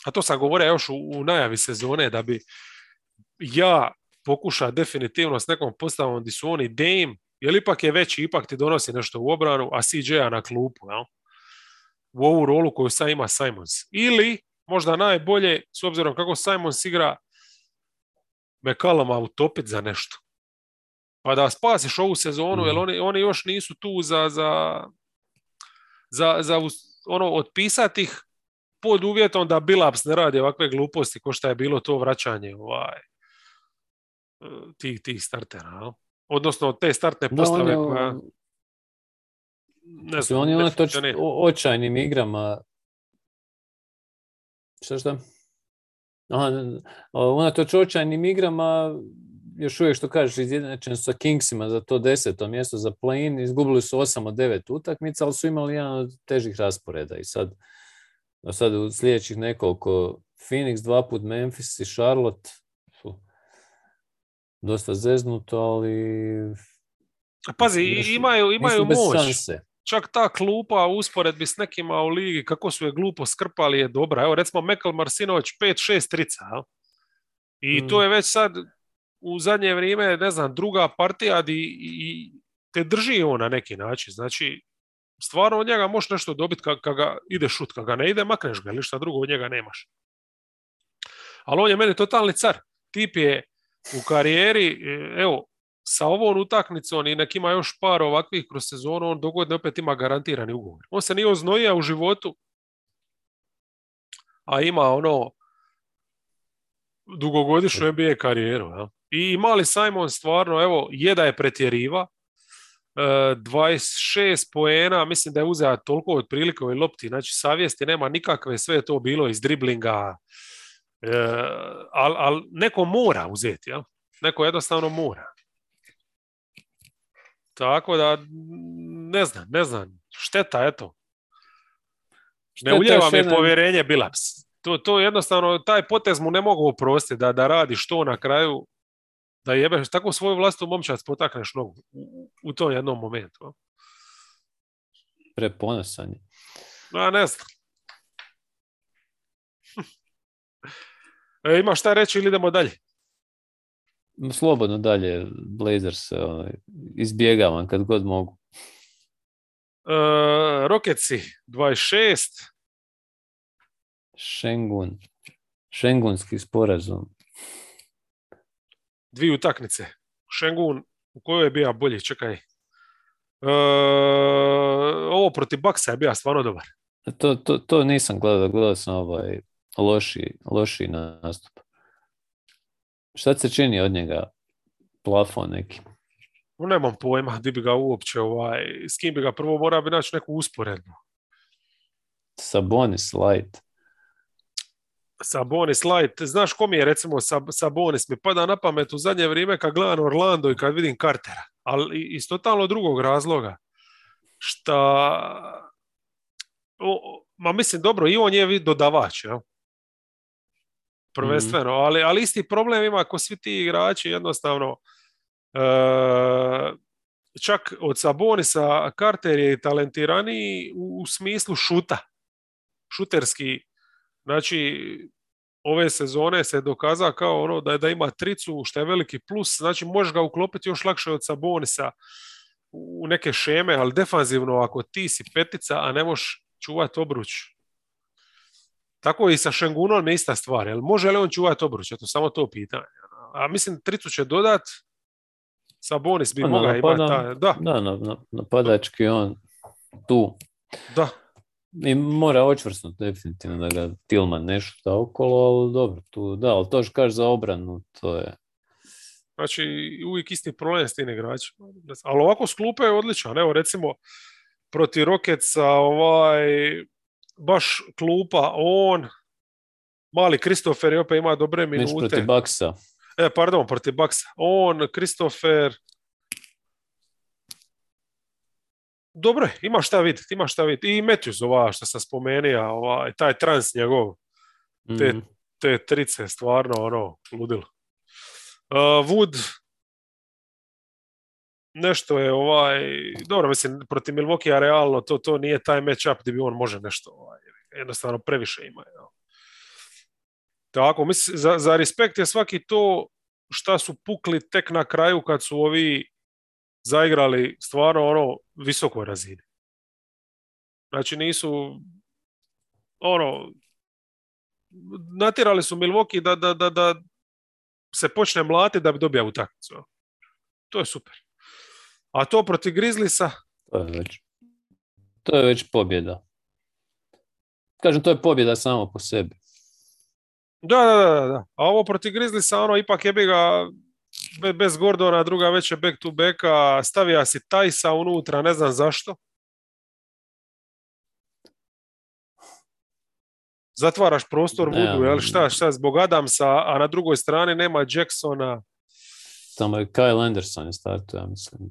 a to sam govorio još u, u najavi sezone, da bi ja pokuša definitivno s nekom postavom gdje su oni Dame, jer ipak je veći, ipak ti donosi nešto u obranu, a CJ-a na klupu. Jel? u ovu rolu koju sad ima Simons. Ili, možda najbolje, s obzirom kako Simons igra, McCalluma utopit za nešto. Pa da spasiš ovu sezonu, jer Mhm. oni, oni još nisu tu za, za, za, za ono, otpisati ih pod uvjetom da Bilaps ne radi ovakve gluposti ko što je bilo to vraćanje ovaj, tih, tih startera. jel? Odnosno te startne postave je, koja ne znam, on je ne unatoč funkcionira. o- očajnim igrama šta šta? Unatoč očajnim igrama još uvijek što kažeš izjednačen sa Kingsima za to deseto mjesto za play-in, izgubili su 8 od 9 utakmica, ali su imali jedan od težih rasporeda i sad, a sad u sljedećih nekoliko Phoenix, dva put Memphis i Charlotte su dosta zeznuto, ali Pazi, još imaju, imaju moć. šanse. čak ta klupa u usporedbi s nekima u ligi, kako su je glupo skrpali je dobra. Evo recimo Mekal Marsinović 5-6 trica. I Mm. to je već sad u zadnje vrijeme, ne znam, druga partija di, i te drži on na neki način. Znači, stvarno od njega možeš nešto dobiti kad, kad ga ide šut, kad ga ne ide, makneš ga, ili šta drugo od njega nemaš. Ali on je meni totalni car. Tip je u karijeri, e, evo, sa ovom utakmicom i nek ima još par ovakvih kroz sezonu, on dogodne opet ima garantirani ugovor. On se nije oznojio u životu, a ima ono dugogodišnju NBA karijeru. Ja? I mali Simon stvarno, evo, je da je pretjeriva, 26 poena, mislim da je uzeo toliko otprilike ovoj lopti, znači savjesti nema nikakve, sve je to bilo iz driblinga, ali al neko mora uzeti, jel? neko jednostavno mora. Tako da, ne znam, ne znam, šteta, eto. Šteta Ne uljeva mi povjerenje Bilaps. To, to jednostavno, taj potez mu ne mogu oprostiti da, da radi što na kraju, da jebeš, tako svoju vlastu momčad potakneš nogu u, u tom jednom momentu. a. Preponosan je. A ne znam. E, ima šta reći ili idemo dalje? Slobodno dalje Blazers ovaj, izbjegavam kad god mogu. E, Roketsi 26, Šengun. Šengunski sporazum. Dvije utakmice. Šengun, u kojoj je bio bolji, čekaj. E, ovo protiv Baksa je bio stvarno dobar. To, to, to nisam gledao, gledao sam ovaj loši, loši nastup. Šta se čini od njega? Plafon neki. Nemam pojma di bi ga uopće, ovaj, s kim bi ga prvo morao bi naći neku usporedbu. Sabonis light. Sabonis Light, znaš ko mi je recimo Sab- Sabonis, mi pada na pamet u zadnje vrijeme kad gledam Orlando i kad vidim Cartera, ali iz totalno drugog razloga. Šta, o, ma mislim dobro, i on je dodavač, jel? Prvenstveno, ali, ali isti problem ima ko svi ti igrači jednostavno e, čak od Sabonisa Carter je talentiraniji u, u smislu šuta. Šuterski Znači, ove sezone se dokazao kao ono da, da ima tricu, što je veliki plus, znači možeš ga uklopiti još lakše od Sabonisa u neke šeme, ali defanzivno ako ti si petica, a ne možeš čuvati obruč. Tako i sa Šengunom je ista stvar. Jel može li on čuvati obruč? Eto, samo to pitanje. A mislim, tricu će dodat, Sabonis bi Pa, mogao imati taj. Da, Da, na, na, napadački on tu. da. I mora očvrsnut definitivno da ga Tilman ne šuta okolo, ali dobro, tu, da, ali to što kažeš za obranu, to je... Znači, uvijek isti problem s tim igračima. Ali ovako s klupe je odličan. Evo, recimo, protiv Rocketsa, ovaj, baš klupa, on, mali Kristofer je opet ima dobre Meč minute. protiv Baksa. E, pardon, protiv Baksa. On, Kristofer, dobro je, ima šta vidjeti, ima šta vidjeti. I Matthews, ova što sam spomenuo, ovaj, taj trans njegov, Te- Mhm. te trice, stvarno, ono, ludilo. Uh, Wood, nešto je ovaj, dobro, mislim, protiv Milwaukee realno to, to nije taj match-up gdje bi on može nešto, ovaj, jednostavno previše ima. jel. Tako, mislim, za, za respekt je svaki to šta su pukli tek na kraju kad su ovi zaigrali stvarno ono visokoj razini. Znači nisu ono, natjerali su Milwaukee da, da, da, da se počne mlati da bi dobio utakmicu. To je super. A to protiv Grizzlisa? To je već, to je već pobjeda. Kažem, to je pobjeda samo po sebi. Da, da, da, da. A ovo protiv Grizzlisa, ono, ipak je bi ga bez Gordona, druga već je back to backa, stavija si Tajsa unutra, ne znam zašto. Zatvaraš prostor Vudu, jel šta, šta, zbog Adamsa, a na drugoj strani nema Jacksona. Tamo je Kyle Anderson je startuje, ja mislim.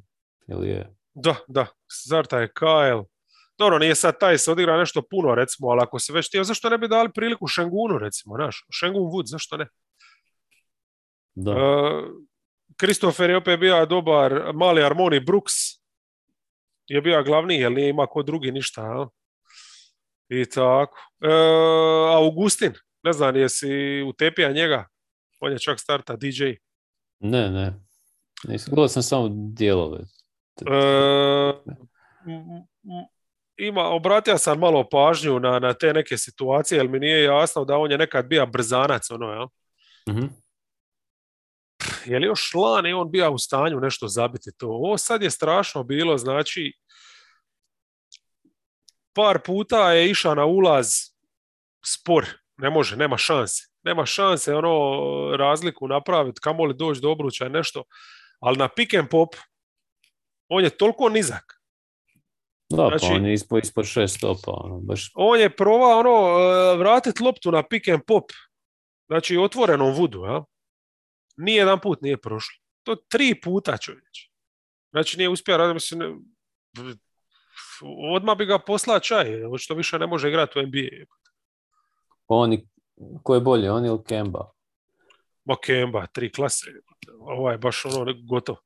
Ili je? Da, da, starta je Kyle. Dobro, nije sad taj se odigra nešto puno, recimo, ali ako se već tijel, zašto ne bi dali priliku Šengunu, recimo, znaš, Šengun Wood, zašto ne? Da. Uh, Christopher je opet bio dobar, mali Harmoni Brooks je bio glavni, jer nije ima ko drugi ništa, jel? I tako. Uh, Augustin, ne znam, jesi utepija njega? On je čak starta DJ. Ne, ne. Nisam, gledao sam samo dijelove. Uh, ima, obratio sam malo pažnju na, na te neke situacije, jer mi nije jasno da on je nekad bio brzanac, ono, jel? mm Je li još lani on bio u stanju nešto zabiti to? Ovo sad je strašno bilo, znači, par puta je išao na ulaz spor, ne može, nema šanse. Nema šanse ono razliku napraviti, kamoli doći do obruča nešto. Ali na pick and pop on je toliko nizak da, pa znači, pa on je ispod, ispod šest stopa. Ono, baš... On je probao ono, e, vratiti loptu na pick and pop. Znači, otvorenom vudu. Ja? Nije jedan put nije prošlo. To tri puta čovječ. Znači, nije uspio raditi. Mislim, odmah bi ga poslao čaj. Što više ne može igrati u NBA. Oni, ko je bolje, on ili Kemba? Ma Kemba, tri klase. Ovo je baš ono gotovo.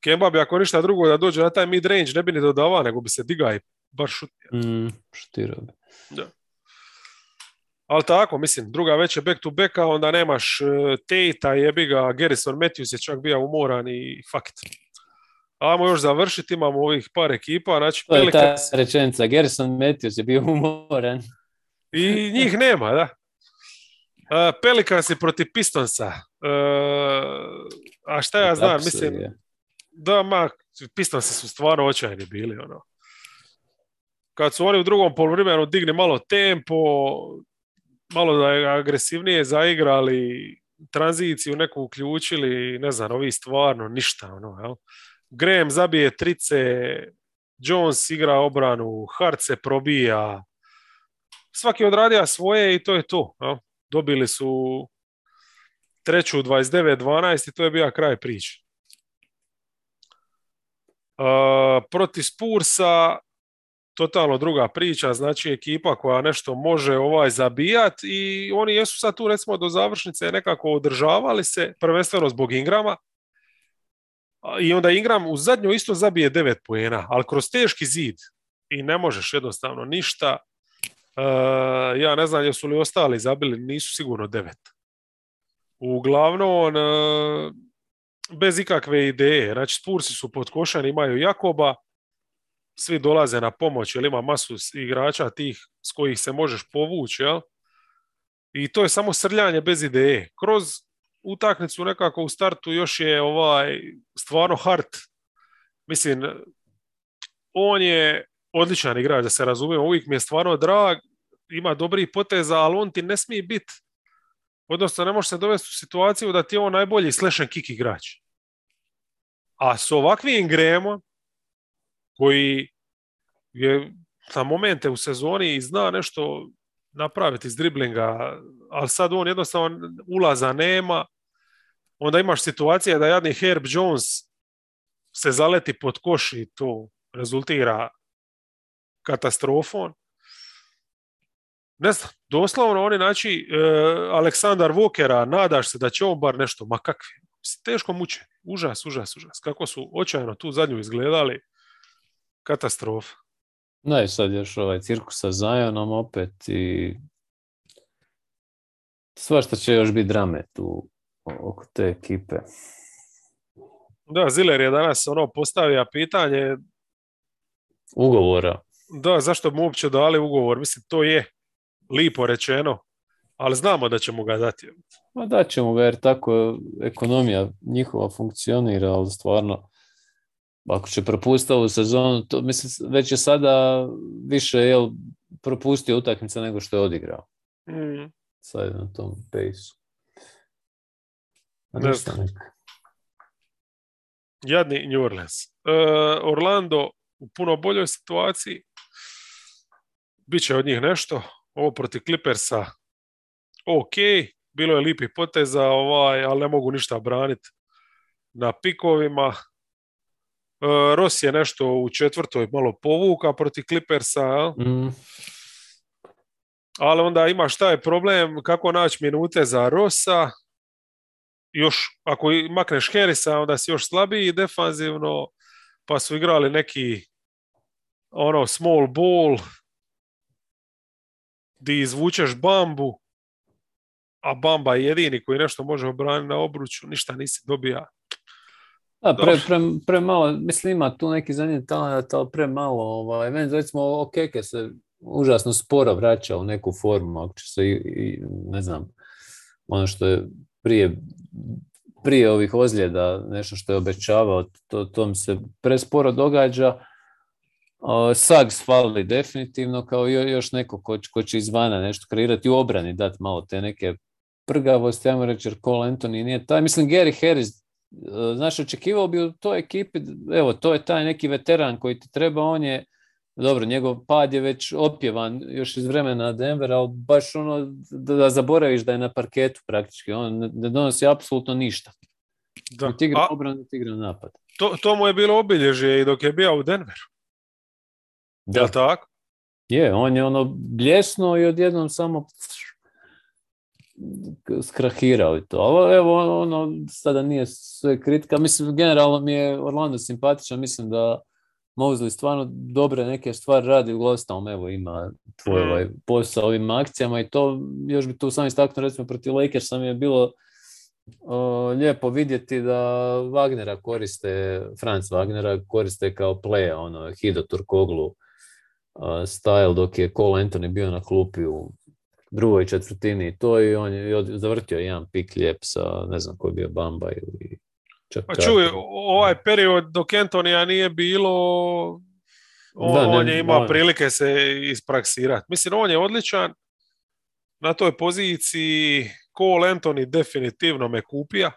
Kemba bi ako ništa drugo da dođe na taj mid range ne bi ni dodavao, nego bi se digao i bar šutio. Mm, šutirao bi. Da. Ali tako, mislim, druga već je back to backa, onda nemaš uh, Tate-a, jebi ga, Garrison Matthews je čak bio umoran i fuck it. Ajmo još završiti, imamo ovih par ekipa. Znači, to je ta rečenica, Garrison Matthews je bio umoran. I njih nema, da. Uh, Pelicans je protiv Pistonsa. Uh, a šta ja znam, mislim, da, ma, Pistonsi su stvarno očajni bili, ono. Kad su oni u drugom poluvremenu digli malo tempo, malo da je agresivnije zaigrali, tranziciju neku uključili, ne znam, ovi stvarno ništa, ono, jel? Graham zabije trice, Jones igra obranu, Hart se probija, svaki odradio svoje i to je to. Jel? Dobili su treću 29-12 i to je bio kraj priče. Uh, protiv Spursa totalno druga priča, znači ekipa koja nešto može ovaj zabijat i oni jesu sad tu recimo do završnice nekako održavali se, prvenstveno zbog Ingrama, i onda Ingram u zadnju isto zabije 9 poena, ali kroz teški zid i ne možeš jednostavno ništa. Uh, ja ne znam jesu li ostali zabili, nisu sigurno 9. Uglavnom, uh, bez ikakve ideje. Znači, Spursi su pod košan, imaju Jakoba, svi dolaze na pomoć, jer ima masu igrača tih s kojih se možeš povući, jel? I to je samo srljanje bez ideje. Kroz utakmicu nekako u startu još je ovaj stvarno hard. Mislim, on je odličan igrač, da se razumijemo, uvijek mi je stvarno drag, ima dobrih poteza, ali on ti ne smije biti odnosno ne može se dovesti u situaciju da ti je on najbolji and kick igrač. A s ovakvim gremo koji je na momente u sezoni i zna nešto napraviti iz driblinga, ali sad on jednostavno ulaza nema, onda imaš situacije da jadni Herb Jones se zaleti pod koš i to rezultira katastrofom. Ne znam, doslovno oni znači e, Aleksandar Vokera, nadaš se da će on bar nešto, ma kakvi, teško muče, užas, užas, užas, kako su očajno tu zadnju izgledali, katastrofa. Da, i sad još ovaj cirkus sa Zajonom opet i svašta će još biti drame tu oko te ekipe. Da, Ziler je danas ono postavio pitanje ugovora. Da, zašto mu uopće dali ugovor? Mislim, to je lipo rečeno, ali znamo da ćemo ga dati. Ma da ćemo ga jer tako ekonomija njihova funkcionira, ali stvarno ako će propustiti ovu sezonu, to mislim, već je sada više jel, propustio utakmica nego što je odigrao. Mm. Sad je na tom pejsu. Jadni New Orleans. E, Orlando u puno boljoj situaciji. Biće od njih nešto. Ovo protiv Clippersa ok. Bilo je lipih poteza, ovaj, ali ne mogu ništa braniti na pikovima. E, Ross je nešto u četvrtoj malo povuka protiv Clippersa? Mm, ali onda ima šta je problem, kako naći minute za Rosa, još ako makneš Harrisa, onda si još slabiji defanzivno, pa su igrali neki ono small ball, di izvučeš bambu, a bamba je jedini koji nešto može obraniti na obruču, ništa nisi dobija. Da, pre, Dobro. pre, premalo, mislim ima tu neki zanimljiv talent, ali premalo, ovaj, meni recimo Okeke se užasno sporo vraća u neku formu, ako će se, i, i, ne znam, ono što je prije, prije ovih ozljeda, nešto što je obećavao, to, to mi se presporo događa. Sags fali definitivno, kao još neko ko, će- ko će izvana nešto kreirati u obrani, dati malo te neke prgavosti, ajmo reći, jer Cole Anthony nije taj. Mislim, Gary Harris Znaš, očekivao bi u toj ekipi, evo, to je taj neki veteran koji ti treba, on je, dobro, njegov pad je već opjevan još iz vremena Denvera, ali baš ono da, da zaboraviš da je na parketu praktički, on ne, donosi apsolutno ništa. Da. Niti igra obranu, igra napad. to, to mu je bilo obilježje i dok je bio u Denveru, Da, jel tako? je, on je ono bljesno i odjednom samo skrahirao i to. Ali evo, ono, sada nije sve kritika. Mislim, generalno mi je Orlando simpatičan, mislim da Mosley stvarno dobre neke stvari radi, uglavnom evo ima tvoj Mm. ovaj posao ovim akcijama i to, još bi tu sam istaknuo recimo protiv Lakersa mi je bilo o, lijepo vidjeti da Wagnera koriste, Franz Wagnera koriste kao playa, ono, Hido Turkoglu style dok je Cole Anthony bio na klupi u drugoj četvrtini i to i on je zavrtio jedan pik lijep sa, ne znam ko je bio Bamba ili čak Pa čuj, ovaj period dok Antonija nije bilo, on, Da, ne, on je imao on- prilike se ispraksirati. Mislim, on je odličan na toj poziciji. Cole Anthony definitivno me kupija.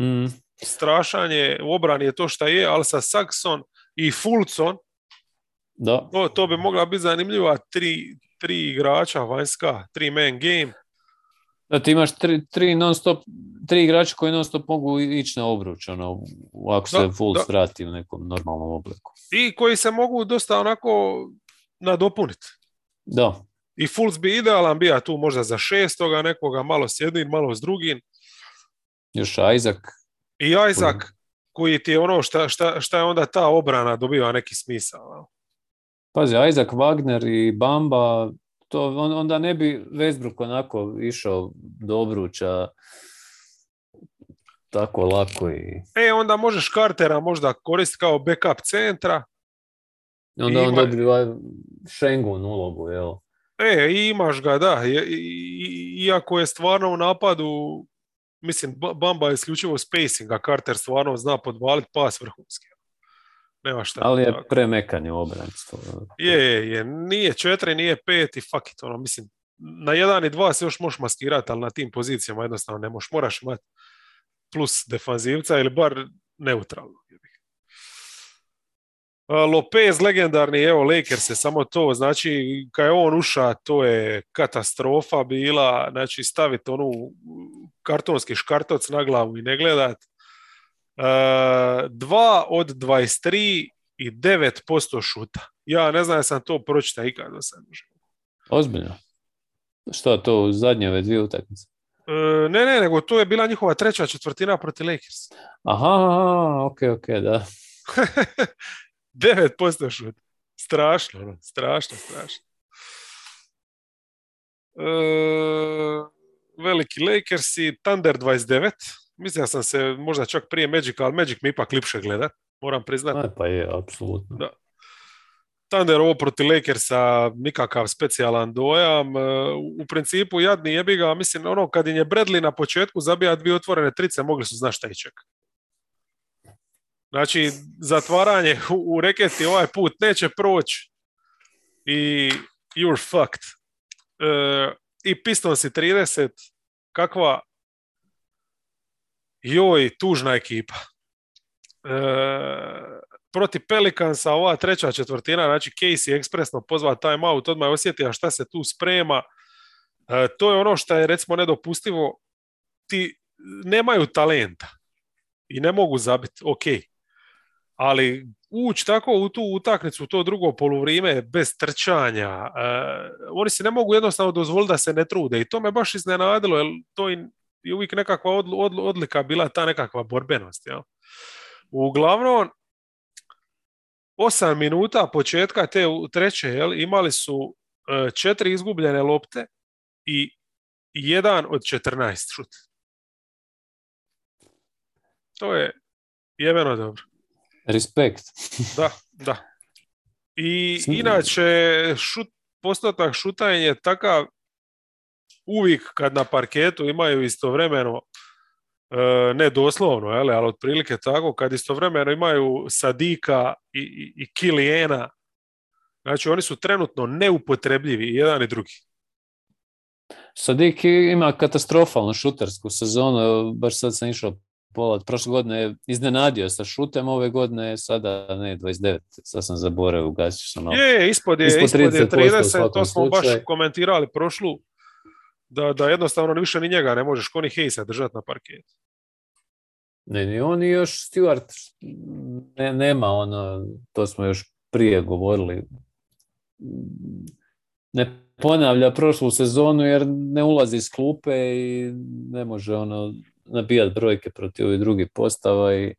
Mm, Strašan je, u obrani je to šta je, ali sa Saxon i Fulcon, da, to, to bi mogla biti zanimljiva tri, tri igrača vanjska, tri man game. da ti imaš tri, tri non stop, tri igrača koji non stop mogu ići na obruč, ono, ako se Da, Fultz da. vrati u nekom normalnom obliku. I koji se mogu dosta onako nadopuniti. Da, I Fultz bi idealan bija tu možda za šestoga nekoga, malo s jednim, malo s drugim. još Isaac, I Isaac, koji ti je ono šta, šta, šta je onda ta obrana dobiva neki smisao. Pazi, Isaac, Wagner i Bamba, to on, onda ne bi Westbrook onako išao do obruča tako lako i E, onda možeš Cartera možda koristiti kao backup centra. onda on Ima- dobiva Šengun ulogu, jel? E, i imaš ga, da. Iako je stvarno u napadu, mislim, Ba- Bamba je isključivo spacing, a Carter stvarno zna podvaliti pas vrhunski. Nema šta. Ali je tako. premekan je u obrani. Je, je, je. Nije četiri, nije pet i fuck it, ono, mislim, na jedan i dva se još možeš maskirati, ali na tim pozicijama jednostavno ne možeš. Moraš imati plus defanzivca ili bar neutralno. Lopez legendarni, evo Lakers je samo to, znači kad je on uša to je katastrofa bila, znači staviti onu kartonski škartoc na glavu i ne gledat. E, dva od 23 i 9% šuta. Ja ne znam da sam to pročitao ikad do sad. Ozbiljno. Što to u zadnje ove dvije utakmice? E, ne, ne, nego to je bila njihova treća četvrtina protiv Lakers. Aha, aha, ok, ok, da. 9% šuta. Strašno, ono, strašno, strašno. E, veliki Lakersi, Thunder 29. Mislim da sam se možda čak prije Magic, ali Magic mi ipak lipše gledat, moram priznat. A, pa je, apsolutno. Da. Thunder ovo proti Lakersa nikakav specijalan dojam. E, U principu jadni jebi ga, mislim, ono kad im je Bradley na početku zabija dvije otvorene trice, mogli su znaš šta i čeka. Znači, zatvaranje u, u reketi ovaj put neće proći i you're fucked. E, I Pistonsi 30, kakva joj, tužna ekipa. E, protiv Pelikansa ova treća četvrtina, znači Casey ekspresno pozva timeout, odmah je osjetio šta se tu sprema. E, to je ono što je recimo nedopustivo. Ti nemaju talenta i ne mogu zabiti, ok. Ali ući tako u tu utakmicu, u to drugo poluvrijeme bez trčanja, e, oni se ne mogu jednostavno dozvoliti da se ne trude i to me baš iznenadilo, jer to je i uvijek nekakva odl- odl- odlika bila ta nekakva borbenost. Jel? Uglavnom, osam minuta početka te u- treće jel, imali su e, četiri izgubljene lopte i jedan od 14 šut. To je jebeno dobro. Respekt. Da, da. I inače, šut, postotak šutanja je takav uvijek kad na parketu imaju istovremeno e, ne doslovno, ali otprilike tako, kad istovremeno imaju Sadika i, i, i Kilijena, znači oni su trenutno neupotrebljivi jedan i drugi. Sadik ima katastrofalnu šutersku sezonu, baš sad sam išao pola, prošle godine je iznenadio sa šutem, ove godine je sada, ne, 29, sad sam zaboravio, ugasio sam malo. Je, ispod je, Ispod ispod je 30% u 30, to smo baš slučaju. komentirali prošlu, da, da jednostavno više ni njega ne možeš koni Hejsa držati na parketu. Ne, ni on i još Stewart ne, nema ono, to smo još prije govorili, ne ponavlja prošlu sezonu jer ne ulazi iz klupe i ne može ono nabijati brojke protiv ovih drugih postava i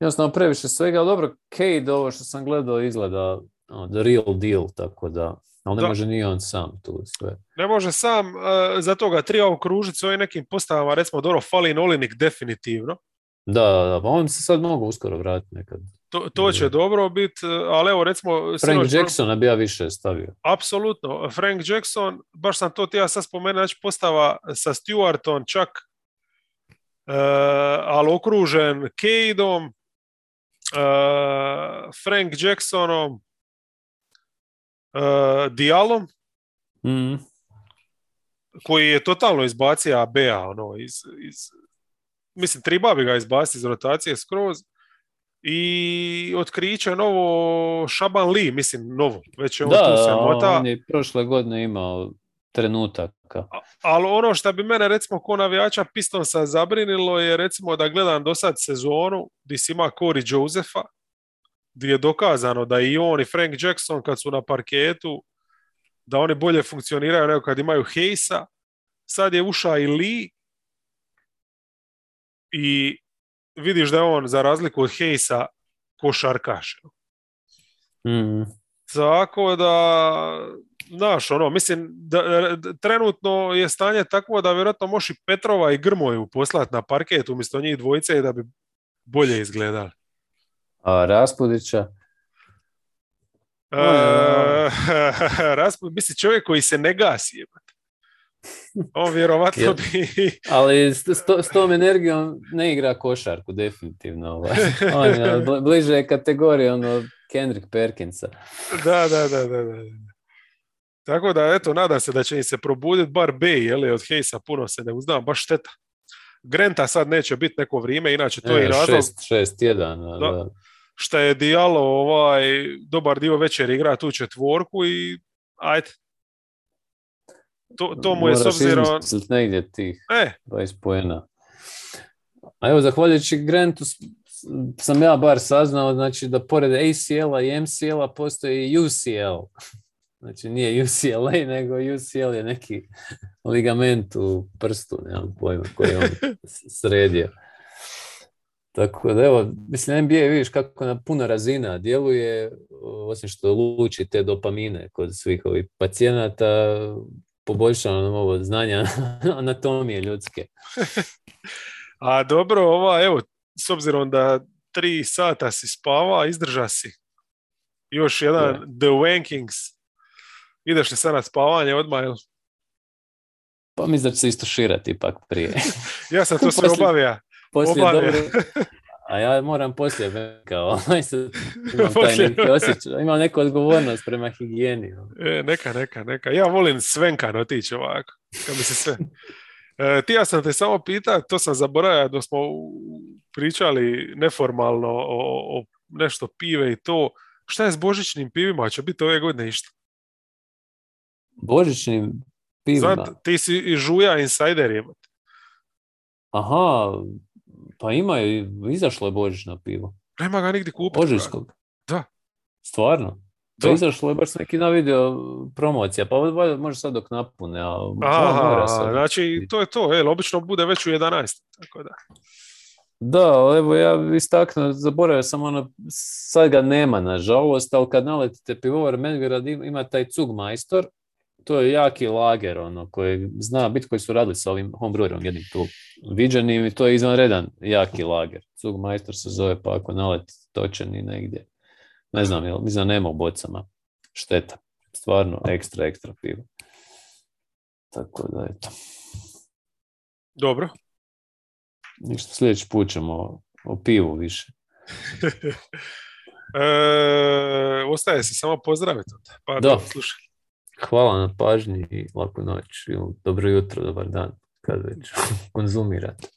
jednostavno previše svega, dobro, Cade ovo što sam gledao izgleda ono, the real deal, tako da, ali ne Da. može ni on sam tu sve. Ne može sam, uh, zato ga treba okružiti s ovim nekim postavama, recimo dobro, fali Olinik definitivno. Da, da, da, pa on se sad mogu uskoro vratiti nekad. To, to će dobro biti, ali evo recimo... Frank sinoć- Jacksona bi ja više stavio. Apsolutno. Frank Jackson, baš sam to tija sad spomenuo, znači postava sa Stewartom čak, uh, ali okružen Cadeom, uh, Frank Jacksonom, uh, Dialom, Mm. koji je totalno izbacio AB-a, ono, iz, iz, mislim, Triba bi ga izbacio iz rotacije skroz, i otkriće novo Shaban Lee, mislim, novo, već je on tu Da, se mota. on je prošle godine imao trenutaka. Ali ono što bi mene recimo ko navijača Pistonsa zabrinilo je recimo da gledam do sad sezonu gdje si ima Corey Josefa gdje je dokazano da i on i Frank Jackson kad su na parketu da oni bolje funkcioniraju nego kad imaju Hejsa. Sad je ušao i Lee i vidiš da je on za razliku od Hejsa košarkaš. Mm. Tako da, znaš, ono, mislim, da, da- trenutno je stanje takvo da vjerojatno možeš i Petrova i Grmoju poslati na parket umjesto njih dvojice i da bi bolje izgledali. A Raspudića? E, je, Rasput, misli čovjek koji se ne gasi. On vjerovatno bi... Ali s, s, to- s tom energijom ne igra košarku, definitivno. Ovaj. On je bl- bliže je kategoriji ono Kendrick Perkinsa. da, da, da, da, da. Tako da, eto, nada se da će im se probuditi bar Bay, jel, od Hejsa puno se ne uznam, baš šteta. Grenta sad neće biti neko vrijeme, inače to je i E, razlog šest, šest, jedan. Da. Da. Što je Diallo ovaj, dobar dio večer igra tu četvorku i ajde. To, to mu je s obzirom... negdje tih E, 20 pojena. A evo, zahvaljujući Grantu sam ja bar saznao znači, da pored ACL-a i MCL-a postoji i UCL. Znači nije UCLA, nego UCL je neki ligament u prstu, nemam pojma koji je on sredio. Tako da evo, mislim NBA vidiš kako na puno razina djeluje, osim što luči te dopamine kod svih ovih pacijenata, poboljšava nam ovo znanja anatomije ljudske. a dobro, ova, evo, s obzirom da tri sata si spava, izdrža si. Još jedan The Wankings. Ideš li sad na spavanje odmah? Ili? Pa mislim da će se isto širati ipak prije. ja sam to sve obavija. Poslije dobre, a ja moram poslije kao, imam taj neki osjećaj, imam neku odgovornost prema higijeni. E, neka, neka, neka. Ja volim svenkan otići ovako. Kad mi se sve... E, ti ja sam te samo pita, to sam zaboravio da smo pričali neformalno o, o nešto pive i to. Šta je s božićnim pivima? Će biti ove godine išta? Božićnim pivima? Znat, ti si i žuja insider imati. Aha, pa ima izašlo je božićno pivo. Nema ga nigdje kupiti. Božićskog? Da. Stvarno? To izašlo je baš neki na video promocija, pa može sad dok napune. A Aha, znači to je to, el, obično bude već u 11. Tako da. Da, evo ja istaknuo, zaboravio sam ono, sad ga nema nažalost, ali kad naletite pivovar Medgrad ima taj cug majstor, to je jaki lager ono, koji zna biti koji su radili sa ovim homebrewerom jednim tu viđenim i to je izvanredan jaki lager. Cug majstor se zove pa ako naletite točeni negdje. Ne znam, jel, mislim nema u bocama. Šteta. Stvarno ekstra, ekstra pivo. Tako da, eto. Dobro. Ništa, sljedeći put ćemo o, pivu više. e, ostaje se samo pozdraviti. Pa da. Slušaj. Hvala na pažnji i laku noć. Dobro jutro, dobar dan, kad već konzumirate.